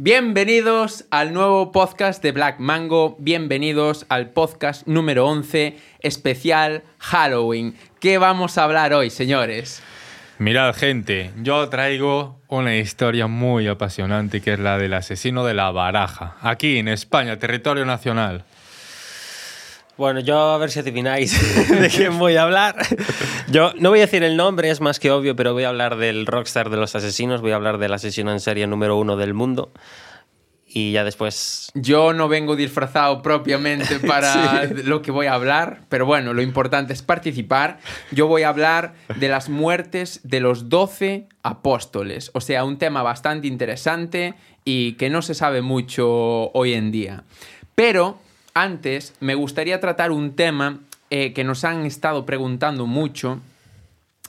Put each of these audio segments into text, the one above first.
Bienvenidos al nuevo podcast de Black Mango, bienvenidos al podcast número 11, especial Halloween. ¿Qué vamos a hablar hoy, señores? Mirad, gente, yo traigo una historia muy apasionante que es la del asesino de la baraja, aquí en España, territorio nacional. Bueno, yo a ver si adivináis de quién voy a hablar. Yo no voy a decir el nombre, es más que obvio, pero voy a hablar del rockstar de los asesinos, voy a hablar del asesino en serie número uno del mundo. Y ya después... Yo no vengo disfrazado propiamente para lo que voy a hablar, pero bueno, lo importante es participar. Yo voy a hablar de las muertes de los doce apóstoles, o sea, un tema bastante interesante y que no se sabe mucho hoy en día. Pero antes me gustaría tratar un tema eh, que nos han estado preguntando mucho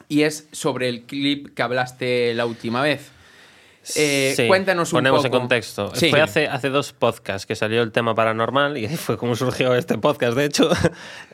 y es sobre el clip que hablaste la última vez. Eh, Sí, cuéntanos un ponemos poco. en contexto. Sí. Fue hace, hace dos podcasts que salió el tema paranormal y fue como surgió este podcast, de hecho.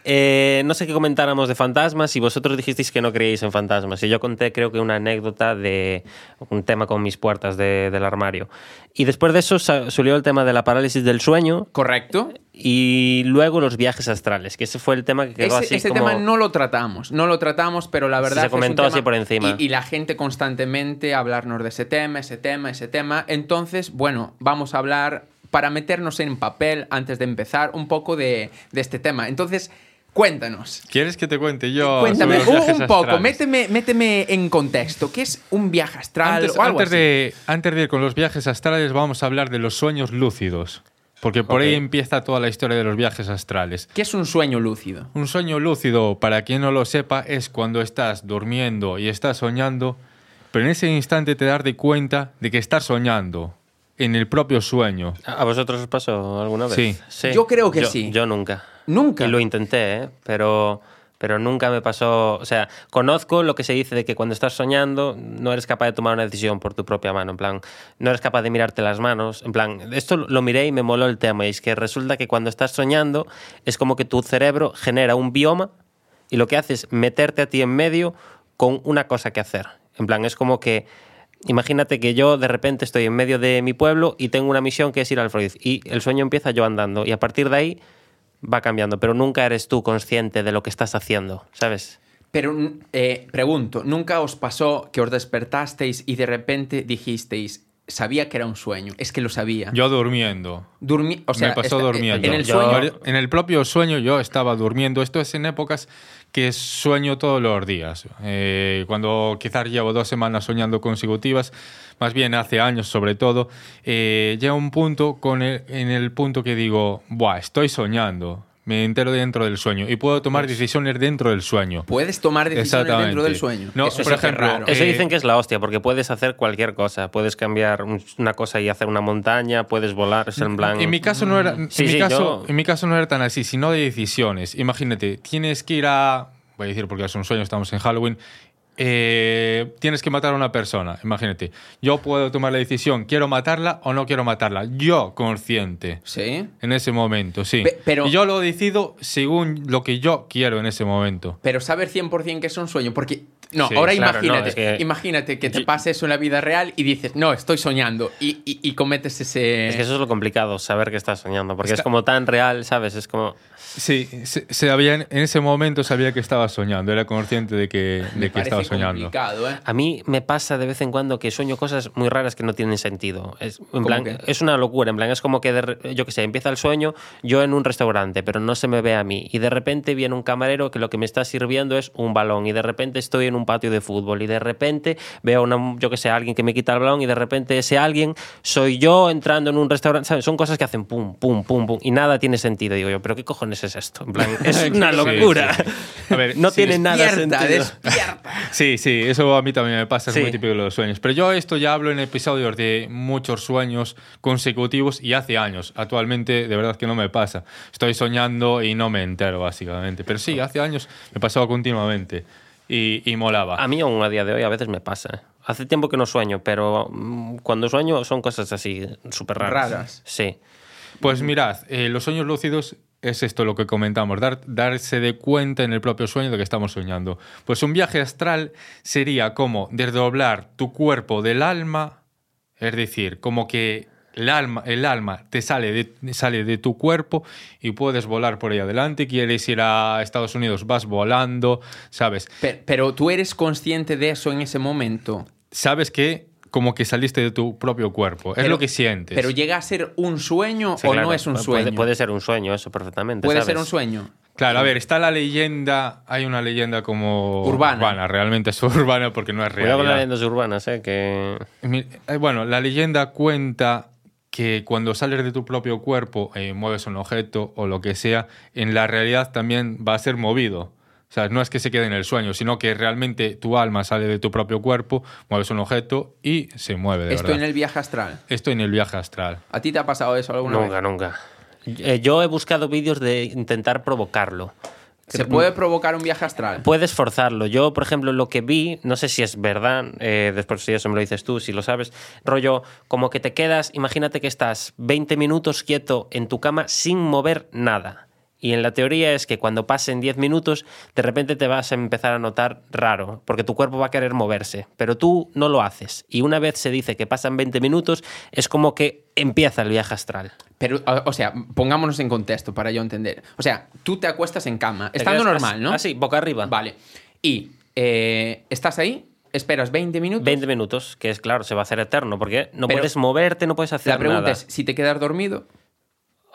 Eh, no sé qué comentáramos de fantasmas y vosotros dijisteis que no creíais en fantasmas. Y yo conté, creo que una anécdota de un tema con mis puertas de- del armario. Y después de eso sa- salió el tema de la parálisis del sueño ¿Correcto? Y luego los viajes astrales, que ese fue el tema que quedó Ese, así ese como... tema no lo tratamos, no lo tratamos, pero la verdad Se es un comentó tema- así por encima. Y, y la gente constantemente hablarnos de ese tema, ese tema, ese tema. Entonces, bueno, vamos a hablar para meternos en papel antes de empezar un poco de, de este tema. Entonces, cuéntanos. ¿Quieres que te cuente yo? Cuéntame sobre un, los viajes un poco, astrales? méteme, méteme en contexto. ¿Qué es un viaje astral Antes, o algo antes así? de, antes de ir con los viajes astrales, vamos a hablar de los sueños lúcidos. Porque por ahí empieza toda la historia de los viajes astrales. ¿Qué es un sueño lúcido? Un sueño lúcido, para quien no lo sepa, es cuando estás durmiendo y estás soñando, pero en ese instante te das de cuenta de que estás soñando en el propio sueño. ¿A vosotros os pasó alguna vez? Sí. Yo creo que Yo- sí. Yo nunca. Nunca. Y lo intenté, ¿eh? pero, pero nunca me pasó. O sea, conozco lo que se dice de que cuando estás soñando no eres capaz de tomar una decisión por tu propia mano. En plan, no eres capaz de mirarte las manos. En plan, esto lo miré y me moló el tema. Y es que resulta que cuando estás soñando es como que tu cerebro genera un bioma y lo que hace es meterte a ti en medio con una cosa que hacer. En plan, es como que. Imagínate que yo de repente estoy en medio de mi pueblo y tengo una misión que es ir al Freud. Y el sueño empieza yo andando. Y a partir de ahí va cambiando. Pero nunca eres tú consciente de lo que estás haciendo, ¿sabes? Pero eh, pregunto, ¿nunca os pasó que os despertasteis y de repente dijisteis, sabía que era un sueño? Es que lo sabía. Yo durmiendo. Durmi o sea, me pasó esta- durmiendo. En el Yo- sueño. En el propio sueño yo estaba durmiendo. Esto es en épocas que sueño todos los días. Eh, cuando quizás llevo dos semanas soñando consecutivas, más bien hace años sobre todo, eh, llega un punto con el- en el punto que digo, Buah, estoy soñando. Me entero dentro del sueño y puedo tomar decisiones dentro del sueño. Puedes tomar decisiones dentro del sueño. No, Eso por es ejemplo, raro. Eso Eh, dicen que es la hostia, porque puedes hacer cualquier cosa. Puedes cambiar un- una cosa y hacer una montaña, puedes volar, es en plan... En mi caso no era, en Sí, mi sí, caso, yo- en mi caso no era tan así, sino de decisiones. Imagínate, tienes que ir a, voy a decir porque es un sueño, estamos en Halloween, eh, tienes que matar a una persona. Imagínate, yo puedo tomar la decisión, quiero matarla o no quiero matarla. Yo consciente. Sí. En ese momento, sí. Pe- pero- y yo lo decido según lo que yo quiero en ese momento. Pero saber 100% que es un sueño, porque... No, Sí, ahora claro, no, imagínate, es que- imagínate que te Yo- pase eso en la vida real y dices, no, estoy soñando, y, y- y cometes ese... Es que eso es lo complicado, saber que estás soñando, porque Está- es como tan real, ¿sabes? Es como... Sí, se, se había- en ese momento sabía que estaba soñando, era consciente de que, de que estaba soñando. complicado, ¿eh? A mí me pasa de vez en cuando que sueño cosas muy raras que no tienen sentido. Es, en ¿Cómo plan, qué? es una locura. En plan, es como que, de yo qué sé, empieza el sueño yo en un restaurante, pero no se me ve a mí. Y de repente viene un camarero que lo que me está sirviendo es un balón. Y de repente estoy en un patio de fútbol. Y de repente veo a una, yo que sé, alguien que me quita el balón. Y de repente ese alguien soy yo entrando en un restaurante. ¿Sabes? Son cosas que hacen pum, pum, pum, pum. Y nada tiene sentido. Digo yo, ¿pero qué cojones es esto? En plan, es una locura. sí. A ver, no tiene nada Despierta, sentido. despierta. Sí, sí, eso a mí también me pasa, es Sí. muy típico de los sueños. Pero yo esto ya hablo en episodios de muchos sueños consecutivos y hace años. Actualmente de verdad que no me pasa. Estoy soñando y no me entero básicamente. Pero sí, hace años me pasaba continuamente y, y molaba. A mí aún a día de hoy a veces me pasa. ¿eh? Hace tiempo que no sueño, pero mm, cuando sueño son cosas así súper raras. Raras. Sí. Pues mirad, eh, los sueños lúcidos es esto lo que comentamos, dar- darse de cuenta en el propio sueño de que estamos soñando. Pues un viaje astral sería como desdoblar tu cuerpo del alma, es decir, como que el alma, el alma te sale de, sale de tu cuerpo y puedes volar por ahí adelante. Quieres ir a Estados Unidos, vas volando, ¿sabes? Pero, pero tú eres consciente de eso en ese momento. Sabes que como que saliste de tu propio cuerpo. es lo que sientes. Pero llega a ser un sueño Sí, o claro, no es un sueño. Puede, ser un sueño, eso perfectamente. Puede ¿sabes? ser un sueño. Claro, a ver, está la leyenda, hay una leyenda como Urbana. realmente es urbana porque no es real. Cuidado con las leyendas urbanas, ¿eh? Que... Eh, Bueno, la leyenda cuenta que cuando sales de tu propio cuerpo, eh, mueves un objeto o lo que sea, en la realidad también va a ser movido. O sea, no es que se quede en el sueño, sino que realmente tu alma sale de tu propio cuerpo, mueves un objeto y se mueve de Esto verdad. en el viaje astral. Esto en el viaje astral. ¿A ti te ha pasado eso alguna Nunca, vez? nunca. Eh, yo he buscado vídeos de intentar provocarlo. ¿Se puede provocar un viaje astral? Puedes forzarlo. Yo, por ejemplo, lo que vi, no sé si es verdad, eh, después si eso me lo dices tú, si lo sabes, rollo, como que te quedas, imagínate que estás 20 minutos quieto en tu cama sin mover nada. Y en la teoría es que cuando pasen 10 minutos, de repente te vas a empezar a notar raro, porque tu cuerpo va a querer moverse, pero tú no lo haces. Y una vez se dice que pasan 20 minutos, es como que empieza el viaje astral. Pero, o sea, pongámonos en contexto para yo entender. O sea, tú te acuestas en cama, estando normal, ¿no? Así, boca arriba. Vale. Y eh, estás ahí, esperas 20 minutos. 20 minutos, que es claro, se va a hacer eterno, porque no Pero puedes moverte, no puedes hacer La pregunta nada. es si te quedas dormido.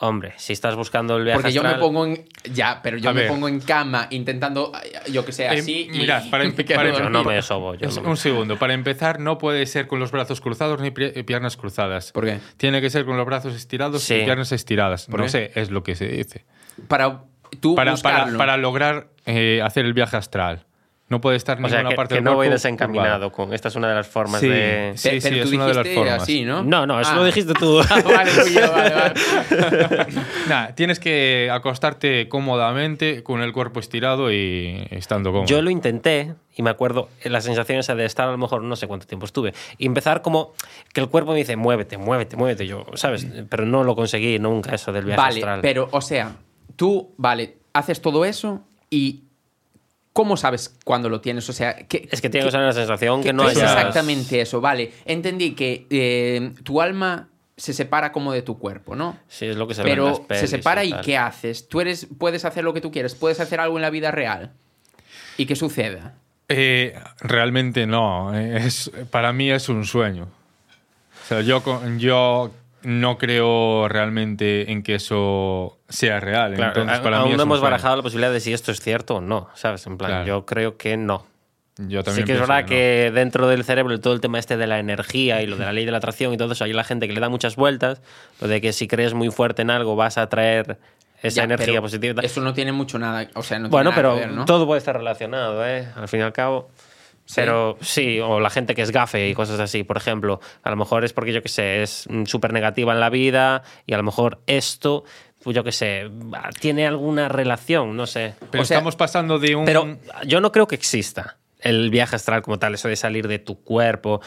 Hombre, si estás buscando el viaje Porque yo me pongo en. Ya, pero yo A me ver. pongo en cama intentando, yo que sé, Eh, así. y mirad, para empe- para Yo no me sobo. Yo Es- no me- Un segundo, para empezar no puede ser con los brazos cruzados ni piernas cruzadas. ¿Por qué? Tiene que ser con los brazos estirados Sí. y piernas estiradas. ¿Por no qué? sé, es lo que se dice. Para tú Para, para, buscarlo. para lograr eh, hacer el viaje astral. No puede estar en O sea, ninguna que, parte que del no voy cuerpo desencaminado curvado. con... Esta es una de las formas Sí. de... Sí, Pe- sí, pero es una de las formas. así, ¿no? No, no, eso Ah. lo dijiste tú. Ah, vale, fui yo, vale, vale. Nah, tienes que acostarte cómodamente con el cuerpo estirado y estando cómodo. Yo lo intenté y me acuerdo la sensación esa de estar a lo mejor no sé cuánto tiempo estuve y empezar como que el cuerpo me dice muévete, muévete, muévete, yo, ¿sabes? Pero no lo conseguí nunca eso del viaje Vale, astral. pero, o sea, tú, vale, haces todo eso y. ¿Cómo sabes cuándo lo tienes? O sea, ¿qué, Es que tiene que ser una sensación que qué no es haya... exactamente eso? Vale, entendí que eh, tu alma se separa como de tu cuerpo, ¿no? Sí, es lo que se ve en Pero las se pelis separa y tal. ¿qué haces? Tú eres, puedes hacer lo que tú quieres, puedes hacer algo en la vida real. ¿Y qué suceda? Eh, realmente no. Es, para mí es un sueño. O sea, yo, yo no creo realmente en que eso sea real. Claro, Entonces, para mí aún no hemos barajado la posibilidad de si esto es cierto o no, ¿sabes? En plan, Claro. yo creo que no. Yo Sí también que es verdad no. que dentro del cerebro todo el tema este de la energía y lo de la ley de la atracción y todo eso, hay la gente que le da muchas vueltas, lo de que si crees muy fuerte en algo vas a atraer esa Ya, energía positiva. Eso no tiene mucho nada, o sea, no tiene bueno, nada pero que ver, ¿no? todo puede estar relacionado, ¿eh? Al fin y al cabo. Pero sí, o la gente que es gafe y cosas así, por ejemplo, a lo mejor es porque yo que sé, es mm, súper negativa en la vida y a lo mejor esto, pues yo que sé, tiene alguna relación, no sé. Pero o sea, estamos pasando de un... Pero yo no creo que exista el viaje astral como tal, eso de salir de tu cuerpo.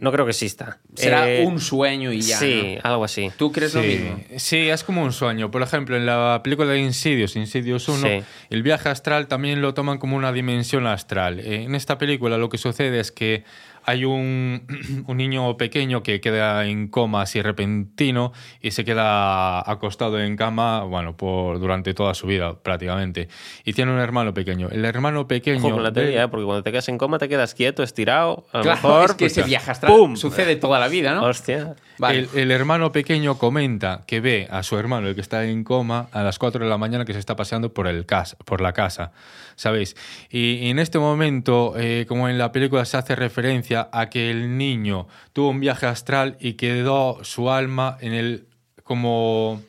No creo que exista. Será Eh, un sueño y ya. Sí, ¿no? algo así. ¿Tú crees lo mismo? sí, es como un sueño. Por ejemplo, en la película de Insidious, Insidious 1, Sí. el viaje astral también lo toman como una dimensión astral. En esta película lo que sucede es que hay un, un niño pequeño que queda en coma así repentino y se queda acostado en cama, bueno, por, durante toda su vida prácticamente. Y tiene un hermano pequeño. El hermano pequeño... Ojo con la teoría, ¿eh? porque cuando te quedas en coma te quedas quieto, estirado. A lo Claro, mejor. es que pues, ese viaje astral ¡pum! sucede toda la vida, ¿no? Hostia. El, hermano pequeño comenta que ve a su hermano, el que está en coma, a las 4 de la mañana que se está paseando por, el casa, por la casa, ¿sabéis? Y, y en este momento, eh, como en la película se hace referencia a que el niño tuvo un viaje astral y quedó su alma en el como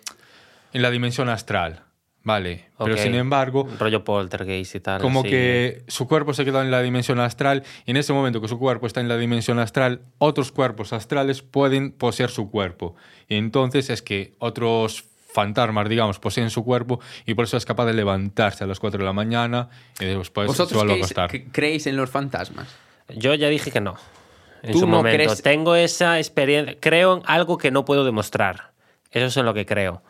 en la dimensión astral, ¿vale? Pero Ok. sin embargo, Rollo poltergeist y tal. como así. que su cuerpo se quedó en la dimensión astral y en ese momento que su cuerpo está en la dimensión astral, otros cuerpos astrales pueden poseer su cuerpo. Y entonces es que otros fantasmas, digamos, poseen su cuerpo y por eso es capaz de levantarse a las 4 de la mañana y después se ¿Vosotros a creéis, creéis en los fantasmas? Yo ya dije que no. En ¿Tú su no momento. crees- Tengo esa experiencia. Creo en algo que no puedo demostrar. Eso es en lo que creo.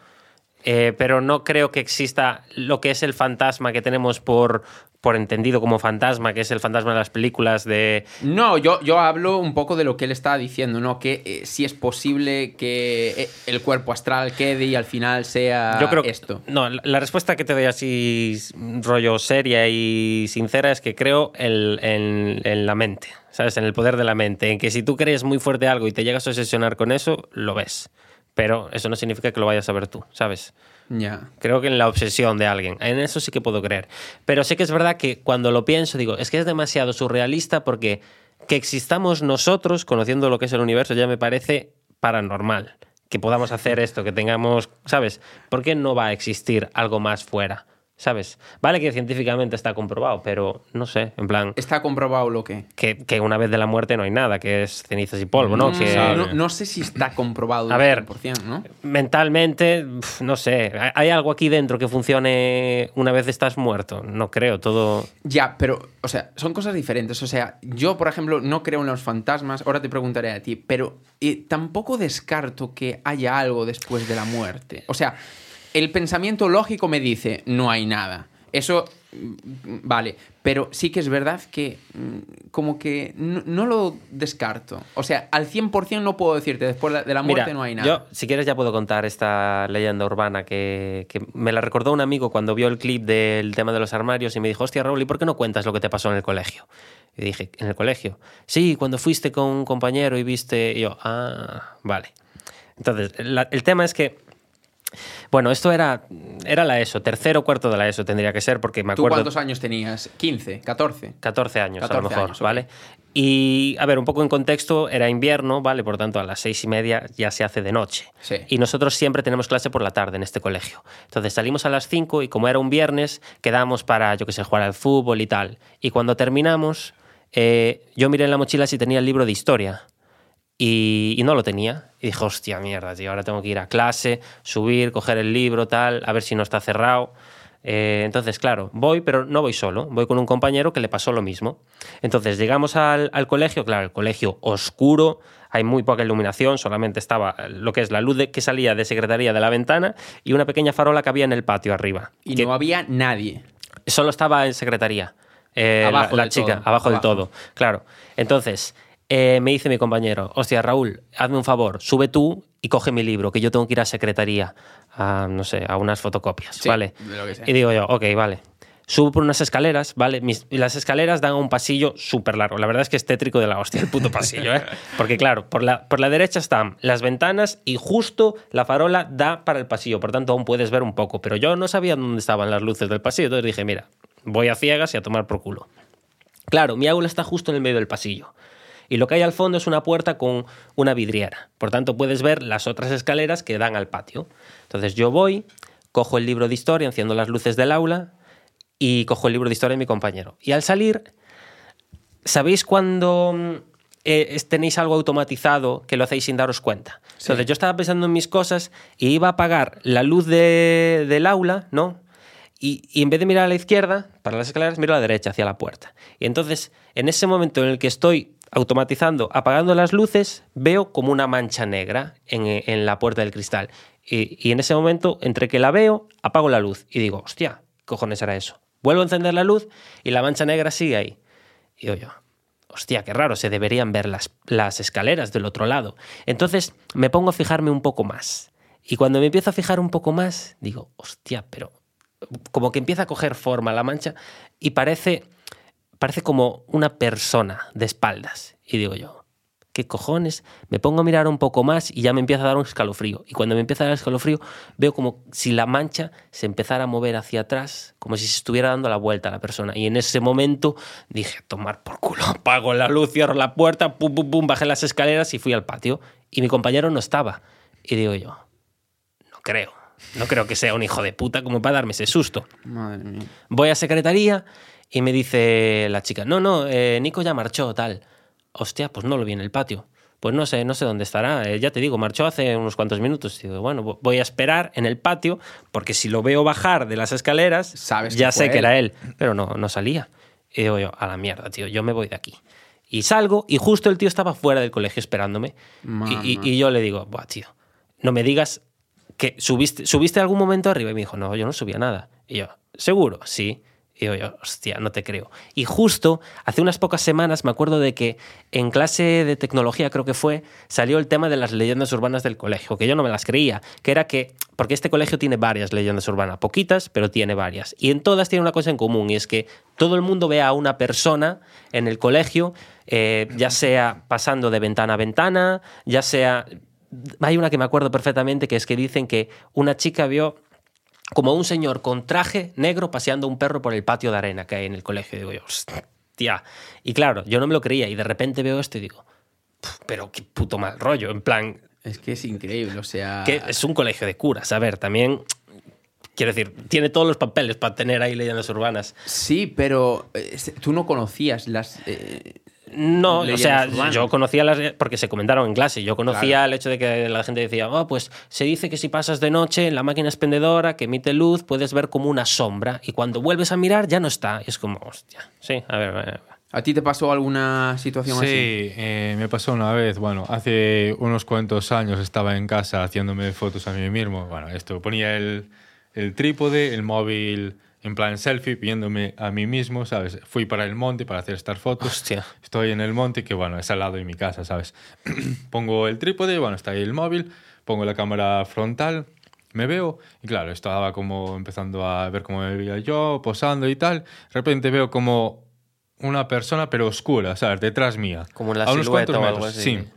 Eh, pero no creo que exista lo que es el fantasma que tenemos por, por entendido como fantasma, que es el fantasma de las películas de... No, yo, yo hablo un poco de lo que él está diciendo, ¿no? Que eh, si es posible que eh, el cuerpo astral quede y al final sea Yo creo esto. No, la- respuesta que te doy así rollo seria y sincera es que creo en, en- en la mente, ¿sabes? En el poder de la mente, en que si tú crees muy fuerte algo y te llegas a obsesionar con eso, lo ves. Pero eso no significa que lo vayas a ver tú, ¿sabes? Ya. Creo que en la obsesión de alguien. En eso sí que puedo creer. Pero sé que es verdad que cuando lo pienso, digo, es que es demasiado surrealista porque que existamos nosotros, conociendo lo que es el universo, ya me parece paranormal. Que podamos hacer esto, que tengamos, ¿sabes? ¿Por qué no va a existir algo más fuera? ¿Sabes? Vale que científicamente está comprobado, pero no sé, en plan, Está comprobado lo que. que, que una vez de la muerte no hay nada, que es cenizas y polvo, ¿no? Mm, que, no, no sé si está comprobado A ver. 100%, ¿no? Mentalmente, no sé, ¿hay- ¿hay algo aquí dentro que funcione una vez estás muerto? No creo, todo... Ya, pero, o sea, son cosas diferentes. O sea, yo, por ejemplo, no creo en los fantasmas. Ahora te preguntaré a ti, pero eh, tampoco descarto que haya algo después de la muerte. O sea, el pensamiento lógico me dice, no hay nada. Eso, mm, vale, pero sí que es verdad que mm, como que no, no lo descarto. O sea, al 100% no puedo decirte, después de la muerte Mira, no hay nada. Yo, si quieres, ya puedo contar esta leyenda urbana que, que me la recordó un amigo cuando vio el clip del tema de los armarios y me dijo, hostia, Raúl, ¿y por qué no cuentas lo que te pasó en el colegio? Y dije, ¿en el colegio? Sí, cuando fuiste con un compañero y viste... Y yo, ah, vale. Entonces, la- el tema es que... Bueno, esto era, era la ESO, tercero o cuarto de la ESO tendría que ser, porque me ¿Tú acuerdo... cuántos años tenías? ¿15? ¿14? 14 años, a 14 lo mejor, años. ¿vale? Y, a ver, un poco en contexto, era invierno, ¿vale? Por tanto, a las seis y media ya se hace de noche. Sí. Y nosotros siempre tenemos clase por la tarde en este colegio. Entonces salimos a las 5 y como era un viernes, quedamos para, yo qué sé, jugar al fútbol y tal. Y cuando terminamos, eh, yo miré en la mochila si tenía el libro de historia. Y, y no lo tenía. Y dije, hostia, mierda, tío, ahora tengo que ir a clase, subir, coger el libro, tal, a ver si no está cerrado. Eh, entonces, claro, voy, pero no voy solo, voy con un compañero que le pasó lo mismo. Entonces, llegamos al, al colegio, claro, el colegio oscuro, hay muy poca iluminación, solamente estaba lo que es la luz de- que salía de secretaría de la ventana y una pequeña farola que había en el patio arriba. Y que no había nadie. Solo estaba en secretaría. eh, Abajo la, la chica, todo, abajo, del abajo. todo. Claro. Entonces, eh, me dice mi compañero, hostia, Raúl, hazme un favor, sube tú y coge mi libro, que yo tengo que ir a secretaría, a, no sé, a unas fotocopias, Sí, ¿vale? Y digo yo, ok, vale. Subo por unas escaleras, ¿vale? Mis- y las escaleras dan a un pasillo súper largo. La verdad es que es tétrico de la hostia el puto pasillo, ¿eh? Porque claro, por la, por la derecha están las ventanas y justo la farola da para el pasillo. Por tanto, aún puedes ver un poco. Pero yo no sabía dónde estaban las luces del pasillo. Entonces dije, mira, voy a ciegas y a tomar por culo. Claro, mi aula está justo en el medio del pasillo. Y lo que hay al fondo es una puerta con una vidriera. Por tanto, puedes ver las otras escaleras que dan al patio. Entonces yo voy, cojo el libro de historia, enciendo las luces del aula y cojo el libro de historia de mi compañero. Y al salir, ¿sabéis cuando mm, eh, tenéis algo automatizado que lo hacéis sin daros cuenta? Entonces yo estaba pensando en mis cosas y iba a apagar la luz de- del aula, ¿no? Y, y en vez de mirar a la izquierda, para las escaleras, miro a la derecha, hacia la puerta. Y entonces, en ese momento en el que estoy automatizando, apagando las luces, veo como una mancha negra en, la puerta del cristal. Y, y en ese momento, entre que la veo, apago la luz y digo, hostia, ¿qué cojones era eso? Vuelvo a encender la luz y la mancha negra sigue ahí. Y digo yo, hostia, qué raro, se deberían ver las, las escaleras del otro lado. Entonces me pongo a fijarme un poco más. Y cuando me empiezo a fijar un poco más, digo, hostia, pero como que empieza a coger forma la mancha y parece, parece como una persona de espaldas. Y digo yo, ¿qué cojones? Me pongo a mirar un poco más y ya me empieza a dar un escalofrío. Y cuando me empieza a dar escalofrío, veo como si la mancha se empezara a mover hacia atrás, como si se estuviera dando la vuelta a la persona. Y en ese momento dije, "A tomar por culo, apago la luz, cierro la puerta, pum, pum, pum, bajé las escaleras y fui al patio. Y mi compañero no estaba. Y digo yo, no creo. No creo que sea un hijo de puta como para darme ese susto. Madre mía. Voy a secretaría y me dice la chica, no, no, eh, Nico ya marchó, tal. Hostia, pues no lo vi en el patio. Pues no sé, no sé dónde estará. Eh, ya te digo, marchó hace unos cuantos minutos. Y digo, bueno, vo- voy a esperar en el patio porque si lo veo bajar de las escaleras, Sabes ya sé que era él. Pero no, no salía. Y digo yo, a la mierda, tío, yo me voy de aquí. Y salgo y justo el tío estaba fuera del colegio esperándome. Y, Mamá. y- y yo le digo, Buah, tío, no me digas que subiste, subiste algún momento arriba. Y me dijo, no, yo no subía nada. Y yo, ¿seguro? Sí. Y yo, hostia, no te creo. Y justo hace unas pocas semanas me acuerdo de que en clase de tecnología, creo que fue, salió el tema de las leyendas urbanas del colegio, que yo no me las creía, que era que, porque este colegio tiene varias leyendas urbanas, poquitas, pero tiene varias. Y en todas tiene una cosa en común, y es que todo el mundo ve a una persona en el colegio, eh, ya sea pasando de ventana a ventana, ya sea... Hay una que me acuerdo perfectamente, que es que dicen que una chica vio como un señor con traje negro paseando un perro por el patio de arena que hay en el colegio. Y digo yo, hostia. Y claro, yo no me lo creía y de repente veo esto y digo, pero qué puto mal rollo. En plan. Es que es increíble, o sea. Que es un colegio de curas. A ver, también. Quiero decir, tiene todos los papeles para tener ahí leyendas urbanas. Sí, pero eh, tú no conocías las. Eh, no, o sea, yo conocía las. porque se comentaron en clase. Yo conocía el hecho de que la gente decía, oh, pues se dice que si pasas de noche en la máquina expendedora que emite luz, puedes ver como una sombra y cuando vuelves a mirar ya no está. Y es como, hostia. Sí, a ver. A, ver. ¿A ti te pasó alguna situación así? Sí, eh, me pasó una vez. Bueno, hace unos cuantos años estaba en casa haciéndome fotos a mí mismo. Bueno, esto ponía el, el trípode, el móvil en plan selfie, viéndome a mí mismo, ¿sabes? Fui para el monte para hacer estas fotos. Hostia. Estoy en el monte, que bueno, es al lado de mi casa, ¿sabes? pongo el trípode, bueno, está ahí el móvil, pongo la cámara frontal, me veo y claro, estaba como empezando a ver cómo me veía yo, posando y tal. De repente veo como una persona, pero oscura, ¿sabes? Detrás mía. Como la a unos cuantos o algo así. Sí.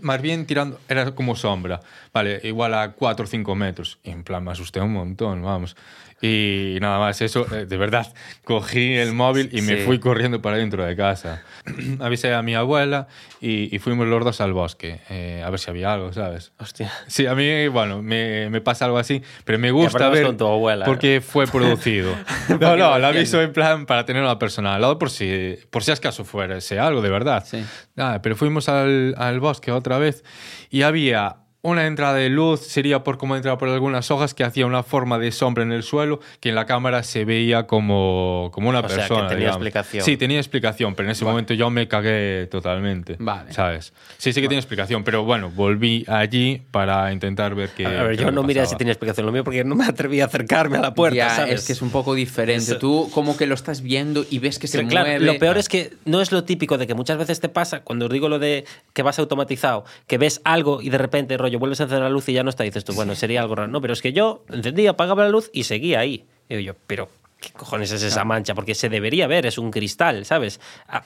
Más bien tirando, era como sombra, vale, igual a 4 o 5 metros. Y en plan me asusté un montón, vamos. Y nada más, eso, eh, de verdad, cogí el móvil y me fui corriendo para dentro de casa. Avisé a mi abuela y, fuimos los dos al bosque, eh, a ver si había algo, ¿sabes? Hostia. Sí, a mí, bueno, me, me pasa algo así, pero me gusta ver con tu abuela, porque fue producido. no, no, lo aviso en plan para tenerlo a personal al lado por si, por si acaso fuera sea algo de verdad. Sí. Nada, pero fuimos al, al bosque otra vez y había una entrada de luz sería por cómo entraba por algunas hojas que hacía una forma de sombra en el suelo que en la cámara se veía como, como una o persona. Sea, que tenía explicación. Sí, tenía explicación, pero en ese momento yo me cagué totalmente. Vale. ¿Sabes? Sí, sí que tiene explicación, pero bueno, volví allí para intentar ver qué. A ver, yo no miré si tenía explicación lo mío porque no me atreví a acercarme a la puerta. Ya, ¿sabes? es que es un poco diferente. Tú como que lo estás viendo y ves que se pero, claro, mueve. Lo peor es que no es lo típico de que muchas veces te pasa, cuando os digo lo de que vas automatizado, que ves algo y de repente, rollo, vuelves a encender la luz y ya no está, dices tú, bueno, sería algo raro. No, pero es que yo encendía, apagaba la luz y seguía ahí. Y digo yo, pero ¿qué cojones es esa mancha? Porque se debería ver, es un cristal, ¿sabes?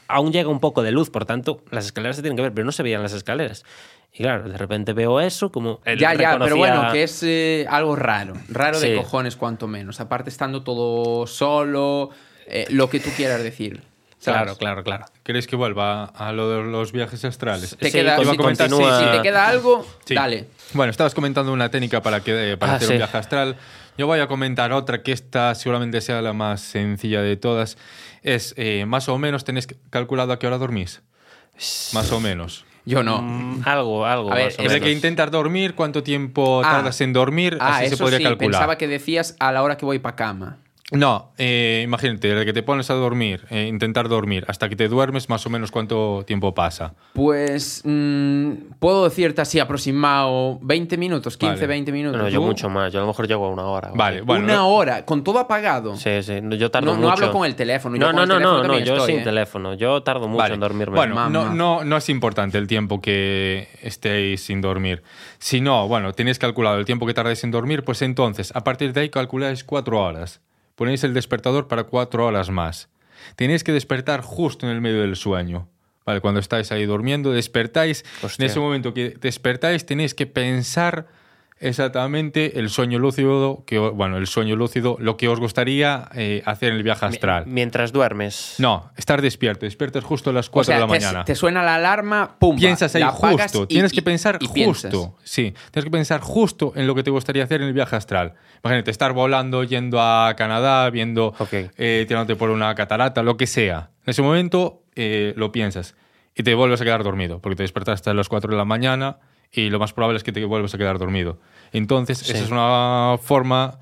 aún llega un poco de luz, por tanto, las escaleras se tienen que ver, pero no se veían las escaleras. Y claro, de repente veo eso como... ya, ya, pero bueno, que es eh, algo raro, raro de cojones cuanto menos. Aparte estando todo solo, eh, lo que tú quieras decir. Claro, claro, claro. ¿Queréis que vuelva a lo de los viajes astrales? Te queda, si, si, te queda algo, dale. Bueno, estabas comentando una técnica para, que, para Ah, hacer sí. un viaje astral. Yo voy a comentar otra que esta seguramente sea la más sencilla de todas. Es, eh, más o menos, ¿tenéis calculado a qué hora dormís? Más o menos. Yo no. Mm, algo, algo. A ver, más o es Desde menos. que intentas dormir, cuánto tiempo Ah. tardas en dormir, Ah, así se eso podría sí, calcular. pensaba que decías a la hora que voy para cama. No, eh, imagínate, desde que te pones a dormir, eh, intentar dormir, hasta que te duermes, más o menos cuánto tiempo pasa. Pues mm, puedo decirte así aproximado 20 minutos, 15, Vale. 20 minutos. No, yo ¿Tú? mucho más. Yo a lo mejor llego a una hora. o Vale, bueno. Una no- hora, con todo apagado. Sí, sí. No, Yo tardo No, mucho. no hablo con el teléfono. yo No, con no, el no, teléfono no, no, yo estoy, sin ¿eh? teléfono. Yo tardo mucho Vale. en dormirme. Bueno, no, no, no es importante el tiempo que estéis sin dormir. Si no, bueno, tenéis calculado el tiempo que tardáis en dormir, pues entonces, a partir de ahí calculáis cuatro horas. Ponéis el despertador para cuatro horas más. Tenéis que despertar justo en el medio del sueño. Vale, cuando estáis ahí durmiendo, despertáis. Hostia. En ese momento que despertáis, tenéis que pensar exactamente el sueño lúcido, que, o- bueno, el sueño lúcido, lo que os gustaría eh, hacer en el viaje astral. Mientras duermes. No, estar despierto. Despiertas justo a las O 4 sea, de la te, mañana. te suena la alarma, pum. piensas ahí justo. y- tienes y- que pensar y justo. piensas. Sí, tienes que pensar justo en lo que te gustaría hacer en el viaje astral. Imagínate, estar volando, yendo a Canadá, viendo, Ok. eh, tirándote por una catarata, lo que sea. En ese momento eh, lo piensas y te vuelves a quedar dormido, porque te despertaste a las 4 de la mañana y lo más probable es que te vuelvas a quedar dormido. Entonces, Sí. esa es una forma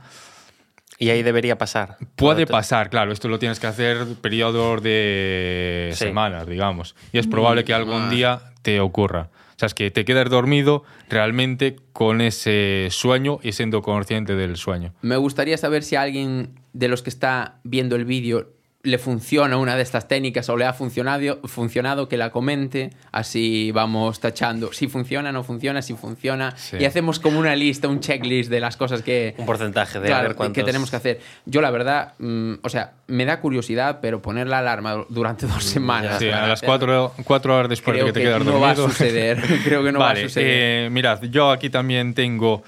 Y ahí debería pasar. Puede te- pasar, claro, esto lo tienes que hacer periodos de Sí. semanas, digamos. Y es probable que algún día te ocurra. O sea, es que te quedas dormido realmente con ese sueño y siendo consciente del sueño. Me gustaría saber si alguien de los que está viendo el vídeo le funciona una de estas técnicas o le ha funcionado, funcionado que la comente, así vamos tachando si funciona, no funciona, si funciona, Sí. y hacemos como una lista, un checklist de las cosas que, Un porcentaje de a ver cuántos... que tenemos que hacer. Yo la verdad, mm, o sea, me da curiosidad, pero poner la alarma durante dos semanas. Sí, a las cuatro, cuatro horas después creo de que te que quedas no dormido. va a suceder. Creo que no va a suceder. eh, mirad, yo aquí también tengo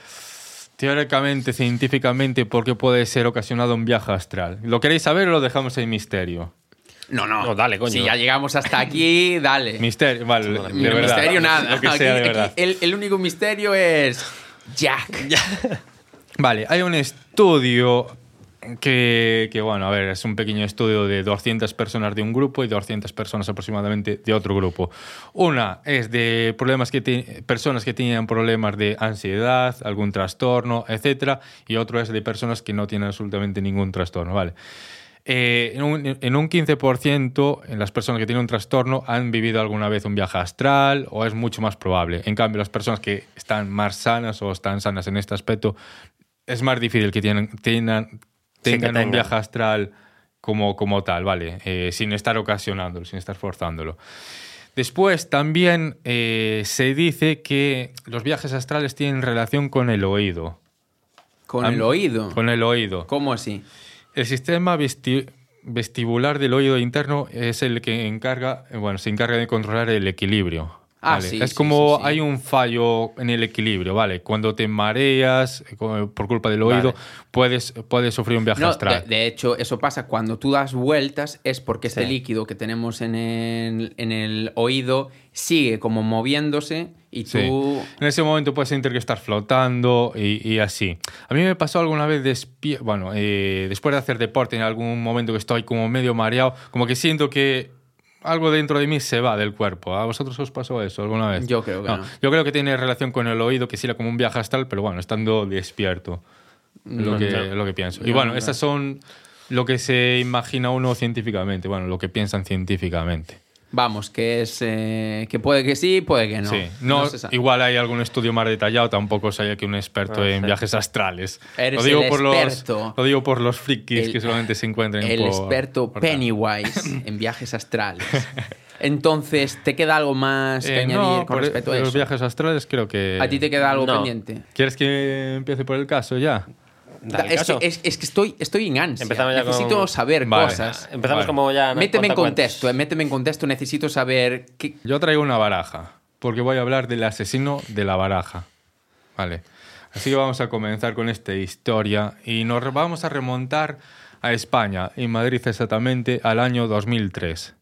teóricamente, científicamente, por qué puede ser ocasionado un viaje astral. ¿Lo queréis saber o lo dejamos en misterio? No, no. No, dale, coño. Si ya llegamos hasta aquí, dale. Misterio, vale, de verdad. misterio nada. Lo que Aquí- el único misterio es Jack. Vale, hay un estudio que, bueno, a ver, es un pequeño estudio de 200 personas de un grupo y 200 personas aproximadamente de otro grupo. Una es de problemas que personas que tenían problemas de ansiedad, algún trastorno, etcétera, y otro es de personas que no tienen absolutamente ningún trastorno, ¿vale? Eh, en, un, en un 15% en las personas que tienen un trastorno han vivido alguna vez un viaje astral o es mucho más probable. En cambio, las personas que están más sanas o están sanas en este aspecto, es más difícil que tienen, tengan, tengan un viaje astral como, como tal, ¿vale? Eh, sin estar ocasionándolo, sin estar forzándolo. Después también eh, se dice que los viajes astrales tienen relación con el oído. Con Am- el oído. Con el oído. ¿Cómo así? El sistema vesti- vestibular del oído interno es el que encarga, eh, bueno, se encarga de controlar el equilibrio. Ah, ¿vale? sí, es sí, como sí, hay un fallo en el equilibrio, ¿vale? Cuando te mareas eh, co- por culpa del oído, Vale. puedes, puedes sufrir un viaje No, de, astral. de hecho, eso pasa cuando tú das vueltas, es porque este líquido que tenemos en el, en el oído sigue como moviéndose y tú... En ese momento puedes sentir que estás flotando y, y así. A mí me pasó alguna vez despi- bueno, eh, después de hacer deporte, en algún momento que estoy como medio mareado, como que siento que algo dentro de mí se va del cuerpo. ¿A vosotros os pasó eso alguna vez? Yo creo que no. Yo creo que tiene relación con el oído, que sí era como un viaje astral, pero bueno, estando despierto. Es lo, No, que, no. lo que pienso. Y No, bueno, no. estas son lo que se imagina uno científicamente, bueno, lo que piensan científicamente. Vamos, que es... eh, que puede que sí, puede que no. Sí, no, igual hay algún estudio más detallado, tampoco soy aquí un experto en viajes astrales. Eres lo, digo el por experto. Los, lo digo por los frikis El- que solamente se encuentran El por- experto por. Pennywise en viajes astrales. Entonces, ¿te queda algo más que Eh, añadir no, con respecto a los eso? viajes astrales creo que... ¿A ti te queda algo No. pendiente? ¿Quieres que empiece por el caso ya? Es, caso. que, es, es que estoy, estoy en ansia. Empezamos ya Necesito con- saber Vale. cosas. Empezamos Vale. como ya... Méteme en contexto, eh, méteme en contexto. Necesito saber qué... Yo traigo una baraja, porque voy a hablar del asesino de la baraja. Vale. Así que vamos a comenzar con esta historia y nos vamos a remontar a España, en Madrid exactamente, al año 2003.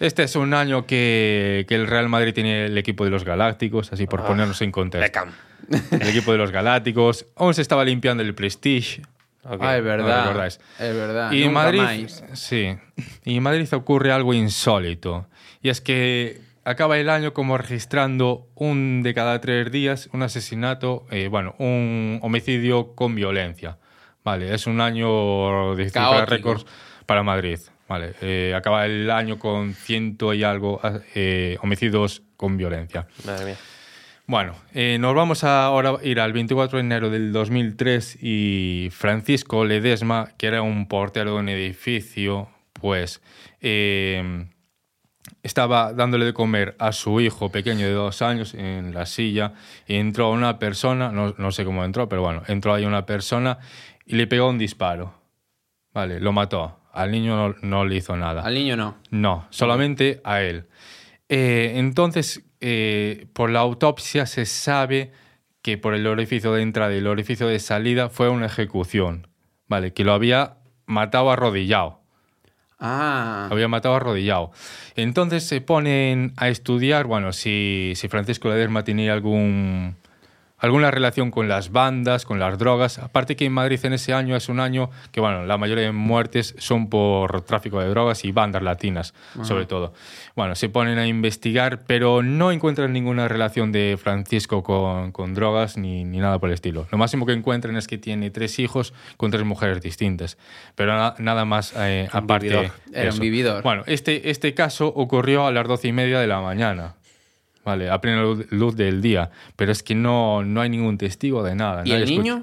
Este es un año que, que el Real Madrid tiene el equipo de los Galácticos, así por Ah, ponernos en contexto. Beckham. El equipo de los Galácticos. Aún se estaba limpiando el Prestige. Ok. Ah, es No verdad. recordáis. es verdad. Y en Nunca Madrid, más. sí, y en Madrid ocurre algo insólito. Y es que acaba el año como registrando un de cada tres días un asesinato, eh, bueno, un homicidio con violencia. Vale, es un año de récords para Madrid. Vale, eh, acaba el año con ciento y algo eh, homicidios con violencia. Madre mía. Bueno, eh, nos vamos a ahora a ir al 24 de enero del 2003 y Francisco Ledesma, que era un portero de un edificio, pues eh, estaba dándole de comer a su hijo pequeño de dos años en la silla y entró una persona, no, no sé cómo entró, pero bueno, entró ahí una persona y le pegó un disparo. Vale, lo mató. Al niño no, no le hizo nada. Al niño no. No, solamente a él. Eh, entonces, eh, por la autopsia se sabe que por el orificio de entrada y el orificio de salida fue una ejecución, ¿vale? Que lo había matado arrodillado. Ah. Había matado arrodillado. Entonces se ponen a estudiar, bueno, si, si Francisco Ledesma tenía algún, alguna relación con las bandas, con las drogas. Aparte que en Madrid en ese año es un año que, bueno, la mayoría de muertes son por tráfico de drogas y bandas latinas, sobre todo. Bueno, se ponen a investigar, pero no encuentran ninguna relación de Francisco con, con drogas ni, ni nada por el estilo. Lo máximo que encuentran es que tiene tres hijos con tres mujeres distintas, pero na- nada más eh, aparte Era un vividor. Bueno, este, este caso ocurrió a las doce y media de la mañana. Vale, a plena luz, del día. Pero es que no, no hay ningún testigo de nada. ¿Y el niño?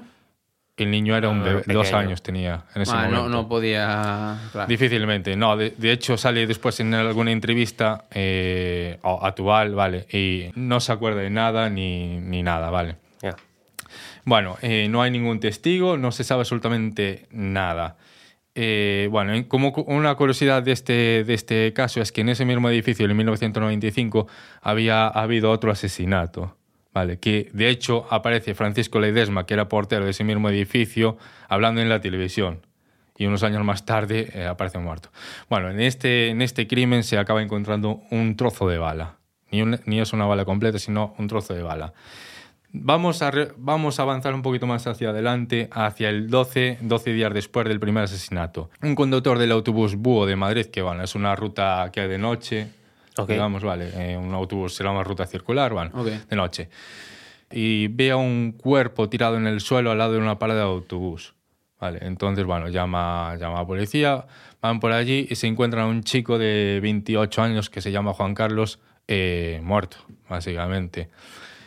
el niño era un Ah, bebé, dos años tenía en ese Ah, no, momento. no podía. claro. Difícilmente, no. De, de hecho, sale después en alguna entrevista eh, actual, ¿vale? Y no se acuerda de nada ni, ni nada, ¿vale? Ya. Bueno, eh, no hay ningún testigo, no se sabe absolutamente nada. Eh, bueno, en- como una curiosidad de este, de este caso es que en ese mismo edificio, en 1995, había habido otro asesinato. Vale, que de hecho aparece Francisco Ledesma, que era portero de ese mismo edificio, hablando en la televisión. Y unos años más tarde eh, aparece muerto. Bueno, en este, en este crimen se acaba encontrando un trozo de bala. Ni, un- ni es una bala completa, sino un trozo de bala. Vamos a, re- vamos a avanzar un poquito más hacia adelante, hacia el 12, 12 días después del primer asesinato. Un conductor del autobús Búho de Madrid, que bueno, es una ruta que hay de noche, Ok. digamos, vale, eh, un autobús será una ruta circular, bueno, de noche. Y ve a un cuerpo tirado en el suelo al lado de una parada de autobús. Vale, entonces, bueno, llama, llama a la policía, van por allí y se encuentran a un chico de 28 años que se llama Juan Carlos, eh, muerto, básicamente.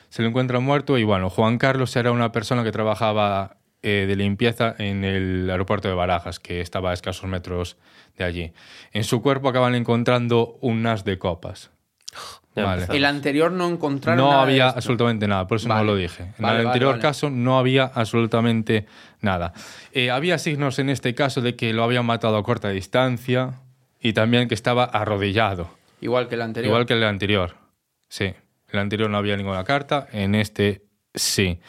Se lo encuentra muerto y, bueno, Juan Carlos era una persona que trabajaba eh, de limpieza en el aeropuerto de Barajas, que estaba a escasos metros de allí. En su cuerpo acaban encontrando un as de copas. Vale. El anterior no encontraron. No nada de había esto. absolutamente nada, por eso Vale. no lo dije. En Vale, el anterior vale. caso no había absolutamente nada. Eh, había signos en este caso de que lo habían matado a corta distancia y también que estaba arrodillado, Igual que el anterior. igual que el anterior. Sí, el anterior no había ninguna carta, en este sí.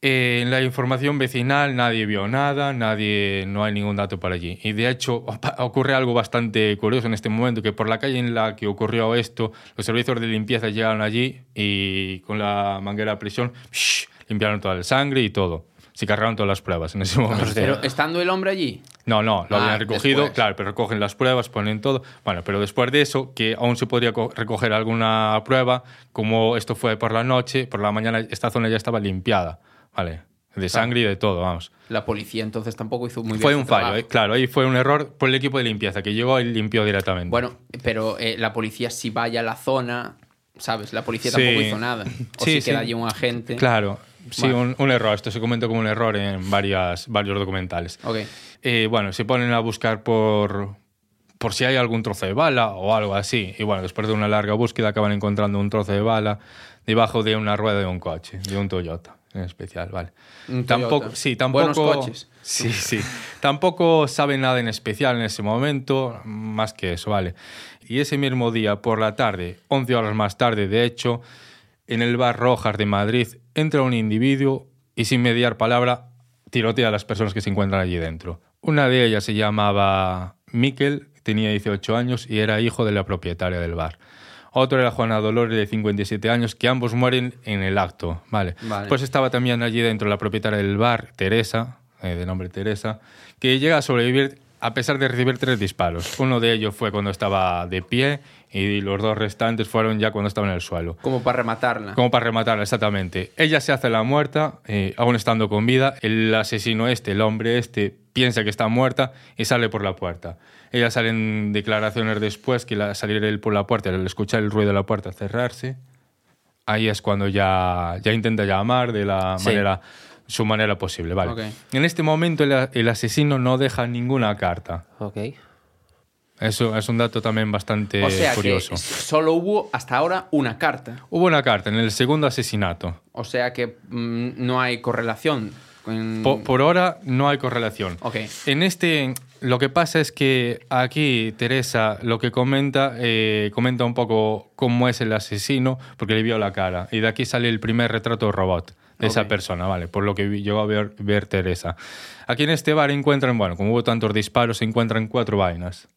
Eh, en la información vecinal nadie vio nada, nadie, no hay ningún dato para allí. Y de hecho ocurre algo bastante curioso en este momento, que por la calle en la que ocurrió esto, los servicios de limpieza llegaron allí y con la manguera a presión ¡shh! limpiaron toda la sangre y todo. Se cargaron todas las pruebas en ese momento. Pero estando el hombre allí. No, no, lo Ah, habían recogido, después. claro, pero recogen las pruebas, ponen todo. Bueno, pero después de eso, que aún se podría co- recoger alguna prueba, como esto fue por la noche, por la mañana esta zona ya estaba limpiada, ¿vale? De sangre y de todo, vamos. La policía entonces tampoco hizo muy bien. Fue un fallo, trabajo. ¿eh? claro, ahí fue un error por el equipo de limpieza, que llegó y limpió directamente. Bueno, pero eh, la policía si vaya a la zona, ¿sabes? La policía Sí. tampoco hizo nada. O Sí, si sí. queda allí un agente. Claro, sí, Vale. un, un error. Esto se comenta como un error en varias, varios documentales. Ok. Eh, bueno, se ponen a buscar por, por si hay algún trozo de bala o algo así. Y bueno, después de una larga búsqueda acaban encontrando un trozo de bala debajo de una rueda de un coche, de un Toyota en especial, vale. Un tampoco, Toyota. sí, tampoco. Buenos coches. Sí, sí. Tampoco saben nada en especial en ese momento, más que eso, vale. Y ese mismo día, por la tarde, 11 horas más tarde, de hecho, en el bar Rojas de Madrid, entra un individuo y sin mediar palabra tirotea a las personas que se encuentran allí dentro. Una de ellas se llamaba Miquel, tenía 18 años y era hijo de la propietaria del bar. Otro era Juana Dolores, de 57 años, que ambos mueren en el acto. Vale. Vale. Pues estaba también allí dentro la propietaria del bar, Teresa, eh, de nombre Teresa, que llega a sobrevivir a pesar de recibir tres disparos. Uno de ellos fue cuando estaba de pie y los dos restantes fueron ya cuando estaba en el suelo. Como para rematarla. Como para rematarla, exactamente. Ella se hace la muerta, eh, aún estando con vida. El asesino este, el hombre este, piensa que está muerta y sale por la puerta. Ella sale en declaraciones después que al salir él por la puerta, al escuchar el ruido de la puerta cerrarse, ahí es cuando ya, ya intenta llamar de la Sí. manera su manera posible. Vale. Ok. En este momento el, el asesino no deja ninguna carta. Ok. Eso es un dato también bastante o sea curioso. que solo hubo hasta ahora una carta. Hubo una carta en el segundo asesinato. O sea que mm, no hay correlación. con- Po- Por, ahora no hay correlación. Ok. En este, lo que pasa es que aquí Teresa lo que comenta, eh, comenta un poco cómo es el asesino, porque le vio la cara. Y de aquí sale el primer retrato robot de esa Ok. persona, ¿vale? Por lo que llegó a ver, ver Teresa. Aquí en este bar encuentran, bueno, como hubo tantos disparos, se encuentran cuatro vainas.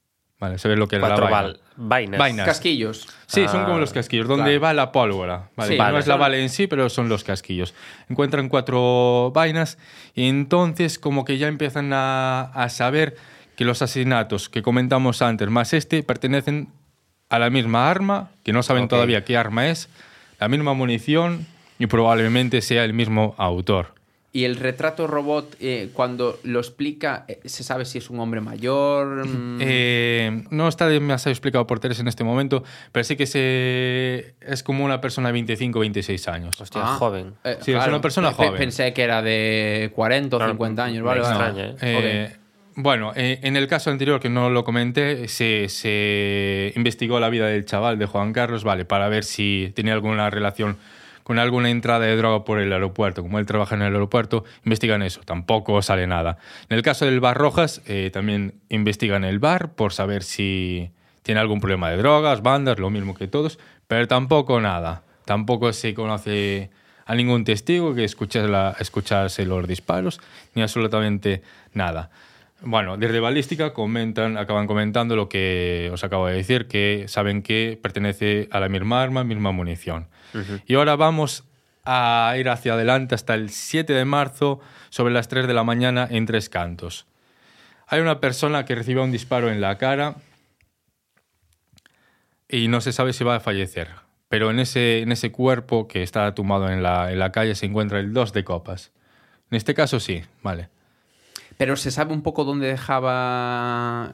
Vale, se ve lo que era la Cuatro vaina. val- vainas. Vainas. Casquillos. Sí, son Ah, como los casquillos, donde claro. va la pólvora. ¿vale? Sí, no es la bala en sí, pero son los casquillos. Encuentran cuatro vainas y entonces como que ya empiezan a, a saber que los asesinatos que comentamos antes, más este, pertenecen a la misma arma, que no saben todavía qué arma es, la misma munición y probablemente sea el mismo autor. Y el retrato robot, eh, cuando lo explica, eh, ¿se sabe si es un hombre mayor? Mm, Eh, no está demasiado explicado por Teres en este momento, pero sí que se, es como una persona de 25 26 años. Hostia, ah, joven. eh, Sí, es una persona Pe- pe- joven. Pensé que era de 40 o Claro, 50 años, vale, vale. extraña, ¿eh? Eh, Bueno, eh, en el caso anterior que no lo comenté, se, se investigó la vida del chaval, de Juan Carlos, vale, para ver si tenía alguna relación con alguna entrada de droga por el aeropuerto. Como él trabaja en el aeropuerto, investigan eso, tampoco sale nada. En el caso del bar Rojas, eh, también investigan el bar por saber si tiene algún problema de drogas, bandas, lo mismo que todos, pero tampoco nada. Tampoco se conoce a ningún testigo que escuchase la- los disparos, ni absolutamente nada. Bueno, desde balística comentan, acaban comentando lo que os acabo de decir, que saben que pertenece a la misma arma, misma munición. Y ahora vamos a ir hacia adelante hasta el 7 de marzo, sobre las 3 de la mañana, en Tres Cantos. Hay una persona que recibe un disparo en la cara y no se sabe si va a fallecer. Pero en ese, en ese cuerpo que está tumbado en la, en la calle se encuentra el 2 de copas. En este caso sí, vale. Pero se sabe un poco dónde dejaba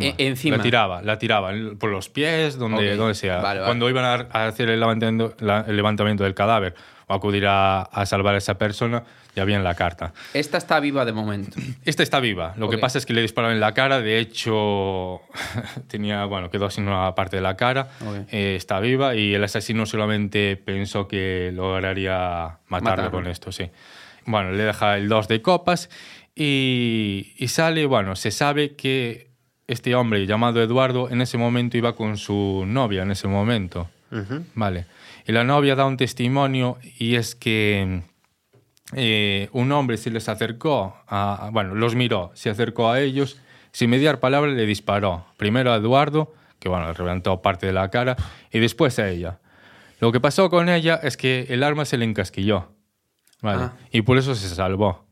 E- encima. La tiraba, la tiraba por los pies, donde, Ok, donde sea. vale, vale. Cuando iban a, hacer el levantamiento, la- el levantamiento del cadáver o acudir a, a salvar a esa persona, ya había en la carta. Esta está viva de momento. Esta está viva. Lo que Ok. pasa es que le dispararon en la cara. De hecho, tenía, bueno, quedó sin una parte de la cara. Ok. Eh, está viva y el asesino solamente pensó que lograría matarlo Matarlo. con esto, sí. Bueno, le deja el 2 de copas y, y sale, bueno, se sabe que este hombre llamado Eduardo en ese momento iba con su novia, en ese momento. Vale. Y la novia da un testimonio y es que eh, un hombre se les acercó, a, a- bueno, los miró, se acercó a ellos, sin mediar palabra le disparó. Primero a Eduardo, que bueno, le reventó parte de la cara, y después a ella. Lo que pasó con ella es que el arma se le encasquilló. Vale. Ah. Y por eso se salvó.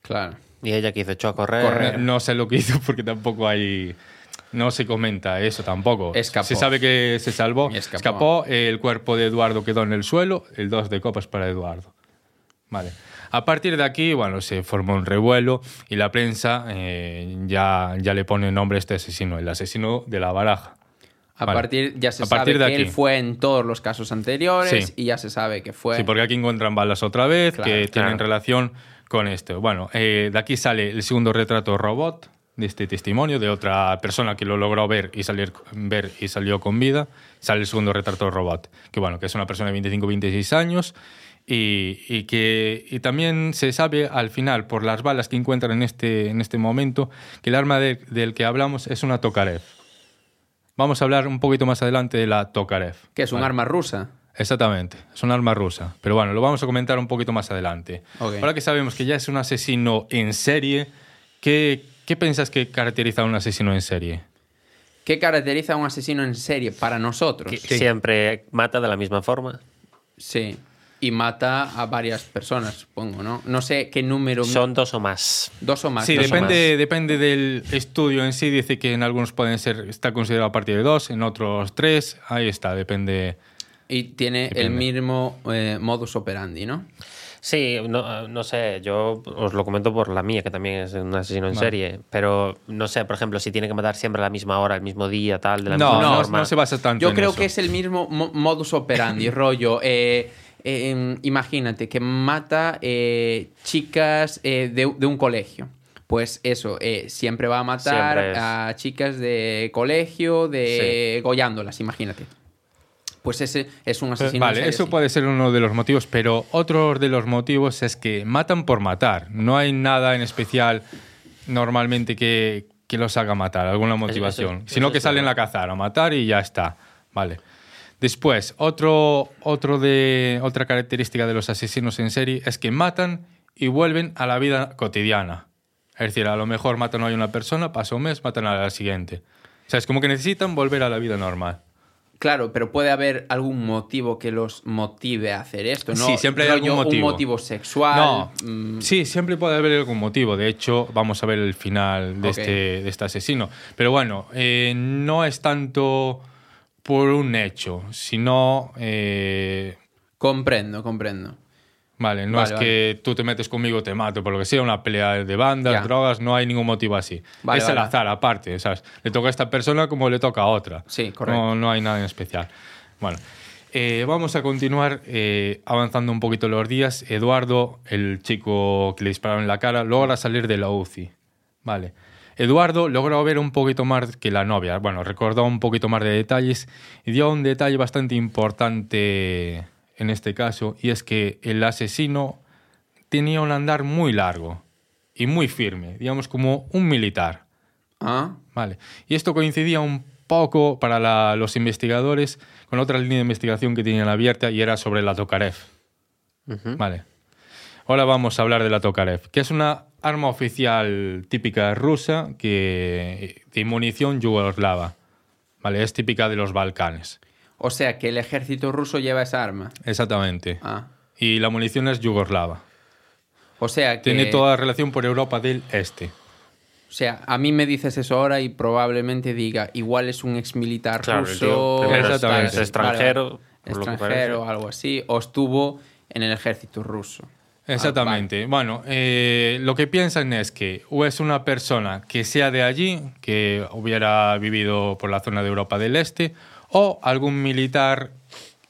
Claro. Y ella que hizo echó a correr. Correr. No sé lo que hizo porque tampoco hay. No se comenta eso tampoco. Escapó. Se sabe que se salvó. Escapó. Escapó. el cuerpo de Eduardo quedó en el suelo. El 2 de copas para Eduardo. Vale. A partir de aquí, bueno, se formó un revuelo y la prensa eh, ya, ya le pone nombre a este asesino, el asesino de la baraja. A Vale. partir, ya se A partir sabe de que él aquí. fue en todos los casos anteriores Sí. y ya se sabe que fue. Sí, porque aquí encuentran balas otra vez Claro, que tienen relación con esto. Bueno, eh, de aquí sale el segundo retrato robot de este testimonio de otra persona que lo logró ver y salir ver y salió con vida. Sale el segundo retrato robot, que bueno, que es una persona de 25-26 años y, y que y también se sabe al final por las balas que encuentran en este en este momento que el arma de- del que hablamos es una Tokarev. Vamos a hablar un poquito más adelante de la Tokarev. que es un Vale. arma rusa. Exactamente, es un arma rusa. Pero bueno, lo vamos a comentar un poquito más adelante. Ahora que sabemos que ya es un asesino en serie, ¿qué, qué piensas que caracteriza a un asesino en serie? ¿Qué caracteriza a un asesino en serie para nosotros? Que Siempre mata de la misma forma. Sí. Y mata a varias personas, supongo, ¿no? No sé qué número. Son dos o más. dos o más. Sí, depende, más. depende del estudio en sí. Dice que en algunos pueden ser, está considerado a partir de dos, en otros tres. Ahí está, depende. Y tiene el mismo eh, modus operandi, ¿no? Sí, no, no sé, yo os lo comento por la mía, que también es un asesino en Vale. serie, pero no sé, por ejemplo, si tiene que matar siempre a la misma hora, el mismo día, tal, de la No, misma no, forma. no se basa tanto Yo en creo eso. que es el mismo mo- modus operandi, rollo. eh, eh, em, imagínate que mata eh, chicas eh, de, de un colegio. Pues eso, eh, siempre va a matar a chicas de colegio, de gollándolas, imagínate. Pues ese es un asesino. en Vale, serie, eso sí. puede ser uno de los motivos, pero otro de los motivos es que matan por matar. No hay nada en especial normalmente que, que los haga matar, alguna motivación. eso sino que salen a cazar, a matar y ya está. Vale. Después, otro, otro de, otra característica de los asesinos en serie es que matan y vuelven a la vida cotidiana. Es decir, a lo mejor matan hoy a una persona, pasa un mes, matan a la siguiente. O sea, es como que necesitan volver a la vida normal. Claro, pero puede haber algún motivo que los motive a hacer esto, ¿no? Sí, siempre hay algún motivo. Un motivo sexual. No, mm, sí, siempre puede haber algún motivo. De hecho, vamos a ver el final de, este, de este asesino. Pero bueno, eh, no es tanto por un hecho, sino... eh, Comprendo, comprendo. Vale, no Vale, es que tú te metes conmigo, te mato, por lo que sea, una pelea de bandas, Ya. drogas, no hay ningún motivo así. Vale, es vale. al azar, aparte, ¿sabes? Le toca a esta persona como le toca a otra. Sí, correcto. No, no hay nada en especial. Bueno, eh, vamos a continuar eh, avanzando un poquito los días. Eduardo, el chico que le dispararon en la cara, logra salir de la UCI. Vale. Eduardo logró ver un poquito más que la novia. Bueno, recordó un poquito más de detalles y dio un detalle bastante importante en este caso, y es que el asesino tenía un andar muy largo y muy firme, digamos como un militar. Ah, Vale. Y esto coincidía un poco para la- los investigadores con otra línea de investigación que tenían abierta y era sobre la Tokarev. Vale. Ahora vamos a hablar de la Tokarev, que es una arma oficial típica rusa que, de munición yugoslava. Vale, es típica de los Balcanes. O sea que el ejército ruso lleva esa arma. Exactamente. Ah. Y la munición es yugoslava. O sea que. Tiene toda relación por Europa del Este. O sea, a mí me dices eso ahora y probablemente diga, igual es un ex militar Claro, el ruso. tío es- extranjero, Extranjero, algo así. O estuvo en el ejército ruso. Ah, Exactamente. Bueno, eh, lo que piensan es que o es una persona que sea de allí, que hubiera vivido por la zona de Europa del Este, o algún militar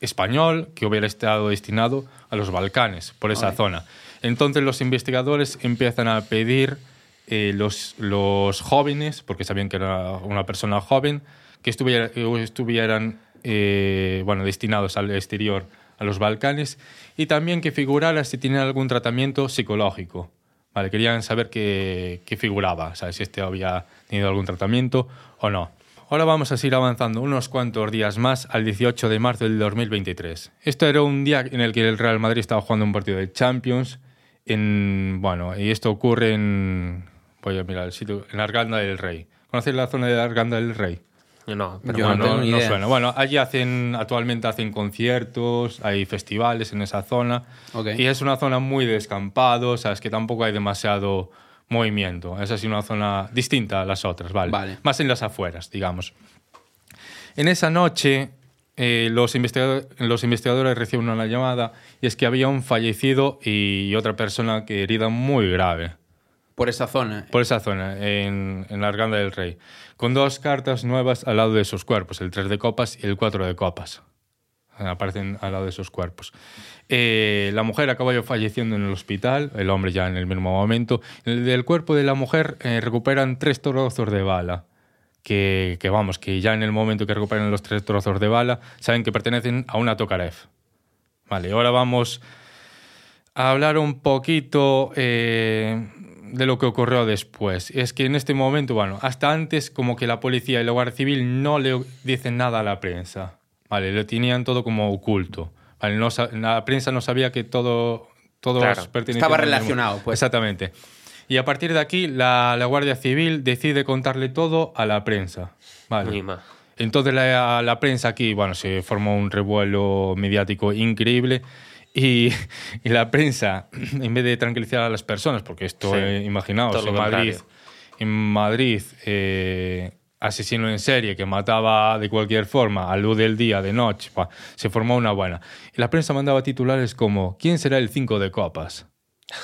español que hubiera estado destinado a los Balcanes, por esa zona. Entonces los investigadores empiezan a pedir eh, los, los jóvenes, porque sabían que era una persona joven, que estuviera- que estuvieran eh, bueno, destinados al exterior, a los Balcanes, y también que figurara si tenía algún tratamiento psicológico. Vale, querían saber qué, qué figuraba, o sea, si este había tenido algún tratamiento o no. Ahora vamos a seguir avanzando unos cuantos días más al 18 de marzo del 2023. Esto era un día en el que el Real Madrid estaba jugando un partido de Champions. En, bueno, y esto ocurre en. Voy a mirar el sitio. En Arganda del Rey. ¿Conocéis la zona de Arganda del Rey? No, pero Yo no bueno, tengo ni idea. suena. Bueno, allí hacen, actualmente hacen conciertos, hay festivales en esa zona. Ok. Y es una zona muy descampado, sabes que tampoco hay demasiado movimiento. Es así una zona distinta a las otras, ¿vale? Vale. Más en las afueras, digamos. En esa noche, eh, los, investigador- los investigadores reciben una llamada y es que había un fallecido y otra persona que herida muy grave Por esa zona. por esa zona, en, en la Arganda del Rey, con dos cartas nuevas al lado de sus cuerpos, el 3 de copas y el 4 de copas. Aparecen al lado de sus cuerpos. Eh, la mujer acaba falleciendo en el hospital, el hombre ya en el mismo momento. Del cuerpo de la mujer eh, recuperan tres trozos de bala. Que, que vamos, que ya en el momento que recuperan los tres trozos de bala, saben que pertenecen a una Tokarev. Vale, ahora vamos a hablar un poquito eh, de lo que ocurrió después. Es que en este momento, bueno, hasta antes como que la policía y la Guardia Civil no le dicen nada a la prensa. Vale, lo tenían todo como oculto. Vale, no la prensa no sabía que todo, todos Claro. Estaba relacionado, pues. Exactamente. Y a partir de aquí, la, la Guardia Civil decide contarle todo a la prensa. Vale. Mima. Entonces la, la prensa aquí, bueno, se formó un revuelo mediático increíble y, y la prensa, en vez de tranquilizar a las personas, porque esto, Sí, eh, imaginaos, todo en Madrid, en Madrid eh, asesino en serie que mataba de cualquier forma, a luz del día, de noche, se formó una buena. Y la prensa mandaba titulares como, ¿quién será el cinco de copas?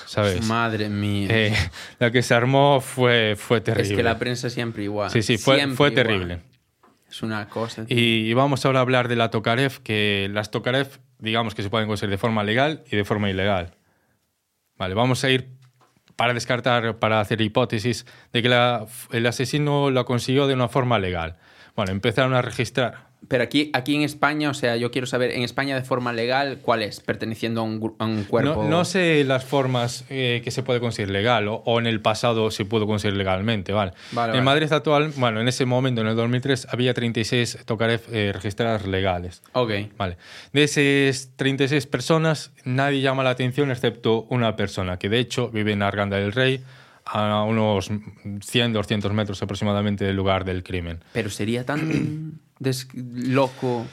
¿Sabes? Madre mía. Eh, la que se armó fue, fue terrible. es que la prensa siempre igual. Sí, sí, fue, fue igual. terrible. Es una cosa. Y vamos ahora a hablar de la Tokarev, que las Tokarev, digamos que se pueden conseguir de forma legal y de forma ilegal. Vale, vamos a ir para descartar, para hacer hipótesis de que el asesino lo consiguió de una forma legal. Bueno, empezaron a registrar. Pero aquí, aquí en España, o sea, yo quiero saber, en España de forma legal, ¿cuál es? Perteneciendo a un, a un cuerpo. No, no sé las formas eh, que se puede conseguir legal o, o en el pasado se pudo conseguir legalmente, ¿vale? Vale, en vale. Madrid actual, bueno, en ese momento, en el 2003, había 36 Tokarev eh, registradas legales. Ok. Vale. De esas 36 personas, nadie llama la atención excepto una persona, que de hecho vive en Arganda del Rey, a unos 100, 200 metros aproximadamente del lugar del crimen. Pero sería tan loco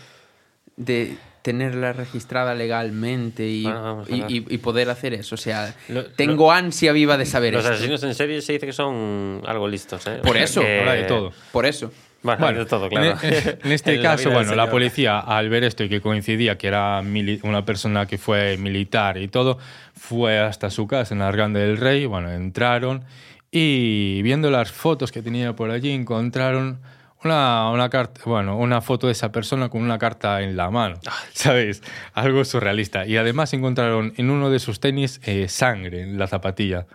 de tenerla registrada legalmente y, Bueno, y- y- y poder hacer eso. O sea, Lo- tengo ansia viva de saber Los esto. asesinos en serie se dice que son algo listos, ¿eh? Por eso, Que- Ahora de todo. Por eso. Bueno, de todo, claro. En, en este En la caso, del bueno, la policía, al ver esto y que coincidía que era mili- una persona que fue militar y todo, fue hasta su casa en la Grande del Rey. Bueno, entraron y viendo las fotos que tenía por allí, encontraron una, una carta, bueno, una foto de esa persona con una carta en la mano, ¿sabéis? Algo surrealista. Y además encontraron en uno de sus tenis eh, sangre en la zapatilla.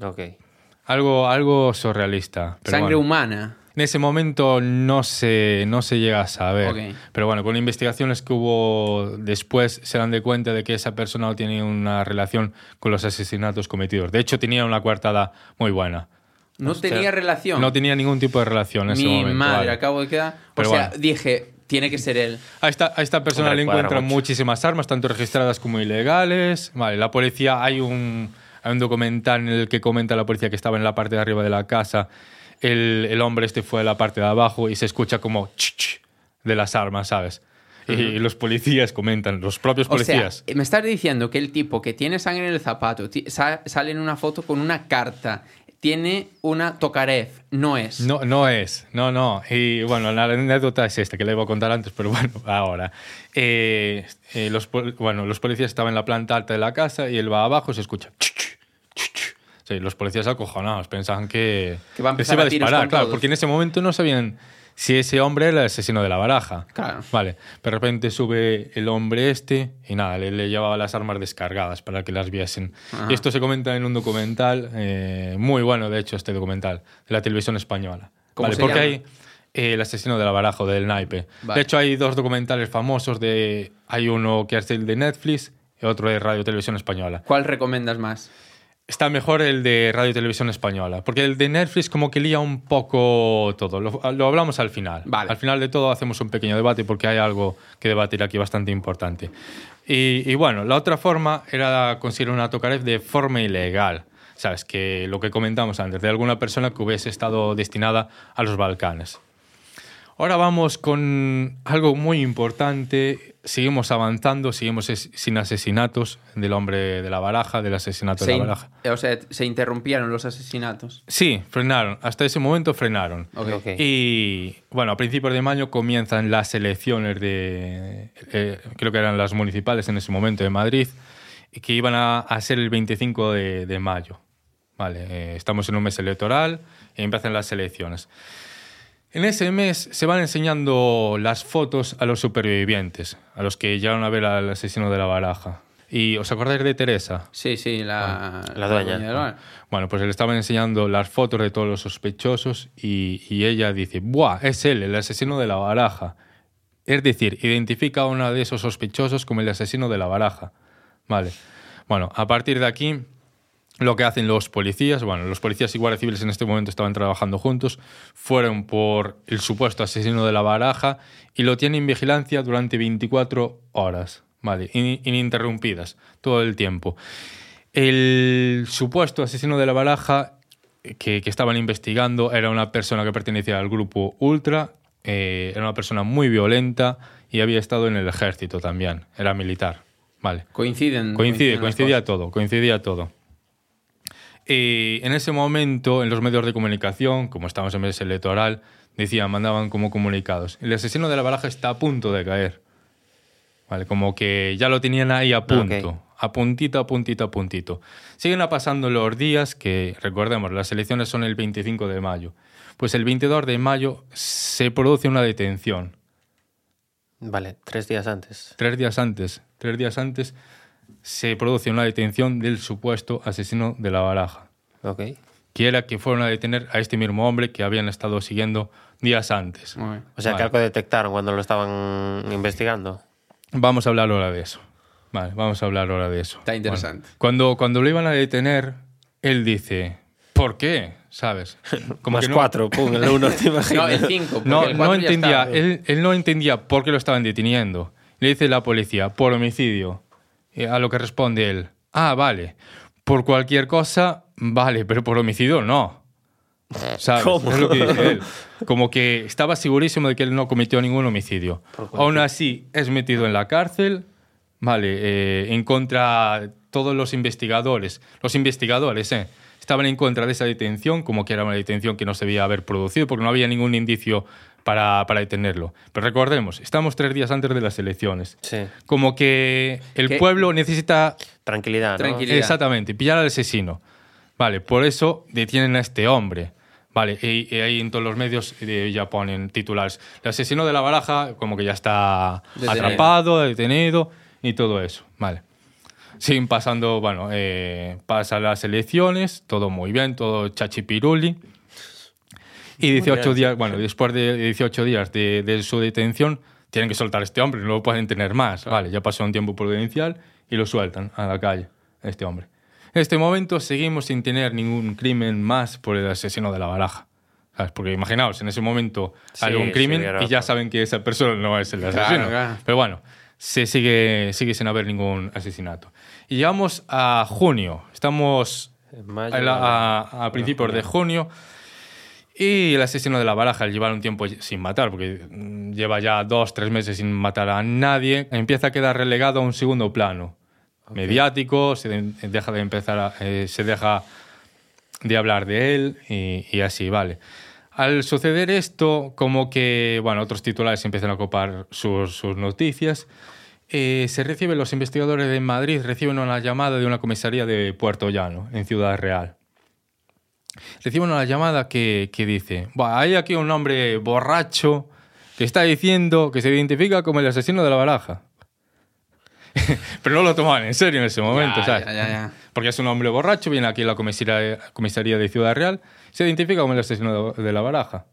Ok. Algo, algo surrealista. pero Sangre bueno. humana. En ese momento no se, no se llega a saber. Pero bueno, con investigaciones que hubo después se dan de cuenta de que esa persona no tenía una relación con los asesinatos cometidos. De hecho, tenía una coartada muy buena. No Hostia. tenía relación. No tenía ningún tipo de relación en ese Mi momento. madre, vale. acabo de quedar. Pero o sea, bueno. dije, tiene que ser él. A esta, a esta persona Hombre, le encuentran mucho. muchísimas armas, tanto registradas como ilegales. Vale, la policía, hay un, hay un documental en el que comenta la policía que estaba en la parte de arriba de la casa. El, el hombre este fue a la parte de abajo y se escucha como ch, ch de las armas, ¿sabes? Y los policías comentan, los propios O sea, policías. me estás diciendo que el tipo que tiene sangre en el zapato sale en una foto con una carta, tiene una tocarez, no es. No, no es, no, no. Y bueno, la anécdota es esta, que la iba a contar antes, pero bueno, ahora. Eh, eh, los, bueno, los policías estaban en la planta alta de la casa y él va abajo y se escucha. ch, ch, ch, ch. Sí, los policías acojonados, pensaban que, Que va a empezar se iba a a disparar, claro, todos. porque en ese momento no sabían si ese hombre era el asesino de la baraja. Claro. Vale, de repente sube el hombre este y nada, le, le llevaba las armas descargadas para que las viesen. Ajá. Y esto se comenta en un documental, eh, muy bueno de hecho este documental, de la televisión española. ¿Cómo Vale, se porque llama? hay eh, el asesino de la baraja o del naipe. Vale. De hecho hay dos documentales famosos, de, hay uno que es el de Netflix y otro de Radio Televisión Española. ¿Cuál recomiendas más? Está mejor el de Radio y Televisión Española, porque el de Netflix como que lía un poco todo. Lo, lo hablamos al final. Vale. Al final de todo hacemos un pequeño debate porque hay algo que debatir aquí bastante importante. Y, y bueno, la otra forma era conseguir una tocaref de forma ilegal. Sabes, que lo que comentamos antes, de alguna persona que hubiese estado destinada a los Balcanes. Ahora vamos con algo muy importante. Seguimos avanzando, seguimos es- sin asesinatos del hombre de la baraja, del asesinato Se, de la in- baraja. o sea, se interrumpieron los asesinatos. Sí, frenaron. Hasta ese momento frenaron. Ok. Ok. Y bueno, a principios de mayo comienzan las elecciones de, eh, creo que eran las municipales en ese momento de Madrid, y que iban a, a ser el 25 de, de mayo. Vale, eh, estamos en un mes electoral y empiezan las elecciones. En ese mes se van enseñando las fotos a los supervivientes, a los que llegaron a ver al asesino de la baraja. ¿Y os acordáis de Teresa? Sí, sí, la, la dueña. del bar. Bueno, pues le estaban enseñando las fotos de todos los sospechosos y, y ella dice, ¡buah! Es él, el asesino de la baraja. Es decir, identifica a uno de esos sospechosos como el asesino de la baraja. Vale. Bueno, a partir de aquí, lo que hacen los policías, bueno, los policías y guardias civiles en este momento estaban trabajando juntos, fueron por el supuesto asesino de la baraja y lo tienen en vigilancia durante 24 horas, ¿vale? In- ininterrumpidas, todo el tiempo. El supuesto asesino de la baraja que, que estaban investigando era una persona que pertenecía al grupo Ultra, eh, era una persona muy violenta y había estado en el ejército también, era militar, ¿vale? Coinciden. Coincide, coinciden coincidía todo, coincidía todo. Y en ese momento, en los medios de comunicación, como estamos en mes electoral, decían, mandaban como comunicados, el asesino de la baraja está a punto de caer. ¿Vale? Como que ya lo tenían ahí a punto, Ok. a puntito, a puntito, a puntito. Siguen pasando los días que, recordemos, las elecciones son el 25 de mayo. Pues el 22 de mayo se produce una detención. Vale, tres días antes. Tres días antes, tres días antes se produce una detención del supuesto asesino de la baraja. Ok. Que era que fueron a detener a este mismo hombre que habían estado siguiendo días antes. Bien. O sea, que Vale. algo detectaron cuando lo estaban investigando. Vamos a hablar ahora de eso. Vale, vamos a hablar ahora de eso. Está interesante. Bueno, cuando, cuando lo iban a detener, él dice, ¿por qué? ¿Sabes? Más que no- cuatro, pum, el uno, te No, imaginas. el 5. No, no entendía, él, él no entendía por qué lo estaban deteniendo. Le dice la policía, por homicidio. Y a lo que responde él, ah, vale, por cualquier cosa, vale, pero por homicidio no. ¿Sabes? ¿Cómo? Es lo que dice él. Como que estaba segurísimo de que él no cometió ningún homicidio. Aún así, es metido en la cárcel, vale, eh, en contra de todos los investigadores. Los investigadores, eh, estaban en contra de esa detención, como que era una detención que no se debía haber producido, porque no había ningún indicio para, para detenerlo. Pero recordemos, estamos tres días antes de las elecciones. Sí. Como que el ¿Qué? pueblo necesita Tranquilidad, ¿no? Tranquilidad. Exactamente, pillar al asesino. Vale, por eso detienen a este hombre. Vale, y, y ahí en todos los medios eh, ya ponen titulares. El asesino de la baraja, como que ya está Detenido. atrapado, detenido y todo eso. Vale. Siguen pasando, bueno, eh, pasan las elecciones, todo muy bien, todo chachipiruli. Y 18 días, bueno, después de 18 días de, de su detención, tienen que soltar a este hombre, no lo pueden tener más. Vale, ya pasó un tiempo prudencial y lo sueltan a la calle, a este hombre. En este momento seguimos sin tener ningún crimen más por el asesino de la baraja. ¿Sabes? Porque imaginaos, en ese momento Sí, hay un crimen y ya saben que esa persona no es el Claro, asesino. claro. Pero bueno, se sigue, sigue sin haber ningún asesinato. Y llegamos a junio. Estamos mayo, a, la- a- a principios de junio. Y el asesino de la baraja, al llevar un tiempo sin matar, porque mm, lleva ya dos, tres meses sin matar a nadie, empieza a quedar relegado a un segundo plano. Mediático, se de- deja de empezar a- eh, se deja de hablar de él y, y así, vale. Al suceder esto, como que, bueno, otros titulares empiezan a ocupar sus, sus noticias, eh, se reciben, los investigadores de Madrid reciben una llamada de una comisaría de Puerto Llano, en Ciudad Real. Reciben una llamada que, que dice, "Buah, hay aquí un hombre borracho que está diciendo que se identifica como el asesino de la baraja. Pero no lo tomaban en serio en ese momento, Ya, ¿sabes? ya, ya, ya. Porque es un hombre borracho, viene aquí a la comisaría, comisaría de Ciudad Real, se identifica como el asesino de, la baraja.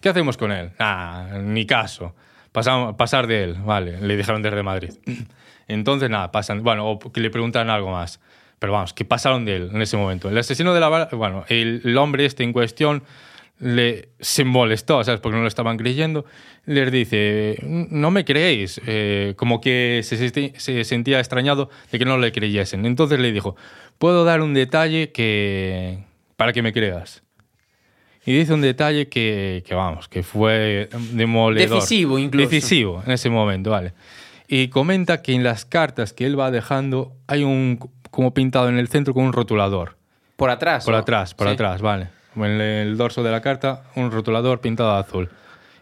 ¿Qué hacemos con él? Ah, ni caso. Pasamos, pasar de él, vale, le dijeron desde Madrid. Entonces, nada, pasan, bueno, o que le preguntan algo más. Pero vamos, ¿qué pasaron de él en ese momento? El asesino de la bueno, el, el hombre este en cuestión le, se molestó, ¿sabes? Porque no lo estaban creyendo. Les dice, no me creéis. Eh, como que se, se sentía extrañado de que no le creyesen. Entonces le dijo, puedo dar un detalle que para que me creas. Y dice un detalle que, que, vamos, que fue demoledor. Decisivo, incluso. Decisivo en ese momento, vale. Y comenta que en las cartas que él va dejando hay un como pintado en el centro con un rotulador. Por atrás. Por ¿o? atrás, por Sí. atrás, vale. En el dorso de la carta, un rotulador pintado de azul.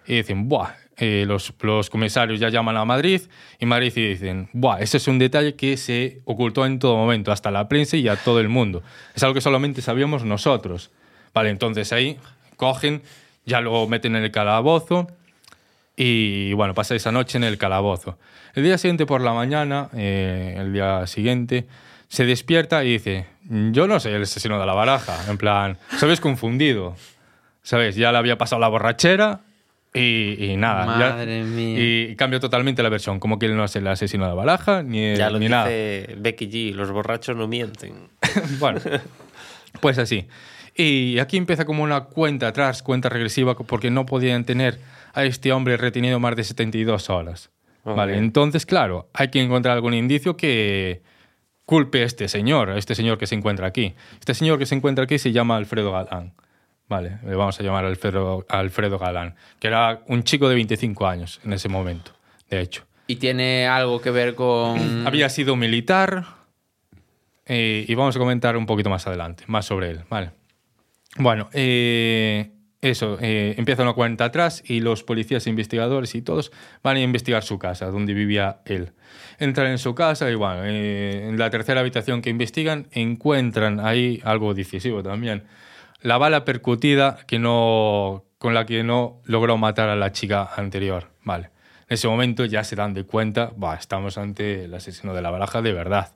Y dicen, ¡buah! Eh, los, los comisarios ya llaman a Madrid y Madrid y dicen, ¡buah! Ese es un detalle que se ocultó en todo momento, hasta la prensa y a todo el mundo. Es algo que solamente sabíamos nosotros. Vale, entonces ahí cogen, ya lo meten en el calabozo y bueno, pasa esa noche en el calabozo. El día siguiente por la mañana, eh, el día siguiente, se despierta y dice, yo no soy el asesino de la baraja. En plan, ¿sabes? Confundido. ¿Sabes? Ya le había pasado la borrachera y, y nada. ya- Madre mía. Y cambia totalmente la versión. Como que él no es el asesino de la baraja, ni, Ya lo ni dice nada. Becky G, los borrachos no mienten. bueno, pues así. Y aquí empieza como una cuenta atrás, cuenta regresiva, porque no podían tener a este hombre retenido más de 72 horas. Vale, entonces, claro, hay que encontrar algún indicio que culpe a este señor, a este señor que se encuentra aquí. Este señor que se encuentra aquí se llama Alfredo Galán. Vale, le vamos a llamar Alfredo, Alfredo Galán, que era un chico de 25 años en ese momento, de hecho. Y tiene algo que ver con. Había sido militar eh, y vamos a comentar un poquito más adelante, más sobre él. Vale. Bueno, eh, eso, eh, empieza una cuenta atrás y los policías investigadores y todos van a investigar su casa, donde vivía él. Entran en su casa y bueno, eh, en la tercera habitación que investigan encuentran ahí algo decisivo también. La bala percutida que no, con la que no logró matar a la chica anterior. Vale. En ese momento ya se dan de cuenta, "Buah, estamos ante el asesino de la baraja de verdad.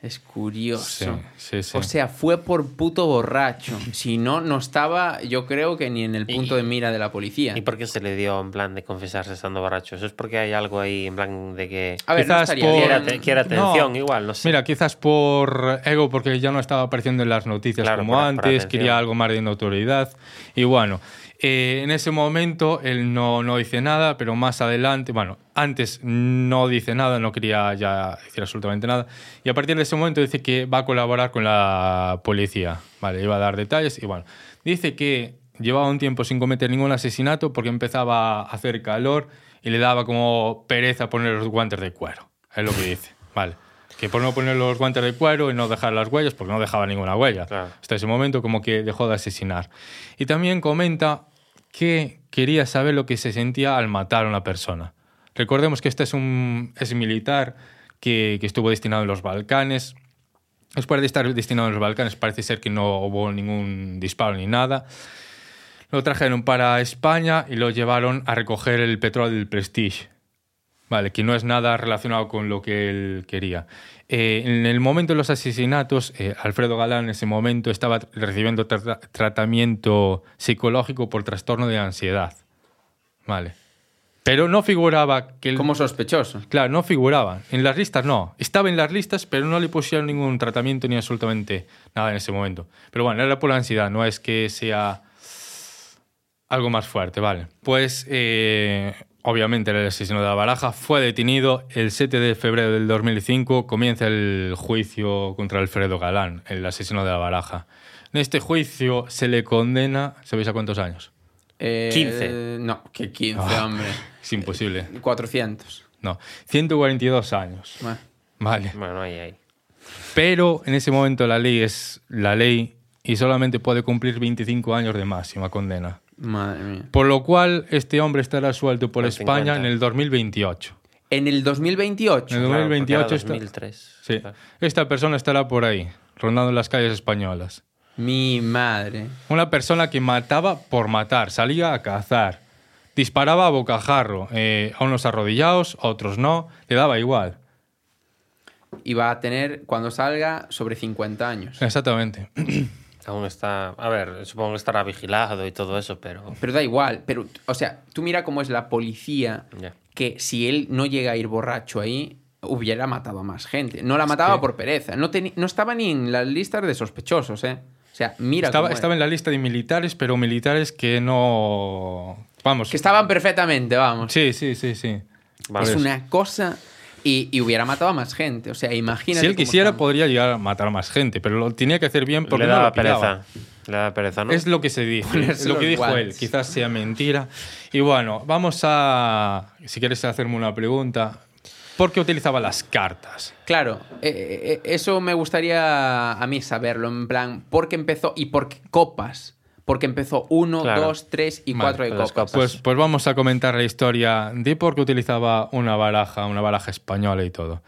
Es curioso. Sí, sí, sí. O sea, fue por puto borracho. Si no, no estaba, yo creo que ni en el punto de mira de la policía. ¿Y por qué se le dio en plan de confesarse estando borracho? Eso es porque hay algo ahí en plan de que A ver, no Quizás estaría por- quiere atención, No. igual, no sé. Mira, quizás por ego, porque ya no estaba apareciendo en las noticias Claro, como por- antes, quería algo más de notoriedad. Y bueno, eh, en ese momento él no, no dice nada, pero más adelante, bueno, antes no dice nada, no quería ya decir absolutamente nada. Y a partir de ese momento dice que va a colaborar con la policía. Vale, iba a dar detalles y bueno, dice que llevaba un tiempo sin cometer ningún asesinato porque empezaba a hacer calor y le daba como pereza poner los guantes de cuero. Es lo que dice. Vale. que por no poner los guantes de cuero y no dejar las huellas, porque no dejaba ninguna huella. Claro. Hasta ese momento como que dejó de asesinar. Y también comenta que quería saber lo que se sentía al matar a una persona. Recordemos que este es un es militar que, que estuvo destinado en los Balcanes. Después de estar destinado en los Balcanes parece ser que no hubo ningún disparo ni nada. Lo trajeron para España y lo llevaron a recoger el petróleo del Prestige. Vale, que no es nada relacionado con lo que él quería. Eh, en el momento de los asesinatos, eh, Alfredo Galán en ese momento estaba recibiendo tra- tratamiento psicológico por trastorno de ansiedad. Vale. Pero no figuraba que... el- Como sospechoso. Claro, no figuraba. En las listas no. Estaba en las listas, pero no le pusieron ningún tratamiento ni absolutamente nada en ese momento. Pero bueno, era por la ansiedad, no es que sea algo más fuerte, ¿vale? Pues, eh, obviamente, el asesino de la baraja fue detenido el 7 de febrero del 2005. Comienza el juicio contra Alfredo Galán, el asesino de la baraja. En este juicio se le condena, ¿sabéis a cuántos años? Eh, 15. No, que 15, Ah. hombre. Es imposible. 400. No, 142 años. Bueno, Vale. Bueno, ahí, ahí. Pero en ese momento la ley es la ley y solamente puede cumplir 25 años de máxima condena. Madre mía. Por lo cual, este hombre estará suelto por España 50. en el 2028. En el 2028. En el Claro, porque 2028 era está- 2003. Sí. Claro. Esta persona estará por ahí, rondando las calles españolas. Mi madre. Una persona que mataba por matar, salía a cazar, disparaba a bocajarro, eh, a unos arrodillados, a otros no, le daba igual. Y va a tener, cuando salga, sobre 50 años. Exactamente. Aún está. A ver, supongo que estará vigilado y todo eso, pero. Pero da igual. Pero, o sea, tú mira cómo es la policía, que si él no llega a ir borracho ahí, hubiera matado a más gente. No la mataba que- por pereza. No, teni- no estaba ni en las listas de sospechosos, ¿eh? O sea, mira Estaba, cómo estaba en la lista de militares, pero militares que no... Vamos. Que estaban perfectamente, vamos. Sí, sí, sí, sí. Vale. es una cosa... Y, y hubiera matado a más gente. O sea, imagínate Si él quisiera, estamos. podría llegar a matar a más gente, pero lo tenía que hacer bien porque le no daba lo pereza. Le daba pereza, ¿no? Es lo que se dice, es lo que dijo él. Quizás sea mentira. Y bueno, vamos a... Si quieres hacerme una pregunta. ¿Por qué utilizaba las cartas? Claro, eh, eh, eso me gustaría a mí saberlo. En plan, ¿por qué empezó y por qué copas? Porque empezó uno, Claro. dos, tres y Vale, cuatro de con las copas. copas. Pues, pues vamos a comentar la historia de por qué utilizaba una baraja, una baraja española y todo.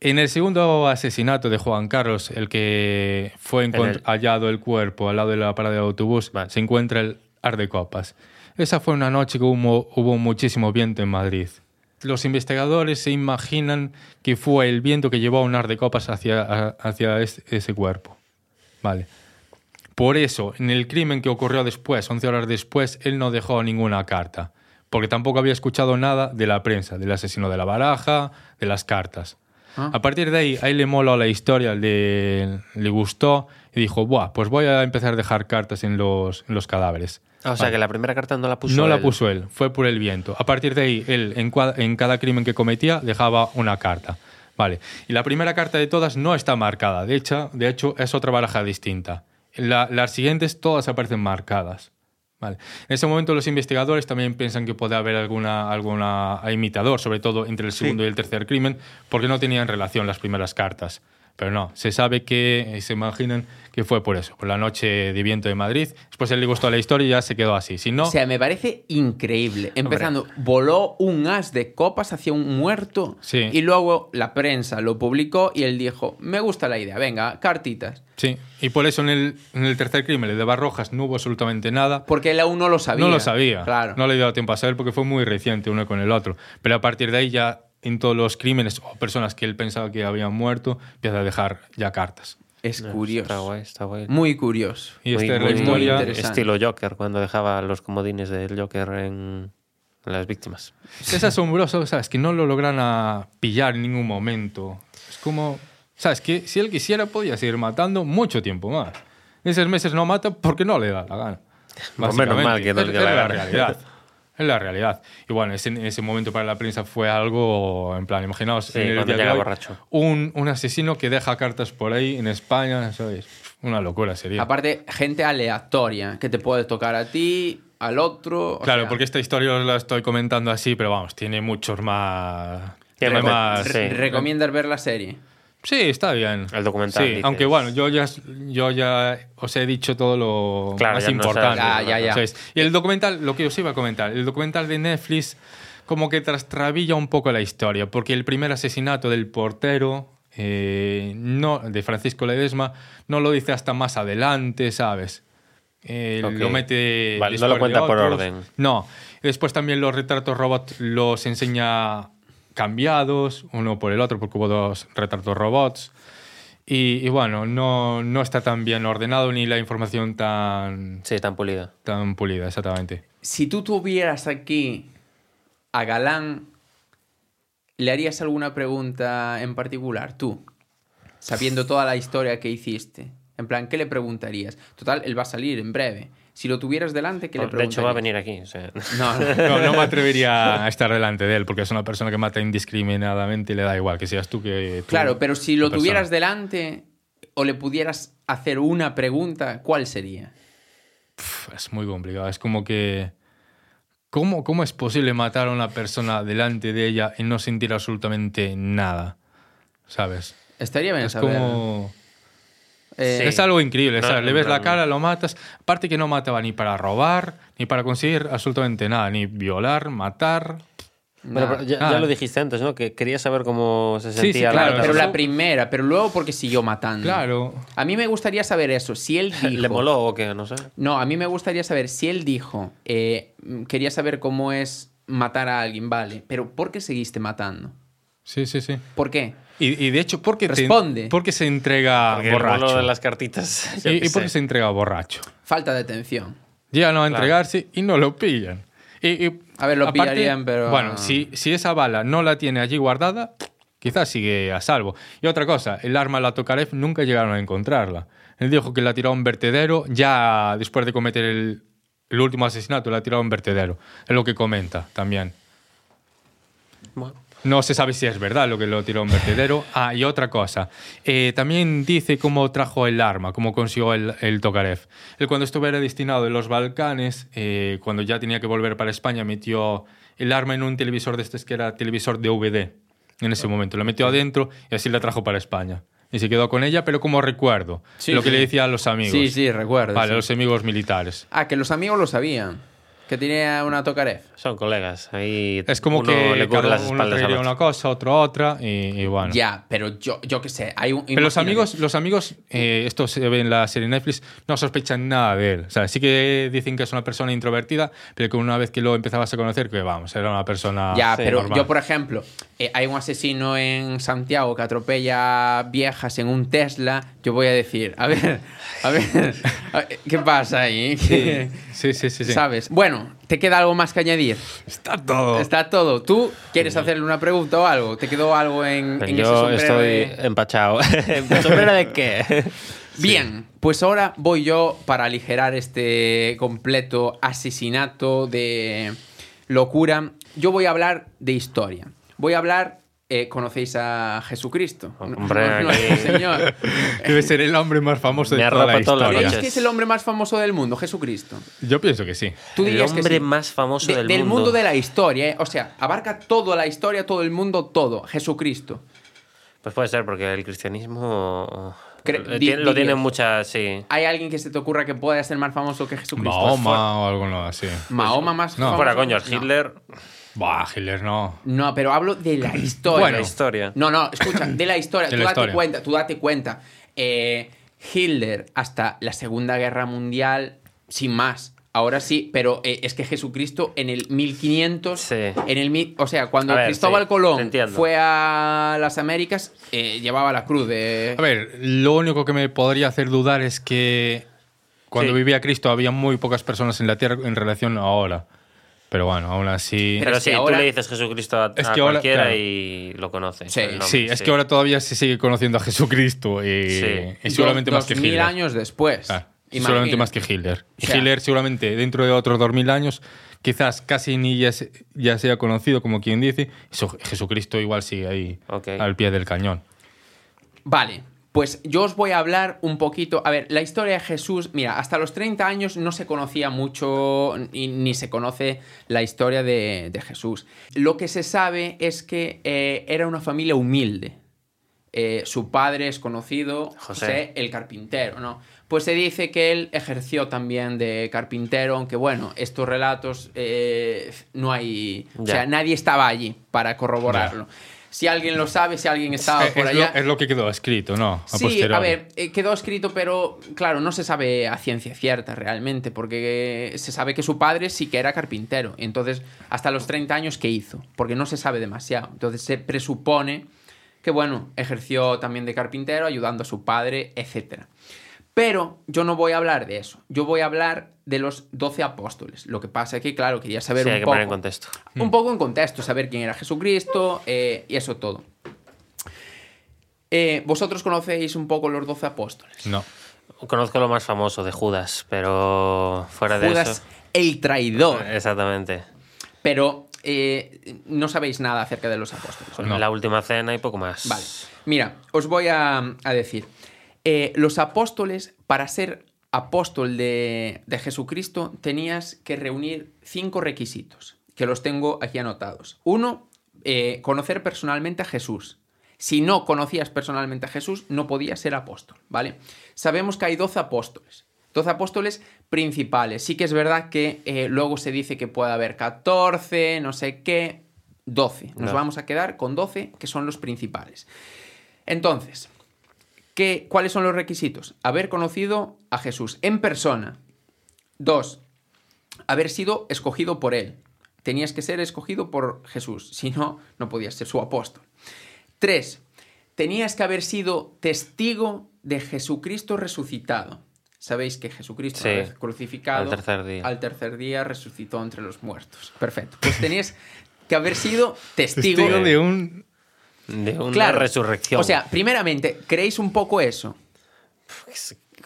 En el segundo asesinato de Juan Carlos, el que fue el- hallado el cuerpo al lado de la parada de autobús, Vale. se encuentra el ar de copas. Esa fue una noche que hubo, hubo muchísimo viento en Madrid. Los investigadores se imaginan que fue el viento que llevó a un ar de copas hacia, a- hacia es- ese cuerpo. Vale. Por eso, en el crimen que ocurrió después, 11 horas después, él no dejó ninguna carta, porque tampoco había escuchado nada de la prensa, del asesino de la baraja, de las cartas. Ah. A partir de ahí, a él le moló la historia, le, le gustó y dijo, Buah, pues voy a empezar a dejar cartas en los, en los cadáveres. Ah, o sea, que la primera carta no la puso no la él. puso él, fue por el viento. A partir de ahí, él en, en cada crimen que cometía dejaba una carta. Vale. Y la primera carta de todas no está marcada. De hecho, de hecho es otra baraja distinta. La- las siguientes todas aparecen marcadas. Vale. En ese momento los investigadores también piensan que puede haber alguna, alguna imitador, sobre todo entre el segundo y el tercer crimen, porque no tenían relación las primeras cartas. Pero no, se sabe que, se imaginan que fue por eso, por la noche de viento de Madrid. Después él le gustó la historia y ya se quedó así. Si no, O sea, me parece increíble. Empezando, voló un as de copas hacia un muerto Sí. y luego la prensa lo publicó y él dijo, me gusta la idea, venga, cartitas. Sí, y por eso en el, en el tercer crimen, el de Barrojas, no hubo absolutamente nada. Porque él aún no lo sabía. No lo sabía. Claro. No le dio tiempo a saber porque fue muy reciente uno con el otro. Pero a partir de ahí ya en todos los crímenes o personas que él pensaba que habían muerto, empieza a dejar ya cartas. Es Está curioso. guay, está guay. Muy curioso. Y esta Muy- es la muy- historia. interesante. Estilo Joker, cuando dejaba los comodines del Joker en, las víctimas. Es asombroso, ¿sabes? Que no lo logran a pillar en ningún momento. Es como, ¿sabes? Que si él quisiera podía seguir matando mucho tiempo más. En esos meses no mata porque no le da la gana. Pues menos mal que no Es- le es la la gana. realidad. Es la realidad. Y bueno, ese, en ese momento para la prensa fue algo, en plan, imaginaos, Sí, en el cuando día de llega hoy, borracho. un, un asesino que deja cartas por ahí en España, ¿sabes? Una locura sería. Aparte, gente aleatoria que te puede tocar a ti, al otro. o claro, sea, porque esta historia os la estoy comentando así, pero vamos, tiene muchos más... Tiene más- más... sí. ¿Recomiendas ver la serie? Sí, está bien. El documental, Sí, dices. aunque bueno, yo ya, yo ya os he dicho todo lo Claro, más no importante. sabes. Ya, ya. Y el documental, lo que os iba a comentar, el documental de Netflix como que trastrabilla un poco la historia, porque el primer asesinato del portero, eh, no, de Francisco Ledesma, no lo dice hasta más adelante, ¿sabes? Eh. Lo mete. Vale, no lo cuenta por orden. No. Después también los retratos robot los enseña cambiados, uno por el otro, porque hubo dos retratos robots. Y, y bueno, no, no está tan bien ordenado ni la información tan, Sí, tan pulida. tan pulida, exactamente. Si tú tuvieras aquí a Galán, ¿le harías alguna pregunta en particular? Tú, sabiendo toda la historia que hiciste. En plan, ¿qué le preguntarías? Total, él va a salir en breve. Si lo tuvieras delante, ¿qué le de preguntarías? hecho, va a venir aquí. o sea. No, no. No, no me atrevería a estar delante de él, porque es una persona que mata indiscriminadamente y le da igual que seas tú que. tú, Claro, pero si lo persona. tuvieras delante o le pudieras hacer una pregunta, ¿cuál sería? Es muy complicado. Es como que. ¿Cómo, ¿Cómo es posible matar a una persona delante de ella y no sentir absolutamente nada? ¿Sabes? Estaría bien Es saber. como. Eh, Sí. Es algo increíble, No, ¿sabes? Le ves la cara, lo matas. Aparte que no mataba ni para robar, ni para conseguir absolutamente nada, ni violar, matar. Bueno, nada. pero ya, ya lo dijiste antes, ¿no? Que querías saber cómo se Sí, sentía sí, la claro, pero la primera, pero luego porque siguió matando. Claro. A mí me gustaría saber eso. Si él dijo. ¿Le moló o qué? No sé. No, a mí me gustaría saber si él dijo. eh, quería saber cómo es matar a alguien, vale. Pero ¿por qué seguiste matando? Sí, sí, sí. ¿Por qué? Y, y de hecho, ¿por qué, te- Responde. por qué se entrega Porque borracho? de las cartitas. ¿Y, qué y por qué sé. se entrega borracho? Falta de atención. Llegan a Claro. entregarse y no lo pillan. Y, y A ver, lo aparte, pillarían, pero- Bueno, si, si esa bala no la tiene allí guardada, quizás sigue a salvo. Y otra cosa, el arma la Tokarev nunca llegaron a encontrarla. Él dijo que la tiró a un vertedero, ya después de cometer el, el último asesinato, la tiró a un vertedero. Es lo que comenta también. Bueno, No se sabe si es verdad lo que lo tiró a un vertedero. Ah, y otra cosa. eh, también dice cómo trajo el arma, cómo consiguió el, el Tokarev. Él cuando estuviera destinado en los Balcanes, eh, cuando ya tenía que volver para España, metió el arma en un televisor de estos que era televisor DVD. En ese momento. Lo metió adentro y así la trajo para España. Y se quedó con ella, pero como recuerdo. Sí, lo que sí. le decía a los amigos. Sí, sí, recuerdo. Vale, sí. los amigos militares. Ah, que los amigos lo sabían. Que tenía una Tokarev. son colegas. Ahí Es como uno que le cubre cada las uno traería una cosa, otro otra, y, y bueno. Ya, pero yo, yo qué sé. Hay un, Pero los amigos, los amigos eh, esto se ve en la serie Netflix, no sospechan nada de él. O sea, sí que dicen que es una persona introvertida, pero que una vez que lo empezabas a conocer, que vamos, era una persona. Ya, Sí, pero normal. yo, por ejemplo, eh, hay un asesino en Santiago que atropella viejas en un Tesla. Yo voy a decir, a ver, a ver, a ver, ¿qué pasa ahí? ¿Qué- Sí, sí, sí. sí. ¿Sabes? Bueno, ¿te queda algo más que añadir? Está todo. Está todo. ¿Tú quieres hacerle una pregunta o algo? ¿Te quedó algo en, en ese Yo sombrero estoy de- empachado. ¿Sombrero de qué? Bien, pues ahora voy yo para aligerar este completo asesinato de locura. Yo voy a hablar de historia. Voy a hablar. Eh, ¿Conocéis a Jesucristo? Hombre, No, no, aquí- señor. Debe ser el hombre más famoso de Me toda la historia. ¿Creéis que es el hombre más famoso del mundo, Jesucristo? Yo pienso que sí. Tú El dirías que hombre sí. más famoso De- del, mundo. de la historia, ¿eh? O sea, abarca toda la historia, todo el mundo, todo. Jesucristo. Pues puede ser, porque el cristianismo Cre- lo dirías. tiene muchas, sí. ¿Hay alguien que se te ocurra que pueda ser más famoso que Jesucristo? Mahoma o algo no así. Mahoma más No. famoso. Fuera coño, No. Bah, Hitler no. No, pero hablo de la historia. Bueno. la historia. No, no, escucha, de la historia. De tú la date historia. cuenta, tú date cuenta. Eh, Hitler hasta la Segunda Guerra Mundial, sin más. Ahora sí, pero eh, es que Jesucristo en el 1500, Sí. en el o sea, cuando ver, Cristóbal sí, Colón fue a las Américas, eh, llevaba la cruz de... A ver, lo único que me podría hacer dudar es que cuando Sí. vivía Cristo había muy pocas personas en la tierra en relación a ahora. Pero bueno, aún así. Pero Pero, sí, ahora- tú le dices Jesucristo a, Es a que ahora, cualquiera claro. y lo conoce. Sí. el nombre, Sí, es que ahora todavía se sigue conociendo a Jesucristo y, Sí. y seguramente dos- más que dos mil Hitler. años después. Y Imagínate. seguramente más que Hitler. Y O sea- Hitler seguramente dentro de otros 2000 años quizás casi ni ya, se- ya sea conocido como quien dice. Jesucristo igual sigue ahí al pie del cañón. Vale, pues yo os voy a hablar un poquito. A ver, la historia de Jesús, mira, hasta los 30 años no se conocía mucho y ni se conoce la historia de, de Jesús. Lo que se sabe es que eh, era una familia humilde. eh, su padre es conocido, José. José el carpintero, ¿no? Pues se dice que él ejerció también de carpintero, aunque bueno, estos relatos eh, no hay... O Ya. sea, nadie estaba allí para corroborarlo. Si alguien lo sabe, si alguien estaba es, por es allá... lo, es lo que quedó escrito, ¿no? A Sí, posteriori. a ver, eh, quedó escrito, pero claro, no se sabe a ciencia cierta realmente, porque se sabe que su padre sí que era carpintero. Entonces, hasta los 30 años, ¿qué hizo? Porque no se sabe demasiado. Entonces, se presupone que, bueno, ejerció también de carpintero, ayudando a su padre, etc. Pero yo no voy a hablar de eso. Yo voy a hablar de los 12 apóstoles. Lo que pasa es que, claro, quería saber Sí, un hay que poco poner en contexto. un poco en contexto, saber quién era Jesucristo eh, y eso todo. Eh, ¿Vosotros conocéis un poco los doce apóstoles? No. Conozco lo más famoso de Judas, pero fuera de Judas, eso. el traidor. Exactamente. Pero eh, no sabéis nada acerca de los apóstoles. ¿o no? No. La última cena y poco más. Vale. Mira, os voy a, a decir. Eh, los apóstoles, para ser apóstol de, de Jesucristo, tenías que reunir cinco requisitos, que los tengo aquí anotados. Uno, eh, conocer personalmente a Jesús. Si no conocías personalmente a Jesús, no podías ser apóstol, ¿vale? Sabemos que hay 12 apóstoles. 12 apóstoles principales. Sí que es verdad que eh, luego se dice que puede haber 14, no sé qué. 12. Nos No. vamos a quedar con 12, que son los principales. Entonces, ¿qué, ¿cuáles son los requisitos? Haber conocido a Jesús en persona. Dos, haber sido escogido por él. Tenías que ser escogido por Jesús, si no, no podías ser su apóstol. Tres, tenías que haber sido testigo de Jesucristo resucitado. Sabéis que Jesucristo Sí, una vez crucificado al tercer día. al tercer día resucitó entre los muertos. Perfecto. Pues tenías que haber sido testigo, Testigo de un... De una Claro. resurrección. O sea, primeramente, ¿creéis un poco eso?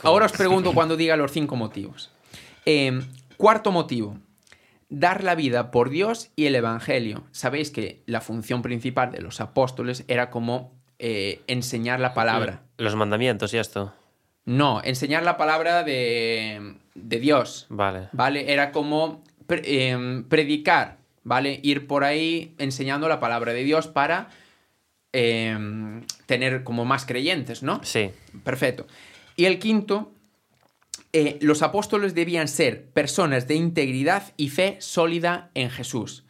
Ahora os pregunto cuando diga los cinco motivos. Eh, cuarto motivo, dar la vida por Dios y el Evangelio. Sabéis que la función principal de los apóstoles era como eh, enseñar la palabra. Los mandamientos y esto. No, enseñar la palabra de, de Dios. Vale. ¿Vale? Era como pre- em, predicar, ¿vale? Ir por ahí enseñando la palabra de Dios para em, tener como más creyentes, ¿no? Sí. Perfecto. Y el quinto, eh, los apóstoles debían ser personas de integridad y fe sólida en Jesús.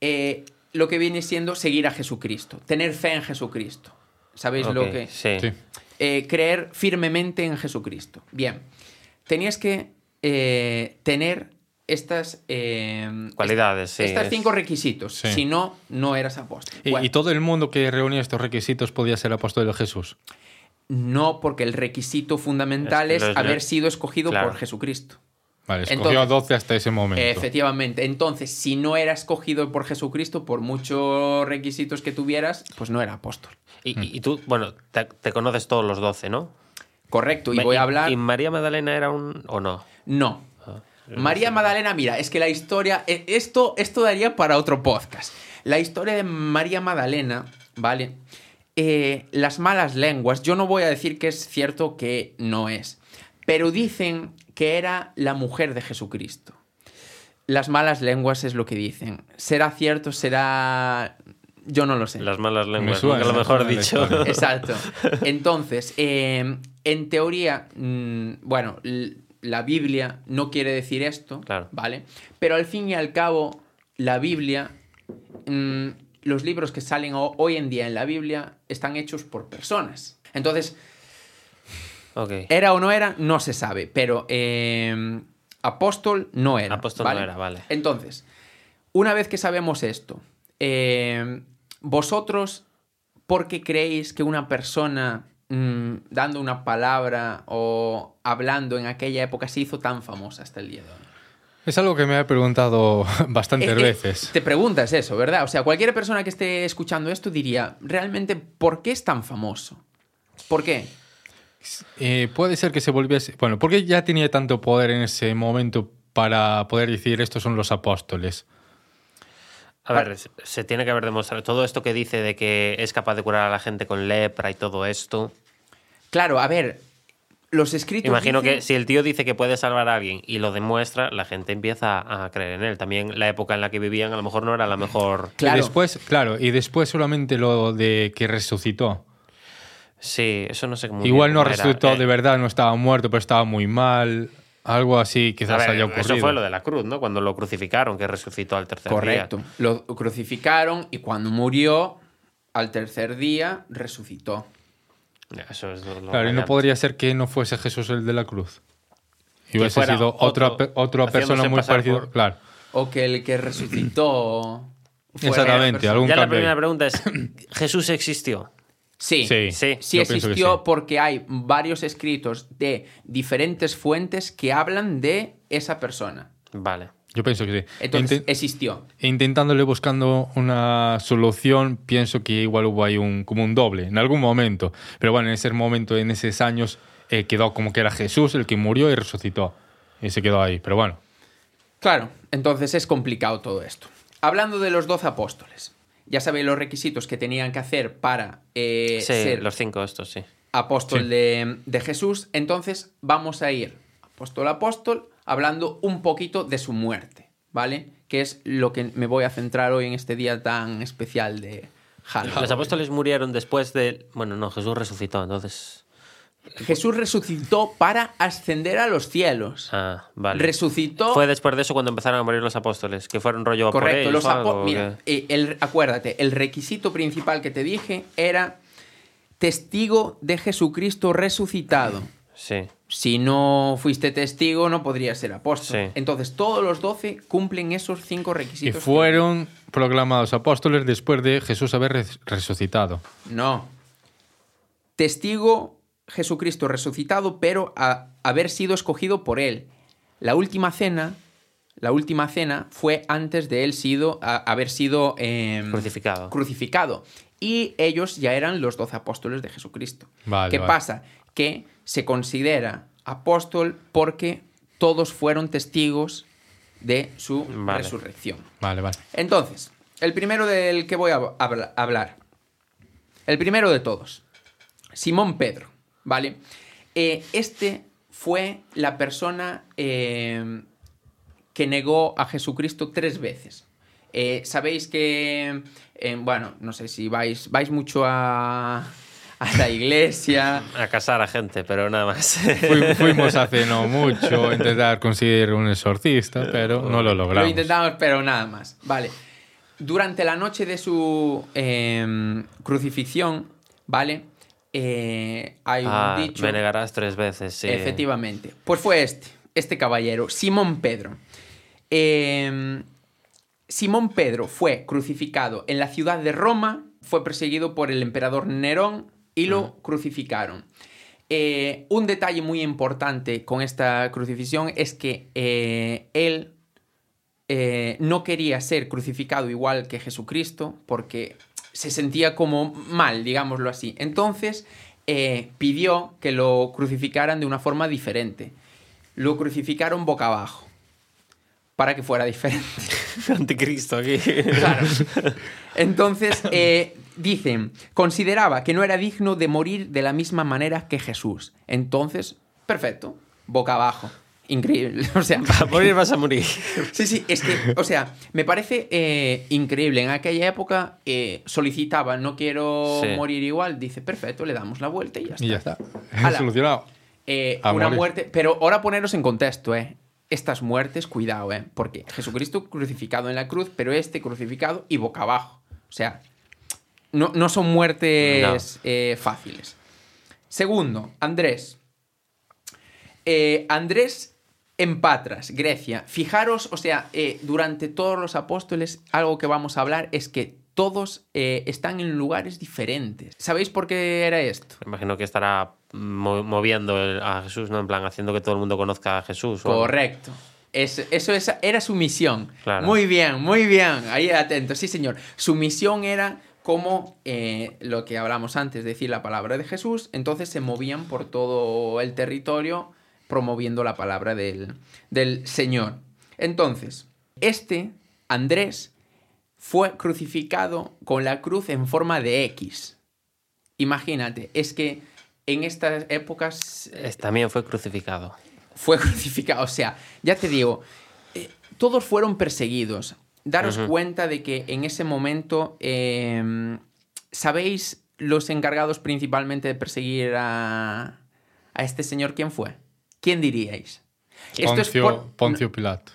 Eh, lo que viene siendo seguir a Jesucristo, tener fe en Jesucristo. ¿Sabéis lo que...? Sí. Sí. eh, creer firmemente en Jesucristo. Bien, tenías que eh, tener estas... eh, Cualidades, sí, Estos es- cinco requisitos. Sí. Si no, no eras apóstol. Y, Bueno, y todo el mundo que reunía estos requisitos podía ser apóstol de Jesús. No, porque el requisito fundamental es, haber sido escogido Claro. por Jesucristo. Vale, escogió Entonces- a 12 hasta ese momento. Efectivamente. Entonces, si no era escogido por Jesucristo, por muchos requisitos que tuvieras, pues no era apóstol. Y, y tú, bueno, te, te conoces todos los doce, ¿no? Correcto. Y Ma- voy a hablar... ¿Y María Magdalena era un. o no? No. María Magdalena, mira, es que la historia. eh, Esto, esto daría para otro podcast. La historia de María Magdalena, ¿vale? Eh, las malas lenguas, yo no voy a decir que es cierto que no es, pero dicen que era la mujer de Jesucristo. Las malas lenguas es lo que dicen. ¿Será cierto? ¿Será.? Yo no lo sé. Las malas lenguas, suena, nunca lo me mejor dicho. Exacto. Entonces, eh, en teoría, mm, bueno, la Biblia no quiere decir esto, Claro. ¿vale? Pero al fin y al cabo, la Biblia, mm, los libros que salen ho- hoy en día en la Biblia están hechos por personas. Entonces, era o no era, no se sabe, pero eh, apóstol no era. Apóstol no era, vale. Entonces, una vez que sabemos esto, eh, vosotros, ¿por qué creéis que una persona mm, dando una palabra o hablando en aquella época se hizo tan famosa hasta el día de hoy? Es algo que me he preguntado bastantes Es que veces. Te preguntas eso, ¿verdad? O sea, cualquier persona que esté escuchando esto diría, realmente, ¿por qué es tan famoso? ¿Por qué? Eh, puede ser que se volviese. Bueno, porque ya tenía tanto poder en ese momento para poder decir estos son los apóstoles. A ver, se- tiene que haber demostrado. Todo esto que dice de que es capaz de curar a la gente con lepra y todo esto. Claro, a ver, los escritos... Imagino dicen- que si el tío dice que puede salvar a alguien y lo demuestra, la gente empieza a creer en él. También la época en la que vivían a lo mejor no era la mejor. Claro. Y después, claro, y después solamente lo de que resucitó. Sí, eso no sé cómo. Igual no era. resucitó Eh, de verdad, no estaba muerto, pero estaba muy mal. Algo así quizás ver, haya ocurrido. Eso fue lo de la cruz, ¿no? Cuando lo crucificaron, que resucitó al tercer Correcto. día. Lo crucificaron y cuando murió, al tercer día, resucitó. Eso es lo- Claro, y no podría ser que no fuese Jesús el de la cruz. Y Que hubiese sido otra, otro, otra persona muy parecida. por- Claro, O que el que resucitó. Exactamente, algún Ya la ahí. primera pregunta es: ¿Jesús existió? Sí, Sí. Sí. Sí existió sí. porque hay varios escritos de diferentes fuentes que hablan de esa persona. Vale. Yo pienso que sí. Entonces, existió. intentándole buscando una solución, pienso que igual hubo ahí un, como un doble en algún momento. Pero bueno, en ese momento, en esos años, eh, quedó como que era Jesús el que murió y resucitó. Y se quedó ahí. Pero bueno, Claro, entonces es complicado todo esto. Hablando de los doce apóstoles, ya sabéis los requisitos que tenían que hacer para eh, Sí, ser los cinco estos, sí. apóstol Sí. de, de Jesús. Entonces vamos a ir apóstol a apóstol hablando un poquito de su muerte, ¿vale? Que es lo que me voy a centrar hoy en este día tan especial de Halloween. Los apóstoles murieron después de. Bueno, no, Jesús resucitó, entonces. Jesús resucitó para ascender a los cielos. Ah, vale. Resucitó. Fue después de eso cuando empezaron a morir los apóstoles, que fueron rollo a por Correcto, ellos los o algo, apo- ¿o Mira, eh, el, acuérdate, el requisito principal que te dije era testigo de Jesucristo resucitado. Sí. Si no fuiste testigo, no podrías ser apóstol. Sí. Entonces, todos los doce cumplen esos cinco y requisitos. fueron proclamados apóstoles después de Jesús haber res- resucitado. No. Testigo Jesucristo resucitado, pero a haber sido escogido por él. La última cena, la última cena fue antes de él sido, a- haber sido em, Crucificado. crucificado. Y ellos ya eran los doce apóstoles de Jesucristo. Vale, ¿Qué vale. pasa? Que se considera apóstol porque todos fueron testigos de su Vale. resurrección. Vale, vale. Entonces, el primero del que voy a habla- hablar. El primero de todos. Simón Pedro, ¿vale? Eh, este fue la persona eh, que negó a Jesucristo tres veces. Eh, Sabéis que, eh, bueno, no sé si vais, vais mucho a, a la iglesia. A casar a gente, pero nada más. Fui- fuimos hace no mucho a intentar conseguir un exorcista, pero no lo Lo logramos. intentamos, pero nada más. Vale. Durante la noche de su crucifixión, ¿vale? Eh, hay un Ah, dicho. me negarás tres veces, sí. Efectivamente. Pues fue este, este caballero, Simón Pedro. Em, Simón Pedro fue crucificado en la ciudad de Roma, fue perseguido por el emperador Nerón y lo crucificaron. Eh, un detalle muy importante con esta crucifixión es que eh, él no quería ser crucificado igual que Jesucristo porque se sentía como mal, digámoslo así. Entonces eh, pidió que lo crucificaran de una forma diferente. Lo crucificaron boca abajo para que fuera diferente. Anticristo aquí. Claro. Entonces, eh, dicen, consideraba que no era digno de morir de la misma manera que Jesús. Entonces, perfecto, boca abajo. Increíble. O sea, A morir vas a morir. Sí, sí, es que, o sea, me parece eh, increíble. En aquella época eh, solicitaba, no quiero Sí. morir igual. Dice, perfecto, le damos la vuelta y ya está. Y ya está. Ala. Solucionado. Eh, una morir. muerte. Pero ahora poneros en contexto, ¿eh? Estas muertes, cuidado, ¿eh? Porque Jesucristo crucificado en la cruz, pero este crucificado y boca abajo. O sea, no, no son muertes eh, fáciles. Segundo, Andrés. Eh, Andrés en Patras, Grecia. Fijaros, o sea, eh, durante todos los apóstoles, algo que vamos a hablar es que todos eh, están en lugares diferentes. ¿Sabéis por qué era esto? Me imagino que estará mo- moviendo a Jesús, ¿no? En plan, haciendo que todo el mundo conozca a Jesús. o. Correcto. Es- eso es- era su misión. Claro. Muy bien, muy bien. Ahí atento. Sí, señor. Su misión era como eh, lo que hablamos antes, decir la palabra de Jesús. Entonces se movían por todo el territorio promoviendo la palabra del, del Señor. Entonces, este, Andrés, fue crucificado con la cruz en forma de X. Imagínate, es que en estas épocas eh, También fue crucificado. fue crucificado. O sea, ya te digo, eh, todos fueron perseguidos. Daros cuenta de que en ese momento, eh, ¿sabéis los encargados principalmente de perseguir a, a este señor, ¿quién fue? ¿Quién diríais? Esto es Poncio, por- Poncio Pilato.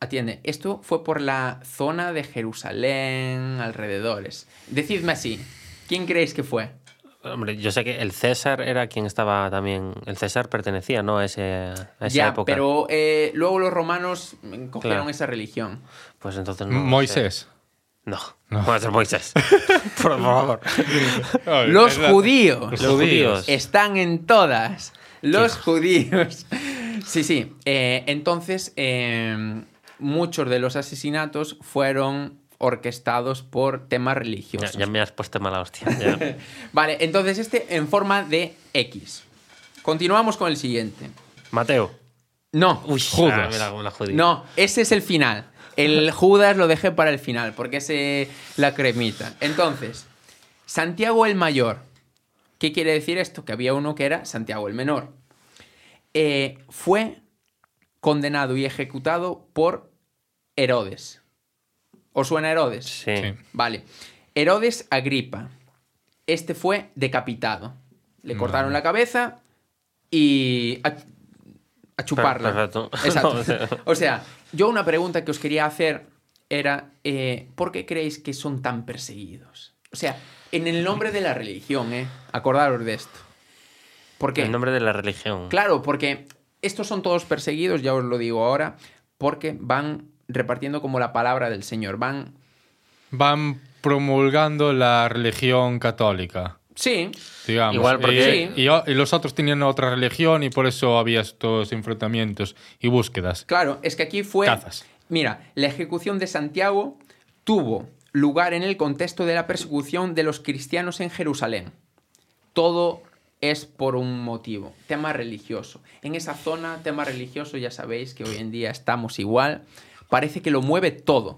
Atiende, esto fue por la zona de Jerusalén, alrededores. Decidme así, ¿quién creéis que fue? Hombre, yo sé que el César era quien estaba también. El César pertenecía, ¿no? A, ese, a esa ya, época. pero eh, luego los romanos mm, cogieron Claro. esa religión. Pues entonces no. Moisés. sé. No, no va a ser Moisés. Por favor. Los judíos. Los judíos. están en todas. Los judíos. Sí, sí. Eh, entonces, eh, muchos de los asesinatos fueron orquestados por temas religiosos. ya me has puesto mala hostia. ya. Vale, entonces este en forma de X. Continuamos con el siguiente. Mateo. No, Uy, Judas. ah, mira no, ese es el final. El Judas lo dejé para el final, porque es eh, la cremita. Entonces, Santiago el Mayor. ¿Qué quiere decir esto? Que había uno que era Santiago el Menor. Eh, fue condenado y ejecutado por Herodes. ¿Os suena Herodes? Sí. Sí. Vale. Herodes Agripa. Este fue decapitado. Le cortaron la cabeza y a, a chuparla. Perfecto. Exacto. o sea, yo una pregunta que os quería hacer era, eh, ¿por qué creéis que son tan perseguidos? O sea, en el nombre de la religión, ¿eh? Acordaros de esto. ¿Por qué? En nombre de la religión. Claro, porque estos son todos perseguidos, ya os lo digo ahora, porque van repartiendo como la palabra del Señor. Van Van promulgando la religión católica. Sí, Digamos. Igual porque- y, y- y los otros tenían otra religión y por eso había estos enfrentamientos y búsquedas. claro, es que aquí fue... Cazas. Mira, la ejecución de Santiago tuvo lugar en el contexto de la persecución de los cristianos en Jerusalén. Todo es por un motivo, tema religioso. En esa zona, tema religioso, ya sabéis que hoy en día estamos igual, parece que lo mueve todo.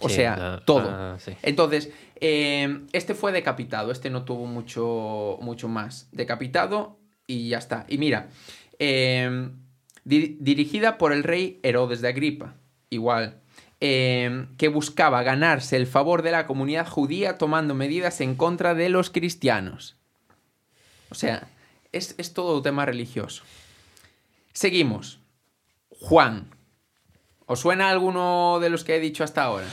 O Sí, sea, ah, todo. ah, sí. Entonces, eh, este fue decapitado, este no tuvo mucho, mucho más. Decapitado y ya está. Y mira, eh, di- dirigida por el rey Herodes de Agripa, igual, eh, que buscaba ganarse el favor de la comunidad judía tomando medidas en contra de los cristianos. O sea, es, es todo un tema religioso. Seguimos. Juan. ¿Os suena alguno de los que he dicho hasta ahora?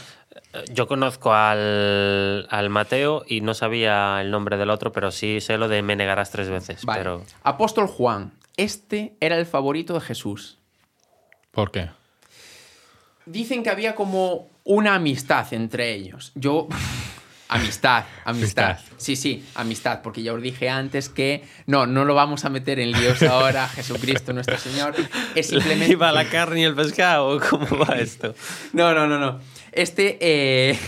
Yo conozco al, al Mateo y no sabía el nombre del otro, pero sí sé lo de me negarás tres veces. Vale. Pero Apóstol Juan. Este era el favorito de Jesús. ¿Por qué? Dicen que había como una amistad entre ellos. Yo. Amistad, amistad. Sí, sí, amistad, porque ya os dije antes que no, no lo vamos a meter en líos ahora, Jesucristo nuestro Señor. Es simplemente. ¿Iba la carne y el pescado? ¿Cómo va esto? No, no, no, no. Este, eh,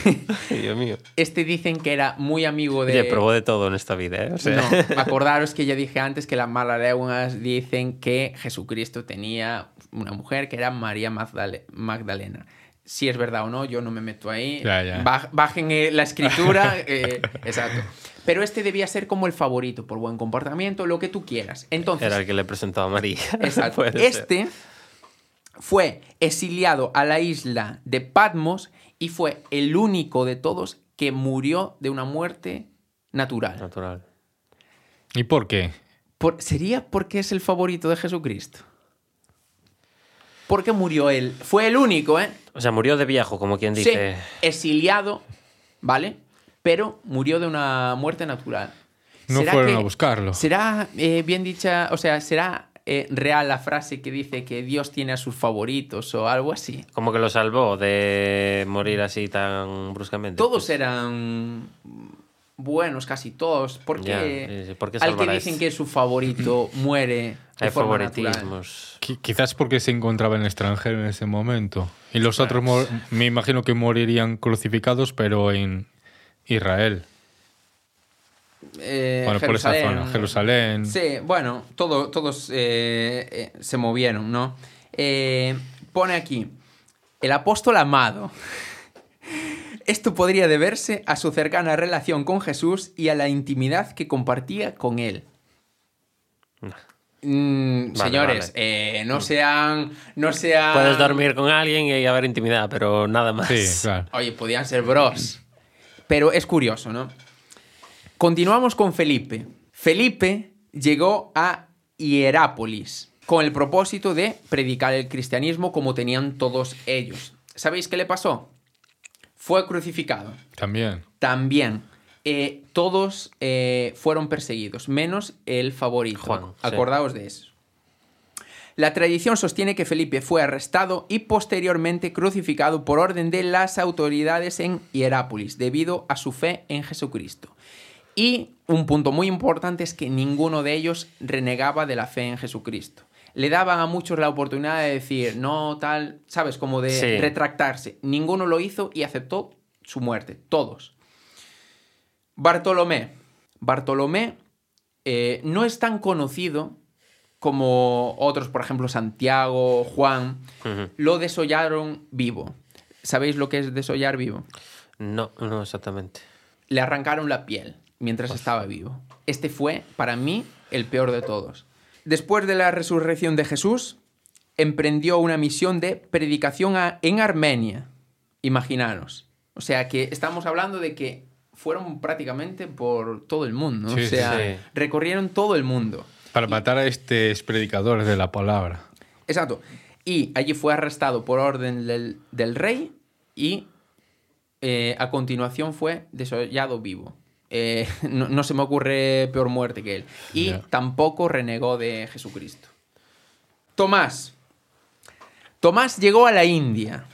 Dios mío. este dicen que era muy amigo de. Oye, probó de todo en esta vida, ¿eh? O sea, No, acordaros que ya dije antes que las maladeguas dicen que Jesucristo tenía una mujer que era María Magdale- Magdalena. Si es verdad o no, yo no me meto ahí. Ya, ya. Baj- Bajen eh, la escritura. eh, exacto. Pero este debía ser como el favorito, por buen comportamiento, lo que tú quieras. Entonces, Era el que le presentó a María. Exacto. Ser. Este fue exiliado a la isla de Patmos y fue el único de todos que murió de una muerte natural. Natural. ¿Y por qué? Por- ¿Sería porque es el favorito de Jesucristo? ¿Por qué murió él? Fue el único, ¿eh? O sea, murió de viejo, como quien dice. Sí, exiliado, ¿vale? Pero murió de una muerte natural. No ¿Será fueron que- a buscarlo. ¿Será eh, bien dicha, o sea, será eh, real la frase que dice que Dios tiene a sus favoritos o algo así? Como que lo salvó de morir así tan bruscamente. Todos eran buenos, casi todos. ¿Por Ya, qué sí, sí, ¿por qué al que dicen que es su favorito muere Hay favoritismos. Qui- Quizás porque se encontraba en el extranjero en ese momento. Y los otros me imagino que morirían crucificados, pero en Israel. Eh, Bueno, por esa Jerusalén. zona, Jerusalén. Sí, bueno, todo, todos eh, eh, se movieron, ¿no? Eh, pone aquí, el apóstol amado. Esto podría deberse a su cercana relación con Jesús y a la intimidad que compartía con él. Mm, Vale, señores, vale. eh, no sean, no sean... Puedes dormir con alguien y haber intimidad, pero nada más. Sí, claro. Oye, podían ser bros. Pero es curioso, ¿no? Continuamos con Felipe. Felipe llegó a Hierápolis con el propósito de predicar el cristianismo como tenían todos ellos. ¿Sabéis qué le pasó? Fue crucificado. También. También. Eh, todos eh, fueron perseguidos, menos el favorito. Juan, sí. Acordaos de eso. La tradición sostiene que Felipe fue arrestado y posteriormente crucificado por orden de las autoridades en Hierápolis debido a su fe en Jesucristo. Y un punto muy importante es que ninguno de ellos renegaba de la fe en Jesucristo. Le daban a muchos la oportunidad de decir, no, tal, ¿sabes? Como de Sí. retractarse. Ninguno lo hizo y aceptó su muerte. Todos. Bartolomé. Bartolomé eh, no es tan conocido como otros, por ejemplo, Santiago, Juan. Lo desollaron vivo. ¿Sabéis lo que es desollar vivo? No, no exactamente. Le arrancaron la piel mientras estaba vivo. Este fue, para mí, el peor de todos. Después de la resurrección de Jesús, emprendió una misión de predicación a- en Armenia. Imaginaros. O sea que estamos hablando de que fueron prácticamente por todo el mundo. Sí, o sea, sí. recorrieron todo el mundo. Para matar a estos predicadores de la palabra. Exacto. Y allí fue arrestado por orden del, del rey y eh, a continuación fue desollado vivo. Eh, no, no se me ocurre peor muerte que él. Y tampoco renegó de Jesucristo. Tomás. Tomás llegó a la India.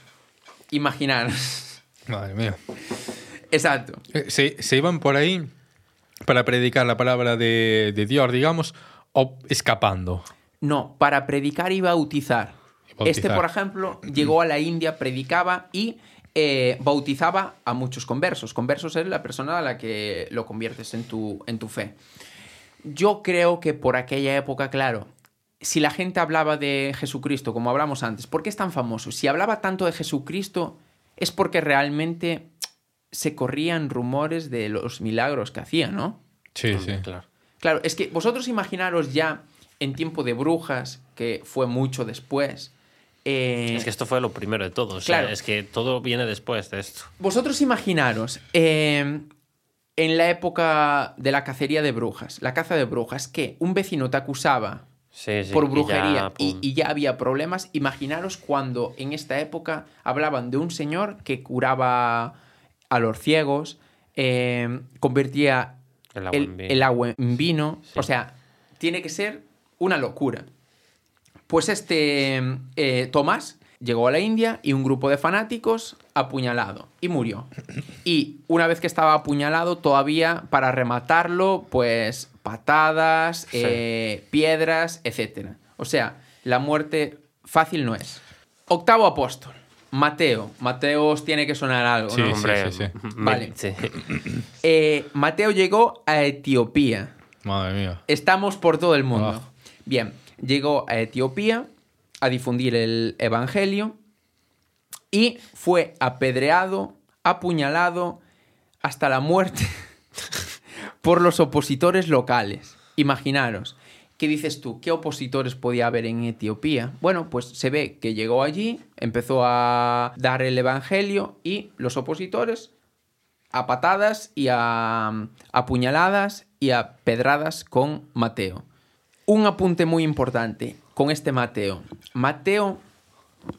Imaginaros. Madre mía. Exacto. Eh, Se, se iban por ahí para predicar la palabra de, de Dios, digamos, o escapando. No, para predicar y bautizar. Y bautizar. Este, por ejemplo, llegó a la India, predicaba y eh, bautizaba a muchos conversos. Conversos es la persona a la que lo conviertes en tu, en tu fe. Yo creo que por aquella época, claro, si la gente hablaba de Jesucristo, como hablamos antes, ¿por qué es tan famoso? Si hablaba tanto de Jesucristo, es porque realmente se corrían rumores de los milagros que hacía, ¿no? Sí, sí. Claro. Claro, es que vosotros imaginaros ya en tiempo de brujas, que fue mucho después. eh, Es que esto fue lo primero de todo. o sea, Claro. es que todo viene después de esto. Vosotros imaginaros eh, en la época de la cacería de brujas, la caza de brujas, que un vecino te acusaba Sí, sí, por y brujería ya, y, pum. y ya había problemas. Imaginaros cuando en esta época hablaban de un señor que curaba a los ciegos, eh, convertía El agua el, en vino. el agua en vino. Sí. O sea, tiene que ser una locura. Pues este eh, Tomás llegó a la India y un grupo de fanáticos apuñalado y murió. Y una vez que estaba apuñalado, todavía para rematarlo, pues patadas, Sí. eh, piedras, etc. O sea, la muerte fácil no es. Octavo apóstol, Mateo. Mateo os tiene que sonar algo, Sí, ¿no? sí. Hombre, sí. Vale. sí. Eh, Mateo llegó a Etiopía. Madre mía. Estamos por todo el mundo. Ah. Bien, llegó a Etiopía a difundir el Evangelio y fue apedreado, apuñalado hasta la muerte por los opositores locales. Imaginaros, ¿qué dices tú? ¿Qué opositores podía haber en Etiopía? Bueno, pues se ve que llegó allí, empezó a dar el Evangelio y los opositores a patadas y a, a puñaladas y a pedradas con Mateo. Un apunte muy importante con este Mateo. Mateo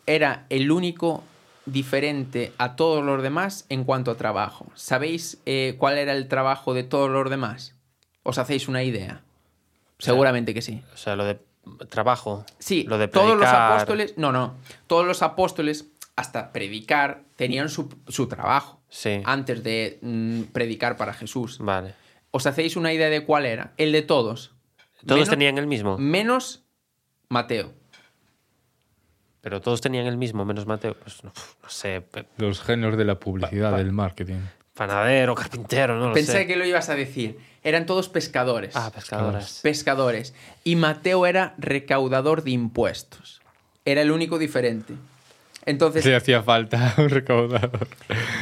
era el único diferente a todos los demás en cuanto a trabajo. ¿Sabéis eh, cuál era el trabajo de todos los demás? ¿Os hacéis una idea? Seguramente que sí. O sea, lo de trabajo. Sí, lo de todos los apóstoles, no, no, todos los apóstoles, hasta predicar, tenían su, su trabajo Sí. antes de mm, predicar para Jesús. Vale. ¿Os hacéis una idea de cuál era? El de todos. Todos Menos- tenían el mismo. Menos Mateo. Pero todos tenían el mismo, menos Mateo. Pues no, no sé. Los genios de la publicidad, Pa- pa- del marketing. Panadero, carpintero, no lo Pensé sé. que lo ibas a decir. Eran todos pescadores. Ah, pescadoras. pescadores. Y Mateo era recaudador de impuestos. Era el único diferente. Entonces, Le hacía falta un recaudador.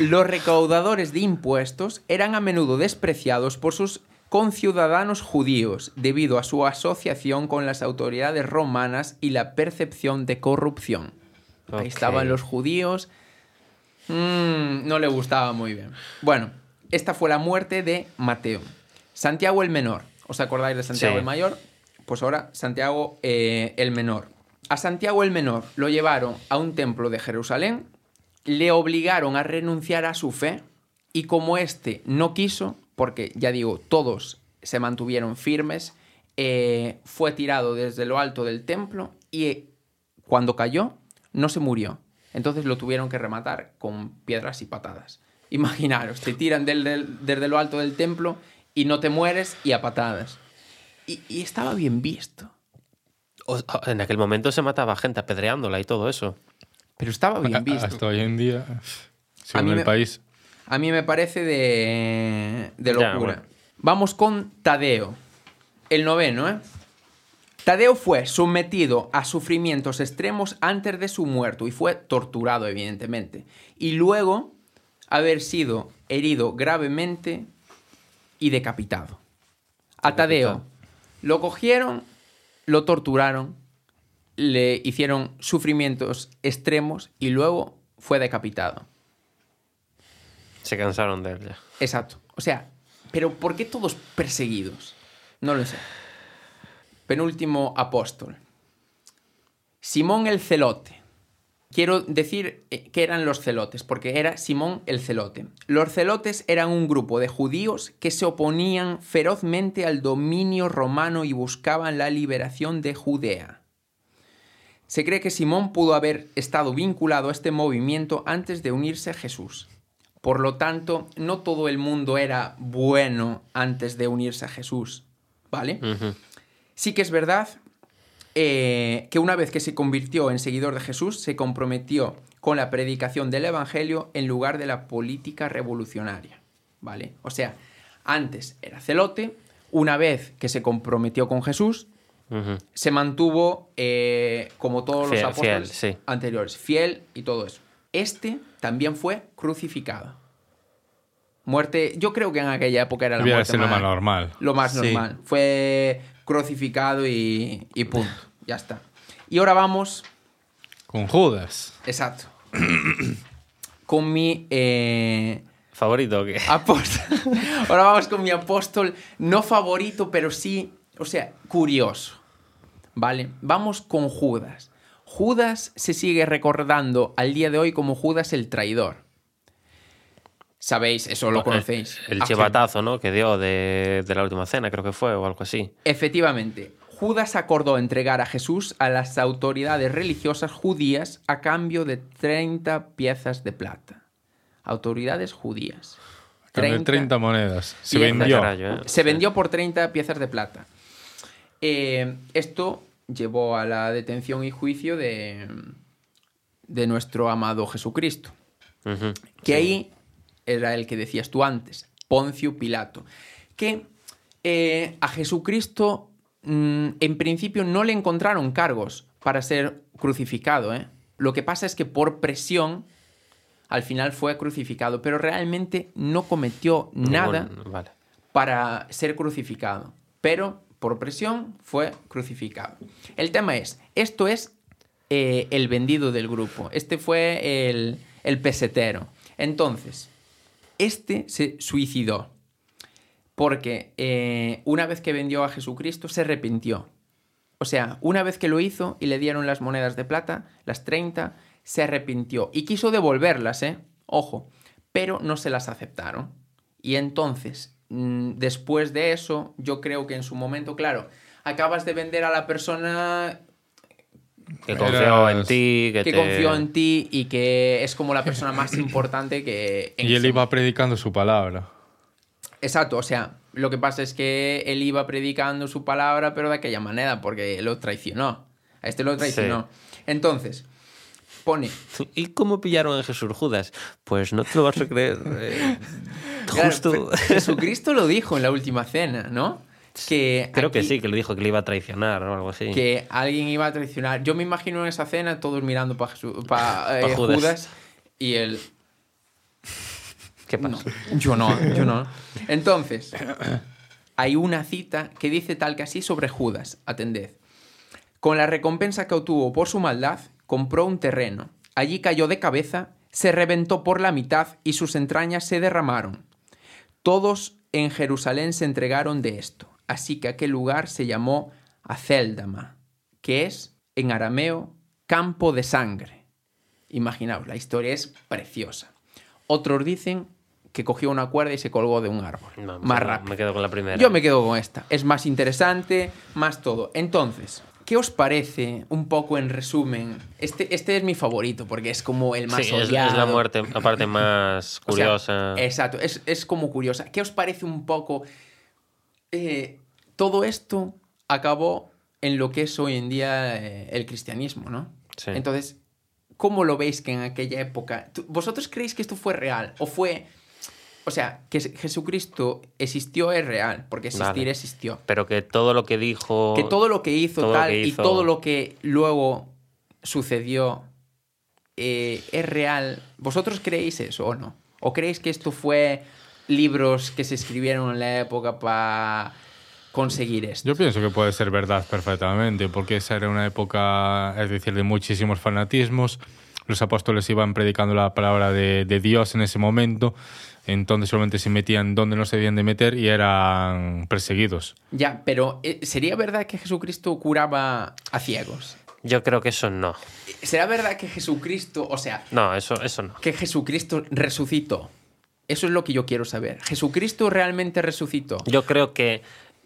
los recaudadores de impuestos eran a menudo despreciados por sus conciudadanos judíos debido a su asociación con las autoridades romanas y la percepción de corrupción. Ahí Ok. estaban los judíos. Mm, no le gustaba muy bien. Bueno, esta fue la muerte de Mateo. Santiago el Menor. ¿Os acordáis de Santiago Sí. el Mayor? Pues ahora Santiago eh, el Menor. A Santiago el Menor lo llevaron a un templo de Jerusalén, le obligaron a renunciar a su fe y como éste no quiso, porque ya digo, todos se mantuvieron firmes, eh, fue tirado desde lo alto del templo y eh, cuando cayó no se murió. Entonces lo tuvieron que rematar con piedras y patadas. Imaginaros, te tiran del- del- desde lo alto del templo y no te mueres y a patadas. Y, y estaba bien visto. O- En aquel momento se mataba gente apedreándola y todo eso. Pero estaba bien visto. Hasta hoy en día, según mí el me- país. A mí me parece de, de Ya, locura. bueno. Vamos con Tadeo, el noveno, ¿eh? Tadeo fue sometido a sufrimientos extremos antes de su muerte y fue torturado, evidentemente. Y luego haber sido herido gravemente y decapitado. A Tadeo lo cogieron, lo torturaron, le hicieron sufrimientos extremos y luego fue decapitado. Se cansaron de él ya. Exacto. O sea, pero ¿por qué todos perseguidos? No lo sé. Penúltimo apóstol. Simón el celote. Quiero decir eh, que eran los celotes, porque era Simón el celote. Los celotes eran un grupo de judíos que se oponían ferozmente al dominio romano y buscaban la liberación de Judea. Se cree que Simón pudo haber estado vinculado a este movimiento antes de unirse a Jesús. Por lo tanto, no todo el mundo era bueno antes de unirse a Jesús, ¿vale? Sí que es verdad eh, que una vez que se convirtió en seguidor de Jesús, se comprometió con la predicación del Evangelio en lugar de la política revolucionaria, ¿vale? O sea, antes era celote, una vez que se comprometió con Jesús, se mantuvo eh, como todos Fiel, los apóstoles fiel, sí. anteriores, fiel y todo eso. Este también fue crucificado. Muerte, yo creo que en aquella época era la muerte ser lo más, más normal. lo más Sí. normal. Fue crucificado y, y punto. Ya está. Y ahora vamos, Con Judas. exacto, con mi eh, ¿Favorito o qué? apóstol. Ahora vamos con mi apóstol, no favorito, pero sí, o sea, curioso. ¿Vale? Vamos con Judas. Judas se sigue recordando al día de hoy como Judas el traidor. Sabéis, eso lo conocéis. El chivatazo, ¿no? Que dio de, de la última cena, creo que fue, o algo así. Efectivamente, Judas acordó entregar a Jesús a las autoridades religiosas judías a cambio de 30 piezas de plata. Autoridades judías. Con 30, monedas. Se vendió. ¿eh? Se vendió por 30 piezas de plata. Eh, esto llevó a la detención y juicio de, de nuestro amado Jesucristo. Que ahí era el que decías tú antes, Poncio Pilato. Que eh, a Jesucristo mm, en principio no le encontraron cargos para ser crucificado. ¿eh? Lo que pasa es que por presión al final fue crucificado, pero realmente no cometió nada Vale. para ser crucificado, pero por presión fue crucificado. El tema es, esto es eh, el vendido del grupo, este fue el, el pesetero. Entonces, este se suicidó porque eh, una vez que vendió a Jesucristo se arrepintió. O sea, una vez que lo hizo y le dieron las monedas de plata, las 30, se arrepintió y quiso devolverlas, ¿eh? Ojo, pero no se las aceptaron. Y entonces, mm, después de eso, yo creo que en su momento, claro, acabas de vender a la persona Que confió en ti, que, que te- confió en ti y que es como la persona más importante que... en Y él iba predicando su palabra. Exacto, o sea, lo que pasa es que él iba predicando su palabra, pero de aquella manera, porque lo traicionó. A este lo traicionó. Entonces, pone. ¿Y cómo pillaron a Jesús Judas? Pues no te lo vas a creer. eh, justo. Jesucristo lo dijo en la última cena, ¿no? Que Creo que sí, que le dijo que le iba a traicionar o algo así. Que alguien iba a traicionar. Yo me imagino en esa cena todos mirando para Pa Judas. Judas. y él. ¿Qué pasa? Yo no, yo no. Entonces, hay una cita que dice tal que así sobre Judas. Atended. Con la recompensa que obtuvo por su maldad, compró un terreno. Allí cayó de cabeza, se reventó por la mitad y sus entrañas se derramaron. Todos en Jerusalén se entregaron de esto, así que aquel lugar se llamó Aceldama, que es, en arameo, campo de sangre. Imaginaos, la historia es preciosa. Otros dicen que cogió una cuerda y se colgó de un árbol. No, más rápido. Me quedo con la primera. Yo me quedo con esta. Es más interesante, más todo. Entonces, ¿qué os parece, un poco en resumen? Este, este es mi favorito porque es como el más Sí, es, odiado. es la muerte, aparte más O sea, curiosa. exacto, es, es como curiosa. ¿Qué os parece un poco? Eh, todo esto acabó en lo que es hoy en día eh, el cristianismo, ¿no? Sí. Entonces, ¿cómo lo veis que en aquella época... ¿Vosotros creéis que esto fue real? ¿O fue... O sea, que Jesucristo existió es real, porque existir Vale. existió. Pero que todo lo que dijo. Que todo lo que hizo tal que y todo lo que luego sucedió eh, es real. ¿Vosotros creéis eso o no? ¿O creéis que esto fue libros que se escribieron en la época para conseguir esto? Yo pienso que puede ser verdad perfectamente, porque esa era una época, es decir, de muchísimos fanatismos. Los apóstoles iban predicando la palabra de, de Dios en ese momento, entonces solamente se metían donde no se debían de meter y eran perseguidos. Ya, pero eh, ¿sería verdad que Jesucristo curaba a ciegos? Yo creo que eso no. ¿Será verdad que Jesucristo, o sea, No, eso, eso no. que Jesucristo resucitó? Eso es lo que yo quiero saber. ¿Jesucristo realmente resucitó? Yo creo que.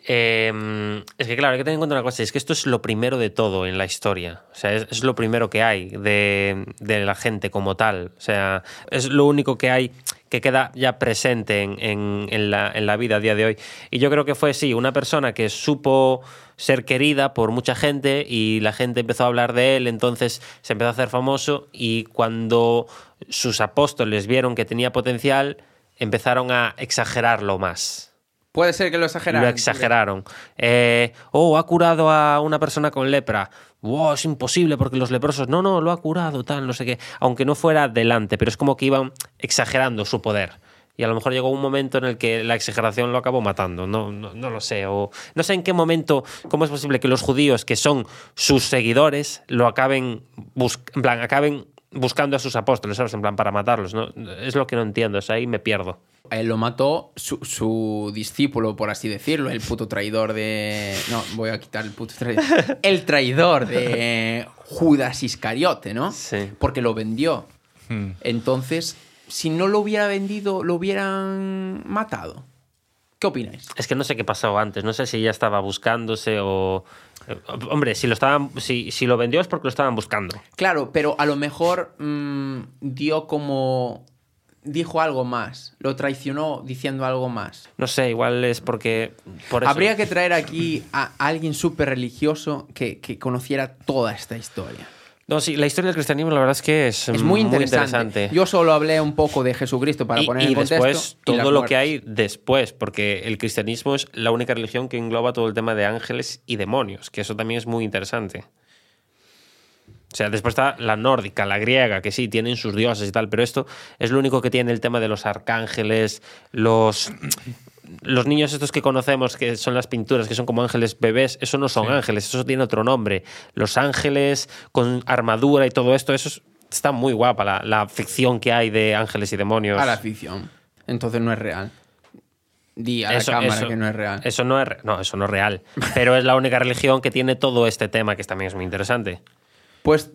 eh, es que, claro, hay que tener en cuenta una cosa: es que esto es lo primero de todo en la historia. O sea, es, es lo primero que hay de, de la gente como tal. O sea, es lo único que hay que queda ya presente en, en- en la, en la vida a día de hoy. Y yo creo que fue, sí, una persona que supo ser querida por mucha gente y la gente empezó a hablar de él, entonces se empezó a hacer famoso y cuando sus apóstoles vieron que tenía potencial, empezaron a exagerarlo más. Puede ser que lo exageraron. Lo exageraron. Eh, oh, ha curado a una persona con lepra. Wow, es imposible porque los leprosos. No, no, lo ha curado, tal, no sé qué. Aunque no fuera delante, pero es como que iban exagerando su poder. Y a lo mejor llegó un momento en el que la exageración lo acabó matando. No, no, no lo sé. O no sé en qué momento, cómo es posible que los judíos, que son sus seguidores, lo acaben, en plan, acaben buscando a sus apóstoles, ¿sabes? En plan, para matarlos. ¿no? Es lo que no entiendo. O sea, ahí me pierdo. Él lo mató su, su discípulo, por así decirlo, el puto traidor de... No, voy a quitar el puto traidor. El traidor de Judas Iscariote, ¿no? Sí. Porque lo vendió. Hmm. Entonces, si no lo hubiera vendido, lo hubieran matado. ¿Qué opináis? Es que no sé qué pasó antes, no sé si ya estaba buscándose o... eh, Hombre, si lo, estaban, si, si lo vendió es porque lo estaban buscando. Claro, pero a lo mejor mm, dio como... Dijo algo más. Lo traicionó diciendo algo más. No sé, igual es porque... Por eso. Habría que traer aquí a alguien súper religioso que, que conociera toda esta historia. No, sí, la historia del cristianismo la verdad es que es, Es muy interesante. Yo solo hablé un poco de Jesucristo para y, poner y en contexto. después y todo lo que hay después, porque el cristianismo es la única religión que engloba todo el tema de ángeles y demonios, que eso también es muy interesante. O sea, después está la nórdica, la griega, que sí, tienen sus dioses y tal, pero esto es lo único que tiene el tema de los arcángeles, los, los niños estos que conocemos, que son las pinturas, que son como ángeles bebés, eso no son ángeles, eso tiene otro nombre. Los ángeles con armadura y todo esto, eso es- está muy guapa, la, la ficción que hay de ángeles y demonios. A la ficción. Entonces no es real. Di a la cámara eso- que no es real. Eso no es, no, eso no es real. Pero es la única religión que tiene todo este tema, que también es muy interesante. Pues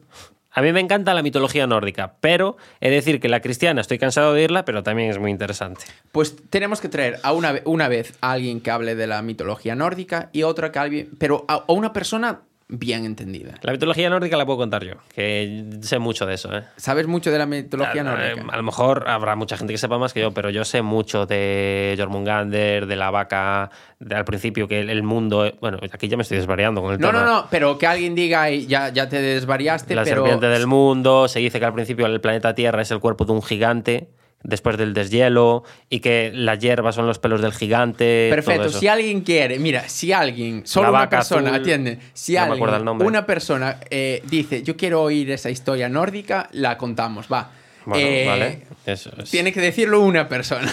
A mí me encanta la mitología nórdica, pero he de decir que la cristiana estoy cansado de oírla, pero también es muy interesante. Pues tenemos que traer a una, una vez a alguien que hable de la mitología nórdica y otra que hable, pero a una persona bien entendida. La mitología nórdica la puedo contar yo, que sé mucho de eso. ¿eh? ¿Sabes mucho de la mitología nórdica? a lo mejor habrá mucha gente que sepa más que yo, pero yo sé mucho de Jormungander, de la vaca, de, al principio que el, mundo... Bueno, aquí ya me estoy desvariando con el No, tema. no, no, pero que alguien diga y ya, ya te desvariaste, la pero serpiente del mundo, se dice que al principio el planeta Tierra es el cuerpo de un gigante, después del deshielo, y que las hierbas son los pelos del gigante. todo Perfecto, eso. si alguien quiere, mira, si alguien, solo La una persona, azul, atiende, si no alguien, una persona eh, dice, yo quiero oír esa historia nórdica, la contamos, va. Bueno, Eh, vale. Eso es. Tiene que decirlo una persona.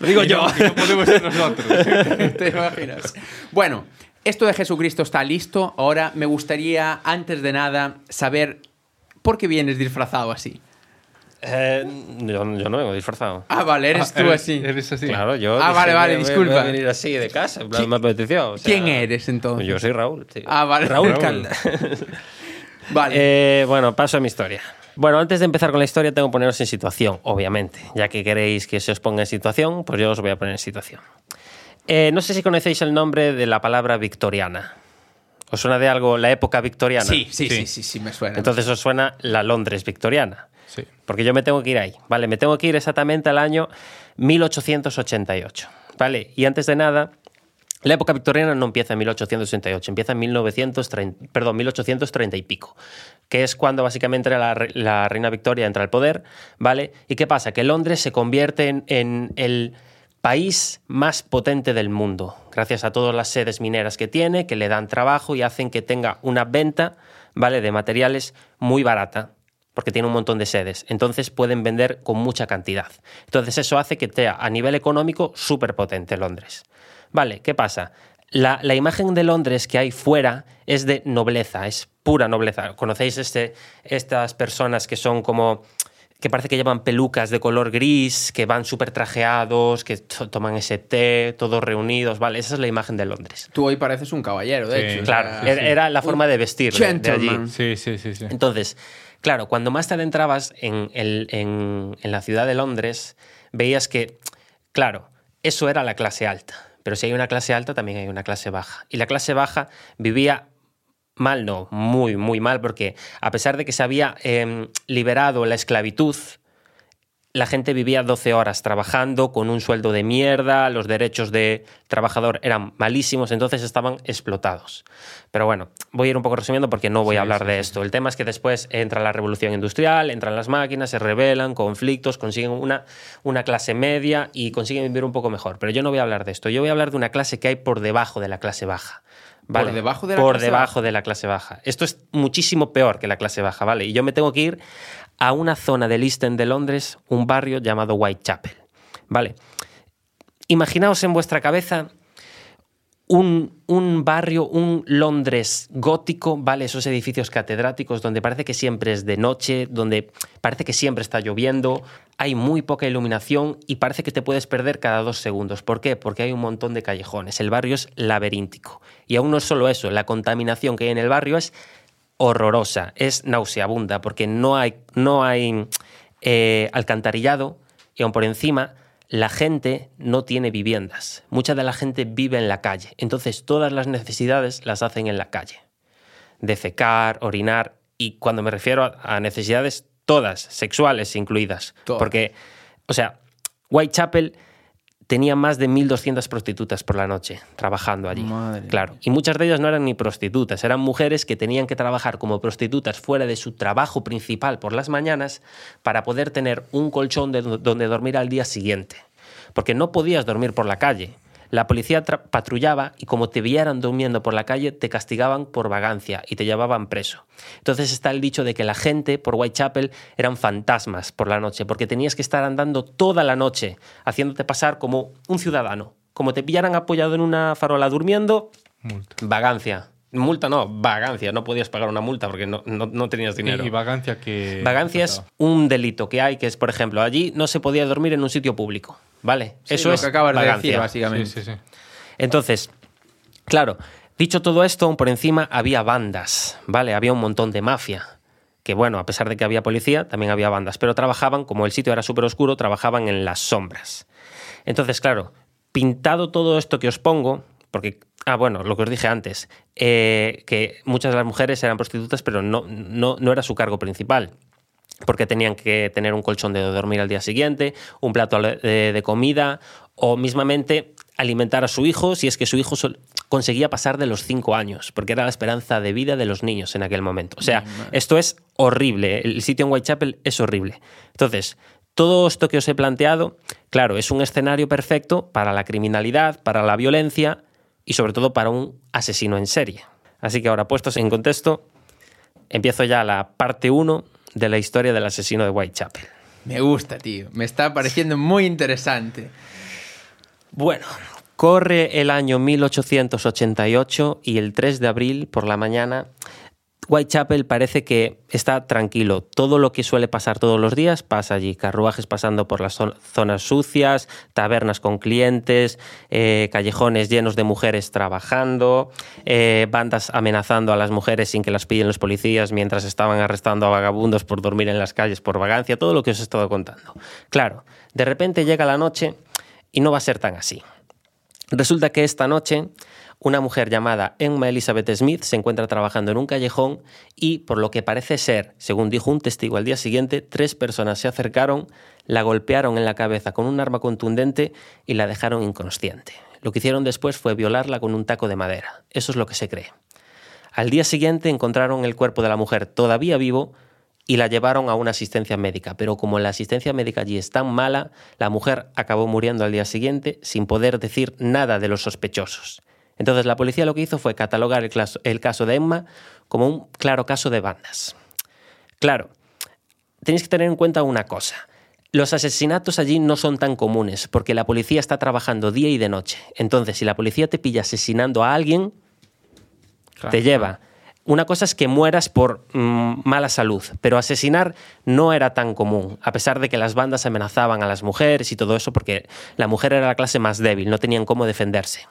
Lo digo yo. No podemos ser nosotros. ¿Te imaginas? Bueno, esto de Jesucristo está listo. Ahora me gustaría, antes de nada, saber por qué vienes disfrazado así. Eh, yo, yo no vengo disfrazado. Ah, vale, eres tú eres- así. Eres así. Claro, yo. Ah, vale, vale, disculpa. Voy a venir así de casa, en plan, me apeteció. o sea, ¿Quién eres entonces? Yo soy Raúl. tío. Ah, vale. Raúl Raúl. Calda. Vale. Eh, bueno, paso a mi historia. Bueno, antes de empezar con la historia, tengo que poneros en situación, obviamente. Ya que queréis que se os ponga en situación, pues yo os voy a poner en situación. Eh, no sé si conocéis el nombre de la palabra victoriana. ¿Os suena de algo la época victoriana? sí, sí, sí, sí. sí, sí, me suena. Entonces os suena la Londres victoriana. Sí. Porque yo me tengo que ir ahí, ¿vale? Me tengo que ir exactamente al año 1888, ¿vale? Y antes de nada, la época victoriana no empieza en 1888, empieza en 1930, perdón, 1830 y pico, que es cuando básicamente la, re- la reina Victoria entra al poder, ¿vale? ¿Y qué pasa? Que Londres se convierte en, en el país más potente del mundo, gracias a todas las sedes mineras que tiene, que le dan trabajo y hacen que tenga una venta, ¿vale? De materiales muy barata, porque tiene un montón de sedes. Entonces pueden vender con mucha cantidad. Entonces eso hace que sea a nivel económico súper potente Londres. Vale, ¿qué pasa? La, la imagen de Londres que hay fuera es de nobleza, es pura nobleza. ¿Conocéis este, estas personas que son como que parece que llevan pelucas de color gris, que van súper trajeados, que to- toman ese té, todos reunidos, ¿vale? Esa es la imagen de Londres. Tú hoy pareces un caballero, de Sí. hecho. o Claro, sea, era, era la forma de vestir de- de allí. Sí, sí, sí, sí. Entonces, claro, cuando más te adentrabas en, la ciudad de Londres, veías que, claro, eso era la clase alta. Pero si hay una clase alta, también hay una clase baja. Y la clase baja vivía mal, no, muy, muy mal, porque a pesar de que se había em, liberado la esclavitud, la gente vivía 12 horas trabajando con un sueldo de mierda, los derechos de trabajador eran malísimos, entonces estaban explotados. Pero bueno, voy a ir un poco resumiendo porque no voy a hablar sí, de sí, esto. El tema es que después entra la revolución industrial, entran las máquinas, se rebelan, conflictos, consiguen una, una clase media y consiguen vivir un poco mejor. Pero yo no voy a hablar de esto, yo voy a hablar de una clase que hay por debajo de la clase baja. ¿vale? ¿Por debajo de la Por clase debajo baja? de la clase baja. Esto es muchísimo peor que la clase baja, ¿vale? Y yo me tengo que ir a una zona del East End de Londres, un barrio llamado Whitechapel, ¿vale? Imaginaos en vuestra cabeza un, un barrio, un Londres gótico, ¿vale? Esos edificios catedráticos donde parece que siempre es de noche, donde parece que siempre está lloviendo, hay muy poca iluminación y parece que te puedes perder cada dos segundos. ¿Por qué? Porque hay un montón de callejones. El barrio es laberíntico. Y aún no es solo eso, la contaminación que hay en el barrio es horrorosa, es nauseabunda, porque no hay, no hay eh, alcantarillado y aún por encima la gente no tiene viviendas. Mucha de la gente vive en la calle. Entonces todas las necesidades las hacen en la calle. Defecar, orinar y cuando me refiero a, necesidades todas, sexuales incluidas. Todas. Porque, o sea, Whitechapel tenía más de 1.200 prostitutas por la noche trabajando allí. Madre claro. Y muchas de ellas no eran ni prostitutas, eran mujeres que tenían que trabajar como prostitutas fuera de su trabajo principal por las mañanas para poder tener un colchón de do- donde dormir al día siguiente. Porque no podías dormir por la calle. La policía patrullaba y como te vieran durmiendo por la calle, te castigaban por vagancia y te llevaban preso. Entonces está el dicho de que la gente por Whitechapel eran fantasmas por la noche, porque tenías que estar andando toda la noche, haciéndote pasar como un ciudadano. Como te pillaran apoyado en una farola durmiendo, Multa. vagancia. Multa no, vagancia. No podías pagar una multa porque no, no- no tenías dinero. Y vagancia que... Vagancia es un delito que hay, que es, por ejemplo, allí no se podía dormir en un sitio público, ¿vale? Sí, Eso lo es que acabas de vagancia. decir, Sí, básicamente. sí, sí. Entonces, claro, dicho todo esto, aún por encima había bandas, ¿vale? Había un montón de mafia. Que bueno, a pesar de que había policía, también había bandas, pero trabajaban, como el sitio era súper oscuro, trabajaban en las sombras. Entonces, claro, pintado todo esto que os pongo, porque, ah, bueno, lo que os dije antes, eh, que muchas de las mujeres eran prostitutas, pero no, no, no era su cargo principal porque tenían que tener un colchón de dormir al día siguiente, un plato de, de comida o mismamente alimentar a su hijo si es que su hijo conseguía pasar de los cinco años, porque era la esperanza de vida de los niños en aquel momento. O sea, esto es horrible. El sitio en Whitechapel es horrible. Entonces, todo esto que os he planteado, claro, es un escenario perfecto para la criminalidad, para la violencia y sobre todo para un asesino en serie. Así que ahora, puestos en contexto, empiezo ya la parte 1 de la historia del asesino de Whitechapel. Me gusta, tío. Me está pareciendo muy interesante. Bueno, corre el año 1888 y el 3 de abril por la mañana Whitechapel parece que está tranquilo. Todo lo que suele pasar todos los días pasa allí. Carruajes pasando por las zonas sucias, tabernas con clientes, eh, callejones llenos de mujeres trabajando, eh, bandas amenazando a las mujeres sin que las pillen los policías mientras estaban arrestando a vagabundos por dormir en las calles por vagancia, todo lo que os he estado contando. Claro, de repente llega la noche y no va a ser tan así. Resulta que esta noche una mujer llamada Emma Elizabeth Smith se encuentra trabajando en un callejón y, por lo que parece ser, según dijo un testigo al día siguiente, tres personas se acercaron, la golpearon en la cabeza con un arma contundente y la dejaron inconsciente. Lo que hicieron después fue violarla con un taco de madera. Eso es lo que se cree. Al día siguiente encontraron el cuerpo de la mujer todavía vivo y la llevaron a una asistencia médica, pero como la asistencia médica allí es tan mala, la mujer acabó muriendo al día siguiente sin poder decir nada de los sospechosos. Entonces la policía lo que hizo fue catalogar el, caso de Emma como un claro caso de bandas. Claro, tenéis que tener en cuenta una cosa. Los asesinatos allí no son tan comunes porque la policía está trabajando día y de noche. Entonces, si la policía te pilla asesinando a alguien, te lleva. Una cosa es que mueras por mm, mala salud, pero asesinar no era tan común, a pesar de que las bandas amenazaban a las mujeres y todo eso, porque la mujer era la clase más débil, no tenían cómo defenderse.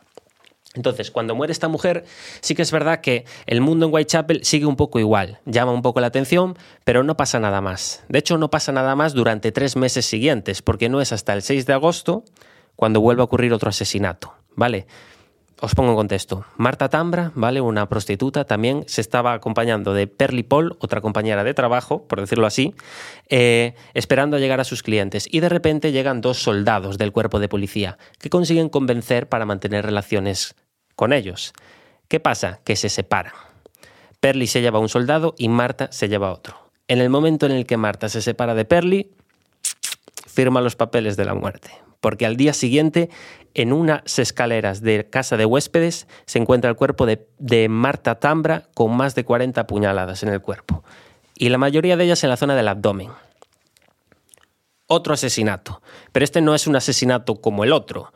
Entonces, cuando muere esta mujer, sí que es verdad que el mundo en Whitechapel sigue un poco igual, llama un poco la atención, pero no pasa nada más. De hecho, no pasa nada más durante tres meses siguientes, porque no es hasta el 6 de agosto cuando vuelve a ocurrir otro asesinato, ¿vale? Os pongo en contexto. Marta Tambra, ¿vale? Una prostituta, también se estaba acompañando de Perly Paul, otra compañera de trabajo, por decirlo así, eh, esperando a llegar a sus clientes. Y de repente llegan dos soldados del cuerpo de policía que consiguen convencer para mantener relaciones con ellos. ¿Qué pasa? Que se separan. Perly se lleva a un soldado y Marta se lleva a otro. En el momento en el que Marta se separa de Perly, firma los papeles de la muerte. Porque al día siguiente, en unas escaleras de casa de huéspedes, se encuentra el cuerpo de, de Marta Tambra con más de 40 puñaladas en el cuerpo. Y la mayoría de ellas en la zona del abdomen. Otro asesinato. Pero este no es un asesinato como el otro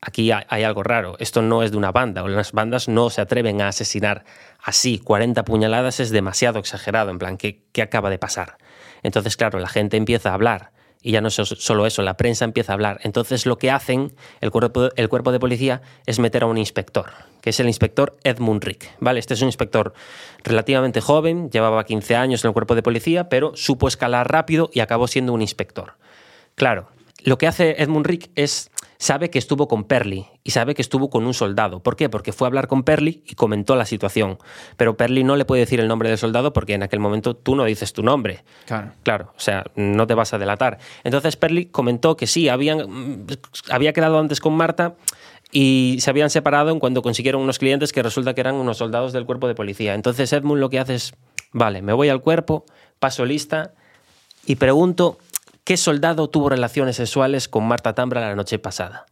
aquí hay, algo raro. Esto no es de una banda, o las bandas no se atreven a asesinar así. 40 puñaladas es demasiado exagerado, en plan, ¿qué, ¿qué, acaba de pasar? Entonces, claro, la gente empieza a hablar. Y ya no es solo eso, la prensa empieza a hablar. Entonces lo que hacen el cuerpo, el cuerpo de policía es meter a un inspector, que es el inspector Edmund Rick. ¿vale? Este es un inspector relativamente joven, llevaba 15 años en el cuerpo de policía, pero supo escalar rápido y acabó siendo un inspector. Claro, lo que hace Edmund Rick es sabe que estuvo con Perly y sabe que estuvo con un soldado. ¿Por qué? Porque fue a hablar con Perly y comentó la situación. Pero Perly no le puede decir el nombre del soldado porque en aquel momento tú no dices tu nombre. Claro. Claro, o sea, no te vas a delatar. Entonces Perly comentó que sí, habían, había quedado antes con Marta y se habían separado en cuando consiguieron unos clientes que resulta que eran unos soldados del cuerpo de policía. Entonces Edmund lo que hace es, vale, me voy al cuerpo, paso lista y pregunto ¿Qué soldado tuvo relaciones sexuales con Marta Tambra la noche pasada?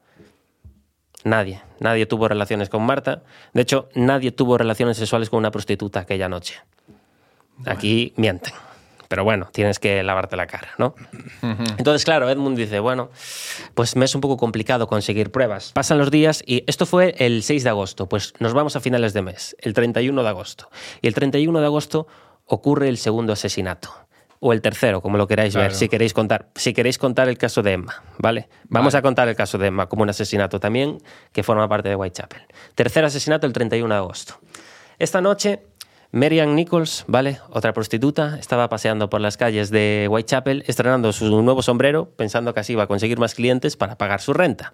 Nadie, nadie tuvo relaciones con Marta. De hecho, nadie tuvo relaciones sexuales con una prostituta aquella noche. Aquí mienten. Pero bueno, tienes que lavarte la cara, ¿no? Entonces, claro, Edmund dice, bueno, pues me es un poco complicado conseguir pruebas. Pasan los días y esto fue el 6 de agosto, pues nos vamos a finales de mes, el 31 de agosto. Y el 31 de agosto ocurre el segundo asesinato o el tercero, como lo queráis ver, si queréis contar. Si queréis contar el caso de Emma, ¿vale? Vamos a contar el caso de Emma como un asesinato también que forma parte de Whitechapel. Tercer asesinato el 31 de agosto. Esta noche, Marian Nichols, ¿vale? Otra prostituta, estaba paseando por las calles de Whitechapel estrenando su nuevo sombrero, pensando que así iba a conseguir más clientes para pagar su renta.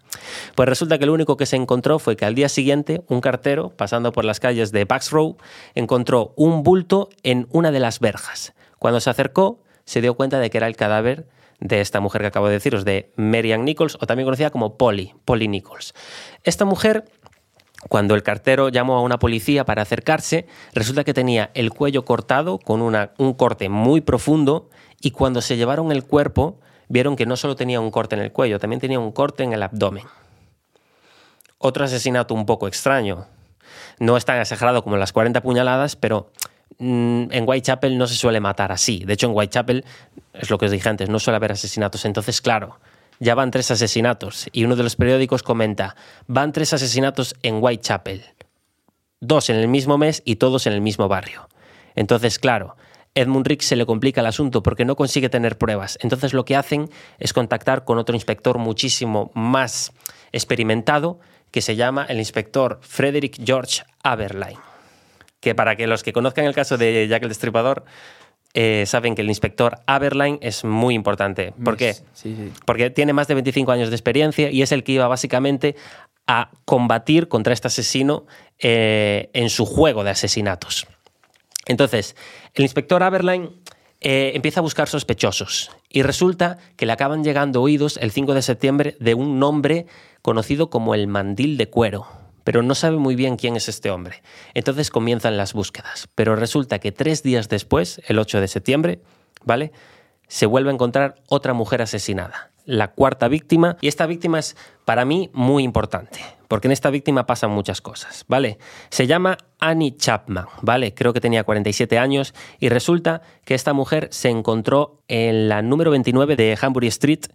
Pues resulta que lo único que se encontró fue que al día siguiente, un cartero, pasando por las calles de Bucks Row, encontró un bulto en una de las verjas. Cuando se acercó, se dio cuenta de que era el cadáver de esta mujer que acabo de deciros, de Marian Nichols, o también conocida como Polly, Polly Nichols. Esta mujer cuando el cartero llamó a una policía para acercarse, resulta que tenía el cuello cortado con un corte muy profundo y cuando se llevaron el cuerpo vieron que no solo tenía un corte en el cuello, también tenía un corte en el abdomen. Otro asesinato un poco extraño. No es tan exagerado como las 40 puñaladas, pero en Whitechapel no se suele matar así. De hecho, en Whitechapel, es lo que os dije antes, no suele haber asesinatos. Entonces, claro, ya van tres asesinatos. Y uno de los periódicos comenta, van tres asesinatos en Whitechapel. Dos en el mismo mes y todos en el mismo barrio. Entonces, claro, Edmund Rick se le complica el asunto porque no consigue tener pruebas. Entonces lo que hacen es contactar con otro inspector muchísimo más experimentado que se llama el inspector Frederick George Aberline. Que para que los que conozcan el caso de Jack el Destripador eh, saben que el inspector Aberline es muy importante. ¿Por qué? Sí, sí. Porque tiene más de 25 años de experiencia y es el que iba básicamente a combatir contra este asesino eh, en su juego de asesinatos. Entonces, el inspector Aberline eh, empieza a buscar sospechosos y resulta que le acaban llegando oídos el 5 de septiembre de un nombre conocido como el mandil de cuero, pero no sabe muy bien quién es este hombre. Entonces comienzan las búsquedas, pero resulta que tres días después, el 8 de septiembre, ¿vale? Se vuelve a encontrar otra mujer asesinada, la cuarta víctima, y esta víctima es para mí muy importante, porque en esta víctima pasan muchas cosas, ¿vale? Se llama Annie Chapman, ¿vale? Creo que tenía 47 años y resulta que esta mujer se encontró en la número 29 de Hambury Street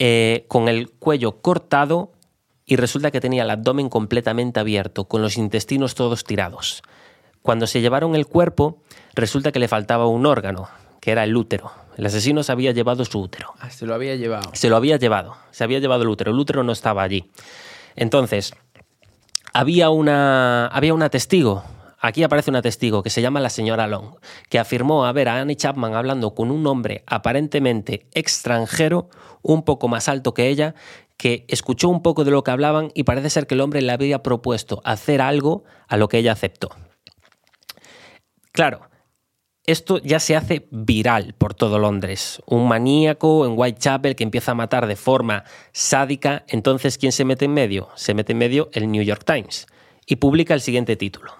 eh, con el cuello cortado y resulta que tenía el abdomen completamente abierto, con los intestinos todos tirados. Cuando se llevaron el cuerpo, resulta que le faltaba un órgano, que era el útero. El asesino se había llevado su útero. Ah, se lo había llevado. Se lo había llevado, se había llevado el útero, el útero no estaba allí. Entonces, había una, había una testigo, aquí aparece una testigo que se llama la señora Long, que afirmó a ver a Annie Chapman hablando con un hombre aparentemente extranjero, un poco más alto que ella, que escuchó un poco de lo que hablaban y parece ser que el hombre le había propuesto hacer algo a lo que ella aceptó. Claro, esto ya se hace viral por todo Londres. Un maníaco en Whitechapel que empieza a matar de forma sádica. Entonces, ¿quién se mete en medio? Se mete en medio el New York Times y publica el siguiente título.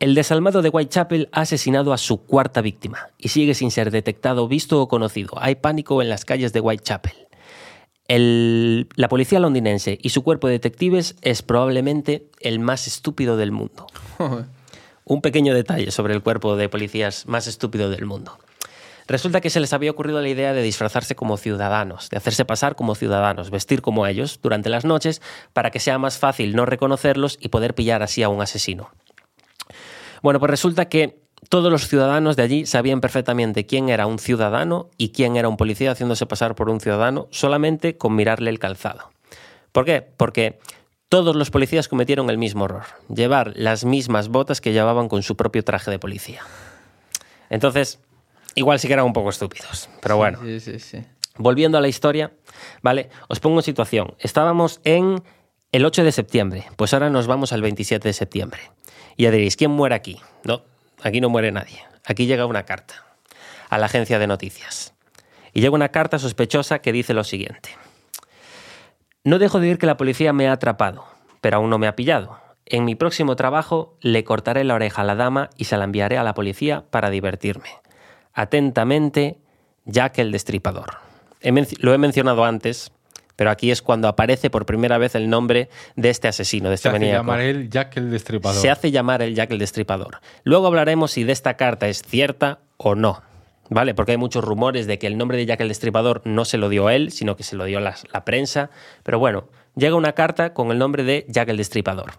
El desalmado de Whitechapel ha asesinado a su cuarta víctima y sigue sin ser detectado, visto o conocido. Hay pánico en las calles de Whitechapel. El- la policía londinense y su cuerpo de detectives es probablemente el más estúpido del mundo. Un pequeño detalle sobre el cuerpo de policías más estúpido del mundo. Resulta que se les había ocurrido la idea de disfrazarse como ciudadanos, de hacerse pasar como ciudadanos, vestir como ellos durante las noches para que sea más fácil no reconocerlos y poder pillar así a un asesino. Bueno, pues resulta que todos los ciudadanos de allí sabían perfectamente quién era un ciudadano y quién era un policía haciéndose pasar por un ciudadano solamente con mirarle el calzado. ¿Por qué? Porque todos los policías cometieron el mismo error, llevar las mismas botas que llevaban con su propio traje de policía. Entonces, igual sí que eran un poco estúpidos, pero bueno. Sí, sí, sí. Volviendo a la historia, ¿vale? Os pongo en situación. Estábamos en el 8 de septiembre, pues ahora nos vamos al 27 de septiembre. Y ya diréis, ¿quién muere aquí? No, aquí no muere nadie. Aquí llega una carta a la agencia de noticias. Y llega una carta sospechosa que dice lo siguiente. No dejo de oír que la policía me ha atrapado, pero aún no me ha pillado. En mi próximo trabajo le cortaré la oreja a la dama y se la enviaré a la policía para divertirme. Atentamente, Jack el Destripador. Lo he mencionado antes, pero aquí es cuando aparece por primera vez el nombre de este asesino, de este Se hace maníaco. llamar él Jack el Destripador. Se hace llamar el Jack el Destripador. Luego hablaremos si de esta carta es cierta o no. ¿Vale? Porque hay muchos rumores de que el nombre de Jack el Destripador no se lo dio él, sino que se lo dio la, la prensa. Pero bueno, llega una carta con el nombre de Jack el Destripador.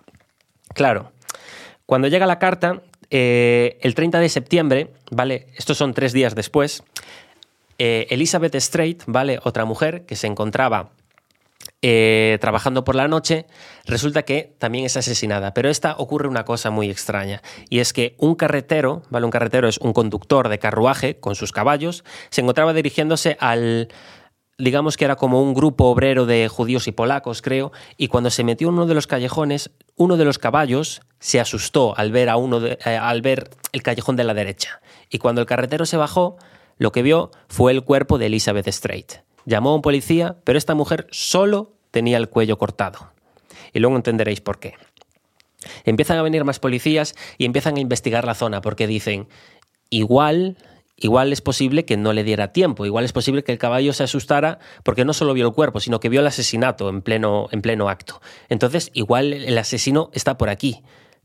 Claro, cuando llega la carta, eh, el 30 de septiembre, ¿vale? Estos son tres días después, eh, Elizabeth Strait, ¿vale? Otra mujer que se encontraba eh, trabajando por la noche, resulta que también es asesinada. Pero esta ocurre una cosa muy extraña, y es que un carretero, ¿vale? Un carretero es un conductor de carruaje con sus caballos, se encontraba dirigiéndose al digamos que era como un grupo obrero de judíos y polacos, creo, y cuando se metió en uno de los callejones, uno de los caballos se asustó al ver a uno de- eh, al ver el callejón de la derecha. Y cuando el carretero se bajó, lo que vio fue el cuerpo de Elizabeth Strait. Llamó a un policía, pero esta mujer solo tenía el cuello cortado. Y luego entenderéis por qué. Empiezan a venir más policías y empiezan a investigar la zona porque dicen, igual, igual es posible que no le diera tiempo, igual es posible que el caballo se asustara porque no solo vio el cuerpo, sino que vio el asesinato en pleno, en pleno acto. Entonces, igual el asesino está por aquí.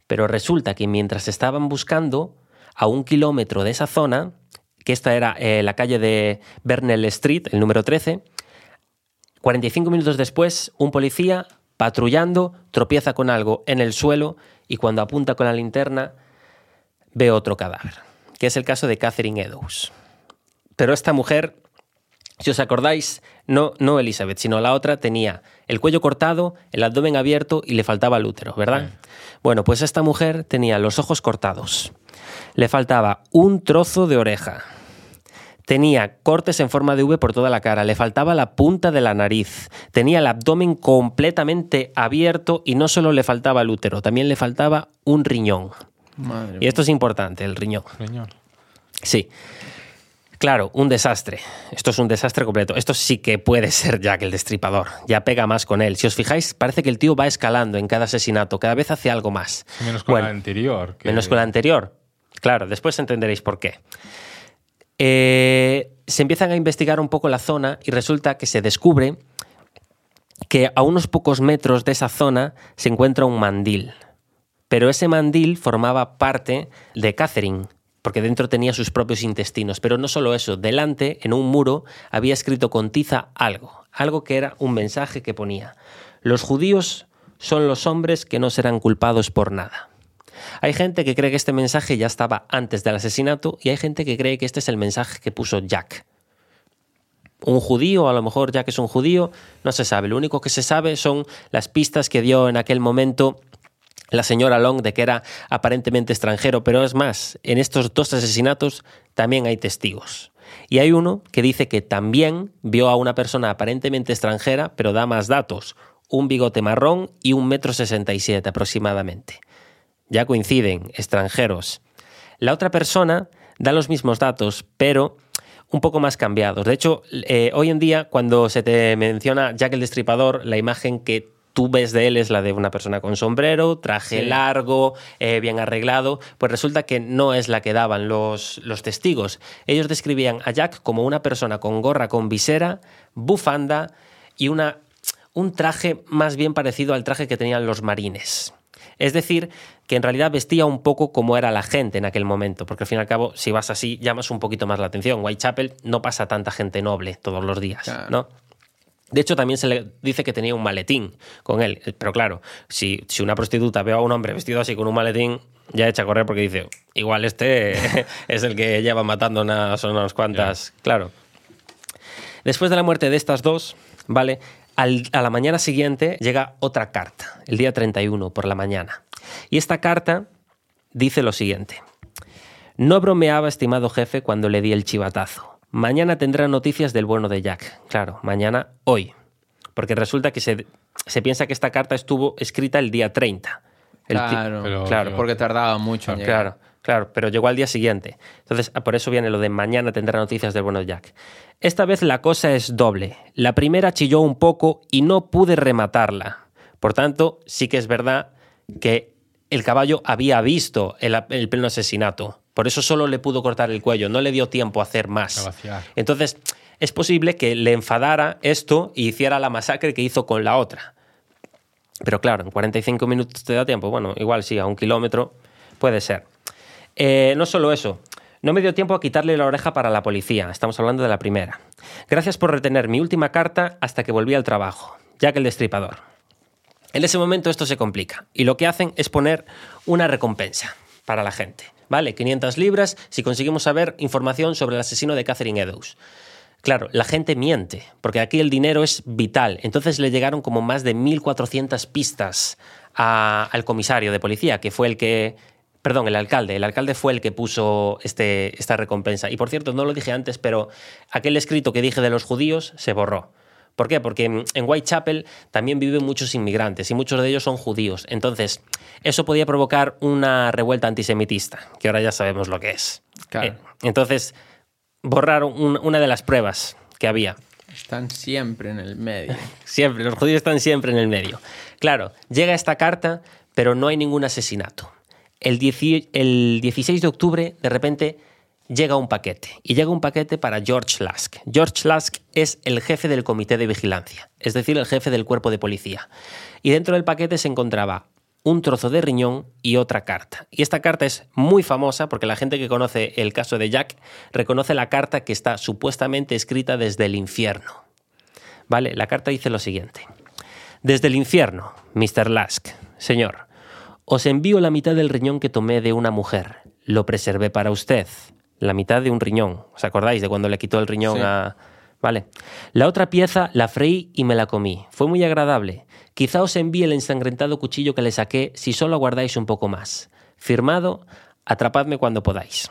Pero resulta que mientras estaban buscando, a un kilómetro de esa zona, que esta era eh, la calle de Bernell Street, el número 13, 45 minutos después, un policía, patrullando, tropieza con algo en el suelo y cuando apunta con la linterna, ve otro cadáver, que es el caso de Catherine Eddowes. Pero esta mujer, si os acordáis, no, no Elizabeth, sino la otra, tenía el cuello cortado, el abdomen abierto y le faltaba el útero, ¿verdad? Bueno, pues esta mujer tenía los ojos cortados, le faltaba un trozo de oreja, Tenía cortes en forma de V por toda la cara, le faltaba la punta de la nariz, tenía el abdomen completamente abierto y no solo le faltaba el útero, también le faltaba un riñón. Madre Y esto es importante, el riñón. Señor. Sí. Claro, un desastre. Esto es un desastre completo. Esto sí que puede ser Jack el destripador. Ya pega más con él. Si os fijáis, parece que el tío va escalando en cada asesinato. Cada vez hace algo más. Menos con Bueno, la anterior. que- Menos con la anterior. Claro, después entenderéis por qué. Eh, se empiezan a investigar un poco la zona y resulta que se descubre que a unos pocos metros de esa zona se encuentra un mandil. Pero ese mandil formaba parte de Catherine, porque dentro tenía sus propios intestinos. Pero no solo eso, delante, en un muro, había escrito con tiza algo, algo que era un mensaje que ponía, los judíos son los hombres que no serán culpados por nada. Hay gente que cree que este mensaje ya estaba antes del asesinato y hay gente que cree que este es el mensaje que puso Jack. Un judío, a lo mejor Jack es un judío, no se sabe. Lo único que se sabe son las pistas que dio en aquel momento la señora Long de que era aparentemente extranjero, pero es más, en estos dos asesinatos también hay testigos. Y hay uno que dice que también vio a una persona aparentemente extranjera, pero da más datos, un bigote marrón y un metro sesenta y siete aproximadamente. Ya coinciden, extranjeros. La otra persona da los mismos datos, pero un poco más cambiados. De hecho, eh, hoy en día, cuando se te menciona Jack el Destripador, la imagen que tú ves de él es la de una persona con sombrero, traje Sí. largo, eh, bien arreglado, pues resulta que no es la que daban los, los testigos. Ellos describían a Jack como una persona con gorra con visera, bufanda y una, un traje más bien parecido al traje que tenían los marines. Es decir, que en realidad vestía un poco como era la gente en aquel momento, porque al fin y al cabo, si vas así, llamas un poquito más la atención. Whitechapel no pasa tanta gente noble todos los días, Claro. ¿no? De hecho, también se le dice que tenía un maletín con él. Pero claro, si, si una prostituta ve a un hombre vestido así con un maletín, ya echa a correr porque dice, igual este es el que lleva matando unas, unas cuantas. Claro. Después de la muerte de estas dos, ¿vale? Al- a la mañana siguiente llega otra carta, el día 31 por la mañana. Y esta carta dice lo siguiente. No bromeaba, estimado jefe, cuando le di el chivatazo. Mañana tendrá noticias del bueno de Jack. Claro, mañana, hoy. Porque resulta que se, se piensa que esta carta estuvo escrita el día 30. El ti- Claro, Pero- claro, porque tardaba mucho en llegar. Claro, claro, pero llegó al día siguiente. Entonces, ah, por eso viene lo de mañana tendrá noticias del bueno de Jack. Esta vez la cosa es doble. La primera chilló un poco y no pude rematarla. Por tanto, sí que es verdad que el caballo había visto el, el pleno asesinato. Por eso solo le pudo cortar el cuello, no le dio tiempo a hacer más. Entonces, es posible que le enfadara esto y hiciera la masacre que hizo con la otra. Pero claro, en 45 minutos te da tiempo. Bueno, igual sí, a un kilómetro puede ser. Eh, no solo eso, no me dio tiempo a quitarle la oreja para la policía. Estamos hablando de la primera. Gracias por retener mi última carta hasta que volví al trabajo. Jack el Destripador. En ese momento esto se complica y lo que hacen es poner una recompensa para la gente. ¿Vale? 500 libras si conseguimos saber información sobre el asesino de Catherine Eddowes. Claro, la gente miente, porque aquí el dinero es vital. Entonces le llegaron como más de 1.400 pistas al comisario de policía, que fue el que... Perdón, el alcalde. El alcalde fue el que puso este, esta recompensa. Y por cierto, no lo dije antes, pero aquel escrito que dije de los judíos se borró. ¿Por qué? Porque en Whitechapel también viven muchos inmigrantes y muchos de ellos son judíos. Entonces, eso podía provocar una revuelta antisemitista, que ahora ya sabemos lo que es. Claro. Eh, entonces, borraron un- una de las pruebas que había. Están siempre en el medio. Siempre, los judíos están siempre en el medio. Claro, llega esta carta, pero no hay ningún asesinato. El, el 16 de octubre, de repente, llega un paquete. Y llega un paquete para George Lask. George Lask es el jefe del comité de vigilancia, es decir, el jefe del cuerpo de policía. Y dentro del paquete se encontraba un trozo de riñón y otra carta. Y esta carta es muy famosa porque la gente que conoce el caso de Jack reconoce la carta que está supuestamente escrita desde el infierno. Vale, la carta dice lo siguiente. Desde el infierno, Mr. Lask, señor, os envío la mitad del riñón que tomé de una mujer. lo preservé para usted. La mitad de un riñón. ¿Os acordáis de cuando le quitó el riñón Sí. a... Vale. La otra pieza la freí y me la comí. Fue muy agradable. Quizá os envíe el ensangrentado cuchillo que le saqué si solo aguardáis un poco más. Firmado, atrapadme cuando podáis.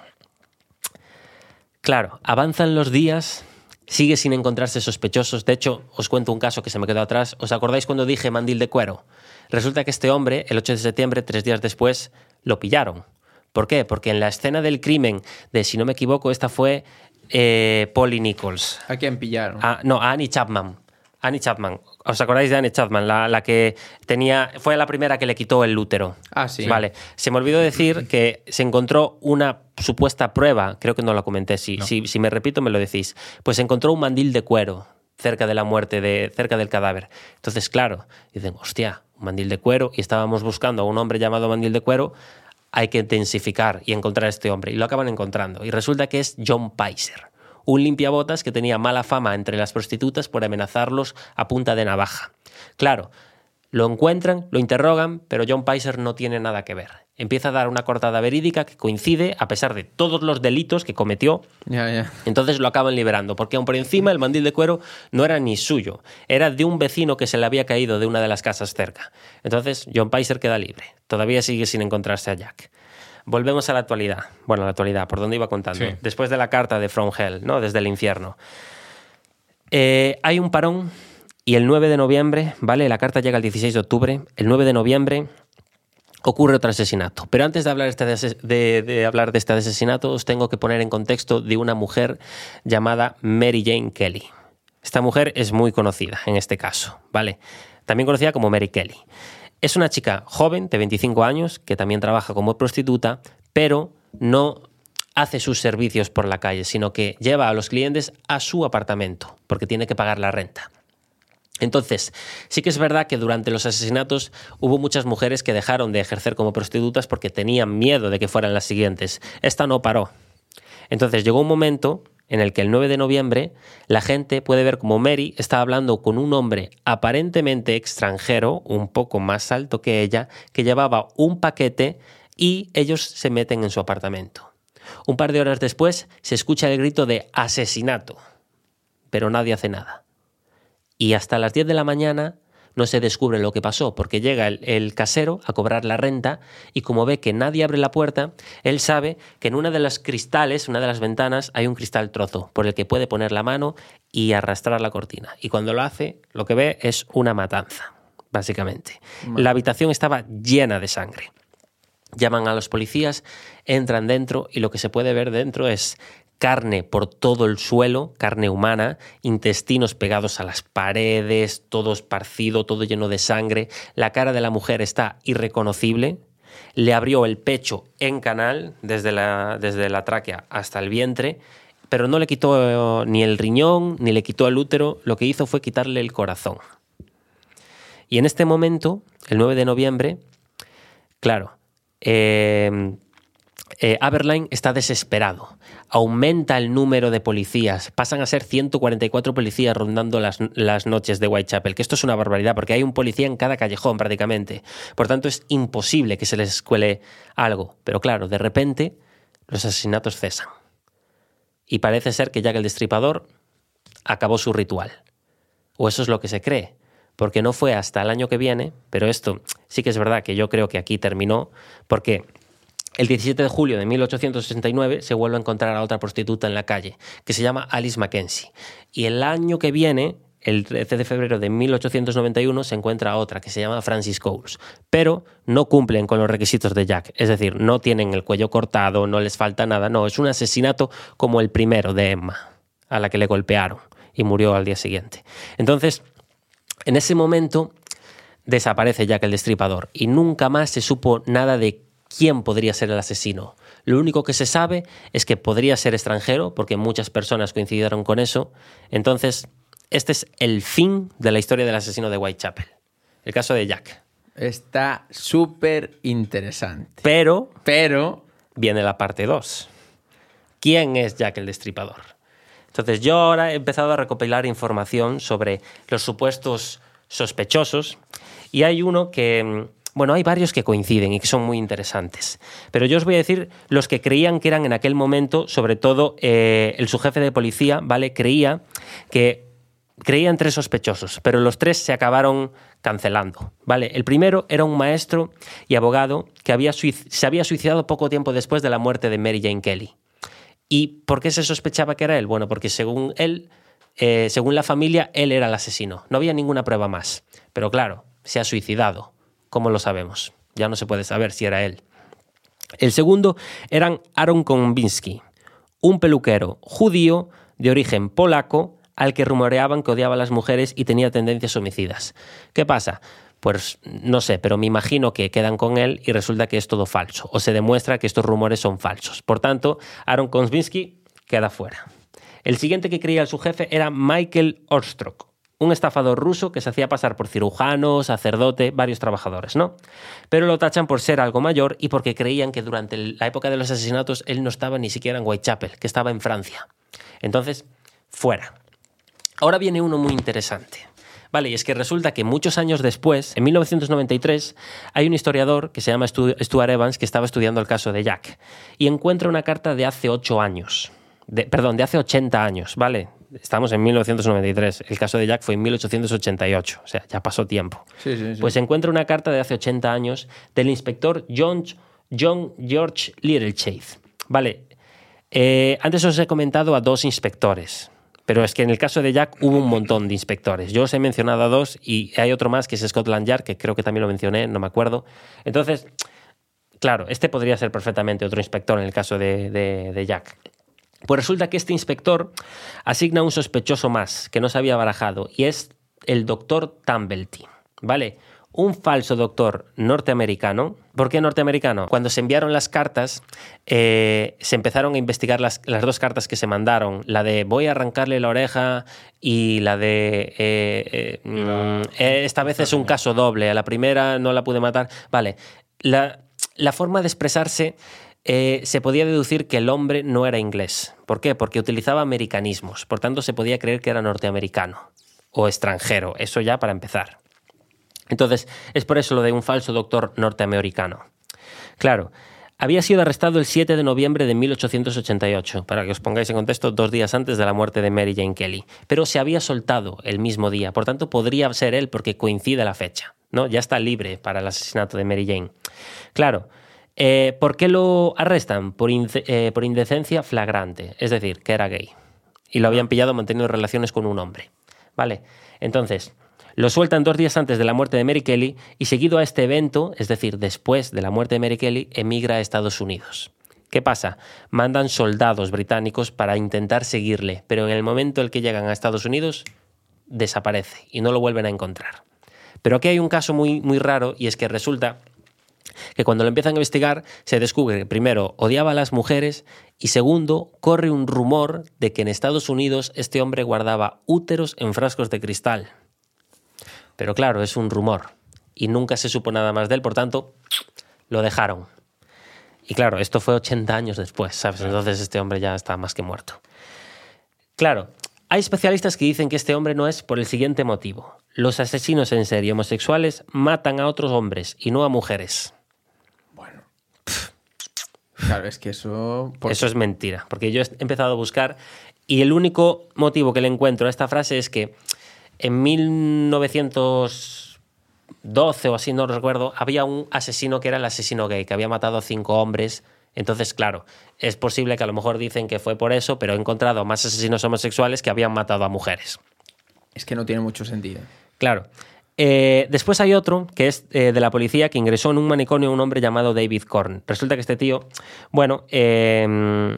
Claro, avanzan los días, sigue sin encontrarse sospechosos. De hecho, os cuento un caso que se me quedó atrás. ¿Os acordáis cuando dije mandil de cuero? Resulta que este hombre, el 8 de septiembre, tres días después, lo pillaron. ¿Por qué? Porque en la escena del crimen, de si no me equivoco, esta fue eh, Polly Nichols. ¿A quién pillaron? Ah, no, a Annie Chapman. Annie Chapman. ¿Os acordáis de Annie Chapman? La, la que tenía. Fue la primera que le quitó el útero. Ah, sí. Vale. Se me olvidó decir que se encontró una supuesta prueba. Creo que no la comenté. Si, si, si me repito, me lo decís. Pues se encontró un mandil de cuero cerca de la muerte, de, cerca del cadáver. Entonces, claro, dicen, hostia, un mandil de cuero. Y estábamos buscando a un hombre llamado mandil de cuero. Hay que intensificar y encontrar a este hombre. Y lo acaban encontrando. Y resulta que es John Pizer un limpiabotas que tenía mala fama entre las prostitutas por amenazarlos a punta de navaja. Claro, lo encuentran, lo interrogan, pero John Pizer no tiene nada que ver. Empieza a dar una cortada verídica que coincide a pesar de todos los delitos que cometió. Ya, ya. Entonces lo acaban liberando, porque aún por encima el mandil de cuero no era ni suyo, era de un vecino que se le había caído de una de las casas cerca. Entonces John Pizer queda libre. Todavía sigue sin encontrarse a Jack. Volvemos a la actualidad. Bueno, a la actualidad, por donde iba contando. Sí. Después de la carta de From Hell, ¿no? Desde el infierno. Eh, hay un parón y el 9 de noviembre, ¿vale? La carta llega el 16 de octubre. El 9 de noviembre ocurre otro asesinato. Pero antes de hablar, este de, de hablar de este asesinato, os tengo que poner en contexto de una mujer llamada Mary Jane Kelly. Esta mujer es muy conocida en este caso, ¿vale? También conocida como Mary Kelly. Es una chica joven, de 25 años, que también trabaja como prostituta, pero no hace sus servicios por la calle, sino que lleva a los clientes a su apartamento, porque tiene que pagar la renta. Entonces, sí que es verdad que durante los asesinatos hubo muchas mujeres que dejaron de ejercer como prostitutas porque tenían miedo de que fueran las siguientes. Esta no paró. Entonces llegó un momento en el que el 9 de noviembre la gente puede ver como Mary está hablando con un hombre aparentemente extranjero, un poco más alto que ella, que llevaba un paquete y ellos se meten en su apartamento. Un par de horas después se escucha el grito de asesinato, pero nadie hace nada. Y hasta las 10 de la mañana no se descubre lo que pasó, porque llega el, el casero a cobrar la renta y como ve que nadie abre la puerta, él sabe que en una de las cristales, una de las ventanas, hay un cristal trozo por el que puede poner la mano y arrastrar la cortina. Y cuando lo hace, lo que ve es una matanza, básicamente. La habitación estaba llena de sangre. Llaman a los policías, entran dentro y lo que se puede ver dentro es carne por todo el suelo, carne humana, intestinos pegados a las paredes, todo esparcido, todo lleno de sangre. La cara de la mujer está irreconocible. Le abrió el pecho en canal, desde la, desde la tráquea hasta el vientre, pero no le quitó eh, ni el riñón, ni le quitó el útero, lo que hizo fue quitarle el corazón. Y en este momento, el 9 de noviembre, claro, eh, eh, Aberline está desesperado. Aumenta el número de policías. Pasan a ser 144 policías rondando las, las noches de Whitechapel, que esto es una barbaridad, porque hay un policía en cada callejón prácticamente. Por tanto, es imposible que se les cuele algo. Pero claro, de repente, los asesinatos cesan. Y parece ser que Jack el Destripador acabó su ritual. O eso es lo que se cree. Porque no fue hasta el año que viene, pero esto sí que es verdad que yo creo que aquí terminó, porque el 17 de julio de 1869 se vuelve a encontrar a otra prostituta en la calle, que se llama Alice Mackenzie. Y el año que viene, el 13 de febrero de 1891, se encuentra otra, que se llama Francis Coles. Pero no cumplen con los requisitos de Jack. Es decir, no tienen el cuello cortado, no les falta nada. No, es un asesinato como el primero de Emma, a la que le golpearon y murió al día siguiente. Entonces, en ese momento desaparece Jack el Destripador y nunca más se supo nada de quién podría ser el asesino. Lo único que se sabe es que podría ser extranjero, porque muchas personas coincidieron con eso. Entonces, este es el fin de la historia del asesino de Whitechapel. El caso de Jack. Está súper interesante. Pero Pero viene la parte 2. ¿Quién es Jack el Destripador? Entonces yo ahora he empezado a recopilar información sobre los supuestos sospechosos y hay uno que, bueno, hay varios que coinciden y que son muy interesantes. Pero yo os voy a decir los que creían que eran en aquel momento, sobre todo eh, el subjefe de policía, ¿vale? Creía que creían tres sospechosos, pero los tres se acabaron cancelando. ¿vale? El primero era un maestro y abogado que había se había suicidado poco tiempo después de la muerte de Mary Jane Kelly. ¿Y por qué se sospechaba que era él? Bueno, porque según él, eh, según la familia, él era el asesino. No había ninguna prueba más. Pero claro, se ha suicidado. ¿Cómo lo sabemos? Ya no se puede saber si era él. El segundo eran Aaron Konvinsky, un peluquero judío de origen polaco al que rumoreaban que odiaba a las mujeres y tenía tendencias homicidas. ¿Qué pasa? Pues no sé, pero me imagino que quedan con él y resulta que es todo falso, o se demuestra que estos rumores son falsos. Por tanto, Aaron Konsvinsky queda fuera. El siguiente que creía su jefe era Michael Ostrok, un estafador ruso que se hacía pasar por cirujano, sacerdote, varios trabajadores, ¿no? Pero lo tachan por ser algo mayor y porque creían que durante la época de los asesinatos él no estaba ni siquiera en Whitechapel, que estaba en Francia. Entonces, fuera. Ahora viene uno muy interesante. Vale, y es que resulta que muchos años después, en 1993, hay un historiador que se llama Stuart Evans que estaba estudiando el caso de Jack y encuentra una carta de hace 8 años. perdón, de hace 80 años, ¿vale? Estamos en 1993. El caso de Jack fue en 1888, o sea, ya pasó tiempo. Sí, sí, sí. Pues encuentra una carta de hace 80 años del inspector John, John George Littlechase. Vale, eh, antes os he comentado a dos inspectores, pero es que en el caso de Jack hubo un montón de inspectores. Yo os he mencionado a dos y hay otro más que es Scotland Yard, que creo que también lo mencioné, no me acuerdo. Entonces, claro, este podría ser perfectamente otro inspector en el caso de, de, Jack. Pues resulta que este inspector asigna un sospechoso más que no se había barajado y es el doctor Tumblety. ¿Vale? un falso doctor norteamericano. ¿Por qué norteamericano? Cuando se enviaron las cartas, eh, se empezaron a investigar las, dos cartas que se mandaron. La de voy a arrancarle la oreja y la de eh, eh, mm, esta vez es un caso doble. A la primera no la pude matar. Vale. La, la forma de expresarse se podía deducir que el hombre no era inglés. ¿Por qué? Porque utilizaba americanismos. Por tanto, se podía creer que era norteamericano o extranjero. Eso ya para empezar. Entonces, es por eso lo de un falso doctor norteamericano. Claro, había sido arrestado el 7 de noviembre de 1888, para que os pongáis en contexto, dos días antes de la muerte de Mary Jane Kelly, pero se había soltado el mismo día, por tanto podría ser él porque coincide la fecha, ¿no? Ya está libre para el asesinato de Mary Jane. Claro, eh, ¿por qué lo arrestan? Por, eh, por indecencia flagrante, es decir, que era gay, y lo habían pillado manteniendo relaciones con un hombre, ¿vale? Entonces, lo sueltan dos días antes de la muerte de Mary Kelly y seguido a este evento, es decir, después de la muerte de Mary Kelly, emigra a Estados Unidos. ¿Qué pasa? Mandan soldados británicos para intentar seguirle, pero en el momento en el que llegan a Estados Unidos, desaparece y no lo vuelven a encontrar. Pero aquí hay un caso muy, muy raro y es que resulta que cuando lo empiezan a investigar se descubre que primero odiaba a las mujeres y segundo corre un rumor de que en Estados Unidos este hombre guardaba úteros en frascos de cristal. Pero claro, es un rumor y nunca se supo nada más de él, por tanto, lo dejaron. Y claro, esto fue 80 años después, ¿sabes? Entonces este hombre ya está más que muerto. Claro, hay especialistas que dicen que este hombre no es por el siguiente motivo. Los asesinos en serie homosexuales matan a otros hombres y no a mujeres. Claro, es que eso... Eso es mentira, porque yo he empezado a buscar y el único motivo que le encuentro a esta frase es que en 1912 o así, no recuerdo, había un asesino que era el asesino gay, que había matado a cinco hombres. Entonces, claro, es posible que a lo mejor dicen que fue por eso, pero he encontrado más asesinos homosexuales que habían matado a mujeres. Es que no tiene mucho sentido. Claro. Eh, después hay otro que es eh, de la policía que ingresó en un manicomio un hombre llamado David Korn. Resulta que este tío, bueno, eh,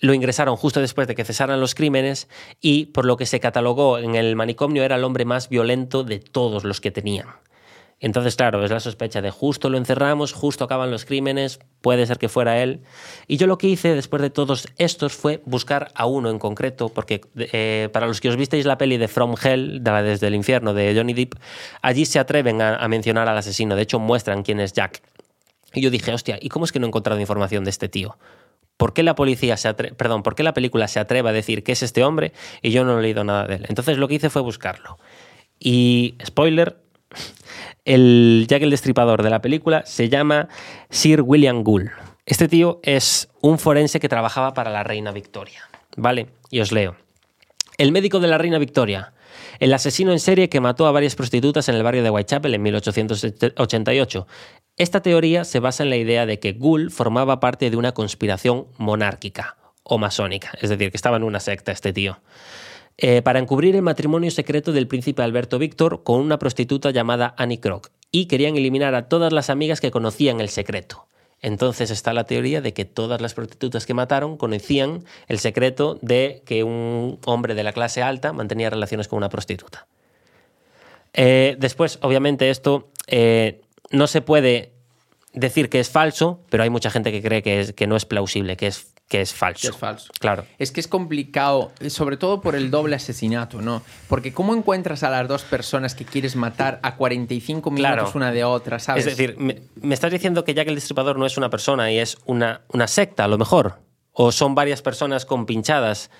lo ingresaron justo después de que cesaran los crímenes y por lo que se catalogó en el manicomio era el hombre más violento de todos los que tenían. Entonces, claro, es la sospecha de justo lo encerramos, justo acaban los crímenes, puede ser que fuera él. Y yo lo que hice después de todos estos fue buscar a uno en concreto, porque eh, para los que os visteis la peli de From Hell, de Desde el Infierno, de Johnny Depp, allí se atreven a, mencionar al asesino, de hecho muestran quién es Jack. Y yo dije, hostia, ¿y cómo es que no he encontrado información de este tío? ¿Por qué la policía se perdón, por qué la película se atreve a decir que es este hombre y yo no he leído nada de él? Entonces lo que hice fue buscarlo. Y spoiler, el Jack el Destripador de la película se llama Sir William Gould. Este tío es un forense que trabajaba para la reina Victoria. ¿Vale? Y os leo. El médico de la reina Victoria, el asesino en serie que mató a varias prostitutas en el barrio de Whitechapel en 1888. Esta teoría se basa en la idea de que Gould formaba parte de una conspiración monárquica o masónica, es decir, que estaba en una secta este tío. Eh, para encubrir el matrimonio secreto del príncipe Alberto Víctor con una prostituta llamada Annie Croc, y querían eliminar a todas las amigas que conocían el secreto. Entonces está la teoría de que todas las prostitutas que mataron conocían el secreto de que un hombre de la clase alta mantenía relaciones con una prostituta. Eh, después, obviamente, esto eh, no se puede decir que es falso, pero hay mucha gente que cree que, que no es plausible, que es que es falso. Que es falso. Claro. Es que es complicado, sobre todo por el doble asesinato, ¿no? Porque ¿cómo encuentras a las dos personas que quieres matar a 45 minutos Claro. una de otra, ¿sabes? Es decir, me, me estás diciendo que Jack el Destripador no es una persona y es una, una secta, a lo mejor. O son varias personas con pinchadas.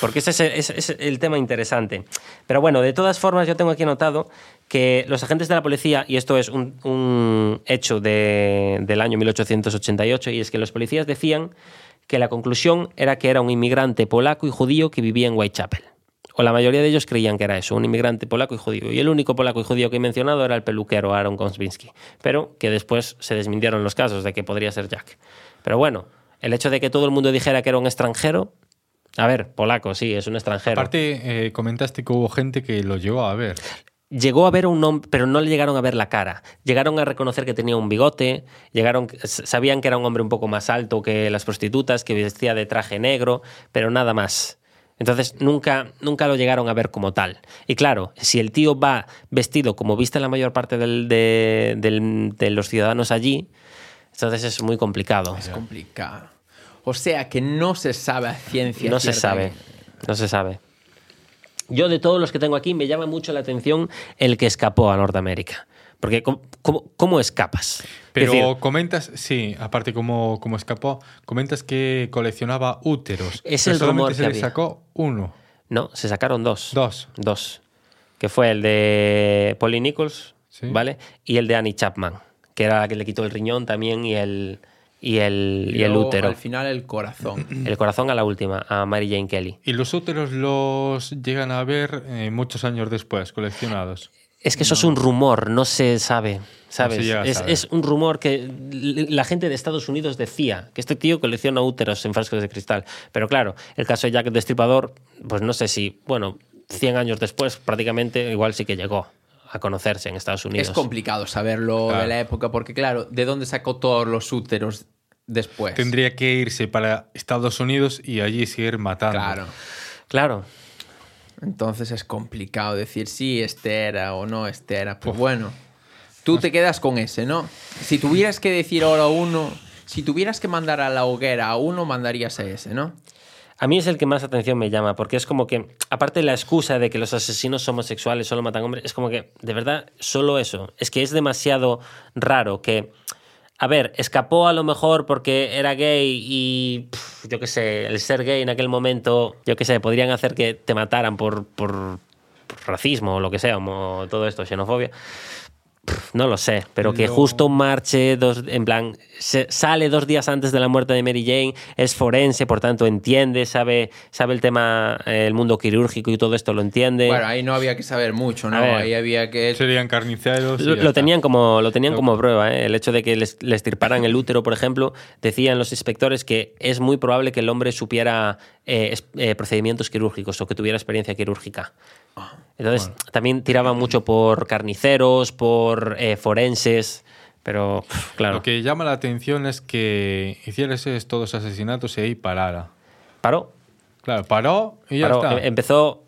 Porque ese es, el- ese es el tema interesante. Pero bueno, de todas formas, yo tengo aquí anotado que los agentes de la policía, y esto es un, un hecho de- del año 1888, y es que los policías decían que la conclusión era que era un inmigrante polaco y judío que vivía en Whitechapel. O la mayoría de ellos creían que era eso, un inmigrante polaco y judío. Y el único polaco y judío que he mencionado era el peluquero Aaron Konsbinski. Pero que después se desmintieron los casos de que podría ser Jack. Pero bueno, el hecho de que todo el mundo dijera que era un extranjero. A ver, polaco, sí, es un extranjero. Aparte, eh, comentaste que hubo gente que lo llegó a ver. Llegó a ver un hombre, pero no le llegaron a ver la cara. Llegaron a reconocer que tenía un bigote, llegaron, sabían que era un hombre un poco más alto que las prostitutas, que vestía de traje negro, pero nada más. Entonces nunca, nunca lo llegaron a ver como tal. Y claro, si el tío va vestido como viste la mayor parte del- de, del- de los ciudadanos allí, entonces es muy complicado. Es complicado. O sea que no se sabe a ciencia No se sabe, no se sabe. Yo de todos los que tengo aquí me llama mucho la atención el que escapó a Norteamérica. Porque ¿cómo, cómo- cómo escapas? Es Pero decir, comentas, sí, aparte como, como escapó, comentas que coleccionaba úteros. Es el rumor se que le sacó uno. no, se sacaron dos. Dos. Dos. Que fue el de Polly Nichols, Sí. ¿vale? Y el de Annie Chapman, que era la que le quitó el riñón también y el, y el, y el luego, útero. Al final el corazón. El corazón a la última, a Mary Jane Kelly. Y los úteros los llegan a ver eh, muchos años después, coleccionados. Es que eso es un rumor, no se sabe. ¿Sabes? se es, saber. es un rumor que la gente de Estados Unidos decía que este tío colecciona úteros en frascos de cristal. Pero claro, el caso de Jack el Destripador, pues no sé si, bueno, 100 años después prácticamente igual sí que llegó a conocerse en Estados Unidos. Es complicado saberlo Claro. de la época porque, claro, ¿de dónde sacó todos los úteros después? Tendría que irse para Estados Unidos y allí seguir matando. Claro. Claro. Entonces es complicado decir si este era o no este era. Pues bueno, tú te quedas con ese, ¿no? Si tuvieras que decir ahora uno, si tuvieras que mandar a la hoguera a uno, mandarías a ese, ¿no? A mí es el que más atención me llama, porque es como que, aparte de la excusa de que los asesinos homosexuales solo matan hombres, es como que, de verdad, solo eso. Es que es demasiado raro que, a ver, escapó a lo mejor porque era gay y, yo qué sé, el ser gay en aquel momento, yo qué sé, podrían hacer que te mataran por, por, por racismo o lo que sea, o todo esto, xenofobia. No lo sé, pero que Lo- justo marche dos, en plan, se- sale dos días antes de la muerte de Mary Jane, es forense, por tanto entiende, sabe, sabe el tema, eh, el mundo quirúrgico y todo esto lo entiende. Bueno, ahí no había que saber mucho, ¿no? Ahí había que... Serían carniceros. y lo, tenían como lo tenían Lo- como prueba ¿eh? el hecho de que les, les tirparan el útero por ejemplo decían los inspectores que es muy probable que el hombre supiera eh, es- eh, procedimientos quirúrgicos o que tuviera experiencia quirúrgica entonces también tiraban mucho por carniceros por eh, forenses pero claro Lo que llama la atención es que hicieras todos asesinatos y ahí parara. paró Claro, paró y ya está. Em- empezó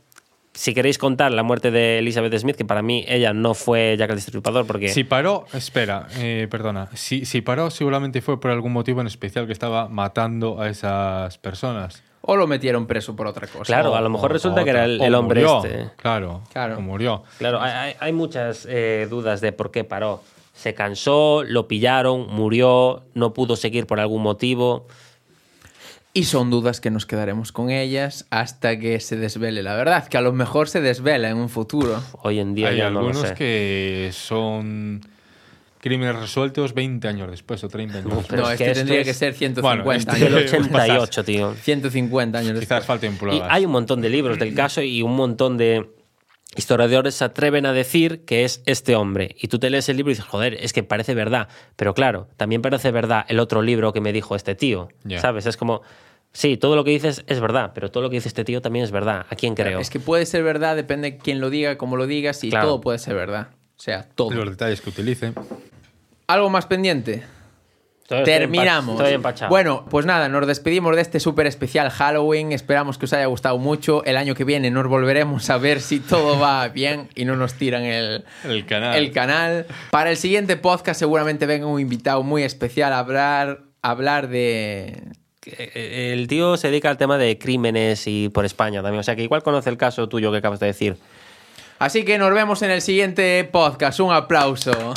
si queréis contar la muerte de Elizabeth Smith que para mí ella no fue Jack el Destripador porque Si paró, espera, eh, perdona. Si, si paró, seguramente fue por algún motivo en especial que estaba matando a esas personas. O lo metieron preso por otra cosa. Claro, O- a lo mejor O- resulta o que era el, hombre murió, este Claro, Claro. o murió. Claro, hay, muchas eh, dudas de por qué paró. Se cansó, lo pillaron, murió, no pudo seguir por algún motivo. Y son dudas que nos quedaremos con ellas hasta que se desvele la verdad, que a lo mejor se desvela en un futuro. Hoy en día Hay ya no lo algunos sé. que son crímenes resueltos 20 años después o 30 años No, después. No, es este tendría es- que ser 150 Bueno, este- años. Del Eh, 88, tío. 150 años Quizás después. falten Y pruebas. hay un montón de libros del caso y un montón de historiadores se atreven a decir que es este hombre. Y tú te lees el libro y dices, joder, es que parece verdad. Pero claro, también parece verdad el otro libro que me dijo este tío. Ya. ¿Sabes? Es como, sí, todo lo que dices es verdad, pero todo lo que dice este tío también es verdad. ¿A quién creo? Es que puede ser verdad, depende de quién lo diga, cómo lo digas, y Claro. todo puede ser verdad. O sea, todo. Los detalles que utilice. ¿Algo más pendiente? Estoy- Terminamos. Estoy empachado. Bueno, pues nada, nos despedimos de este súper especial Halloween. Esperamos que os haya gustado mucho. El año que viene nos volveremos a ver si todo va bien y no nos tiran el, El canal. el canal. Para el siguiente podcast seguramente venga un invitado muy especial a hablar, a hablar de... Eh, El tío se dedica al tema de crímenes y por España también. O sea que igual conoce el caso tuyo que acabas de decir. Así que nos vemos en el siguiente podcast. Un aplauso.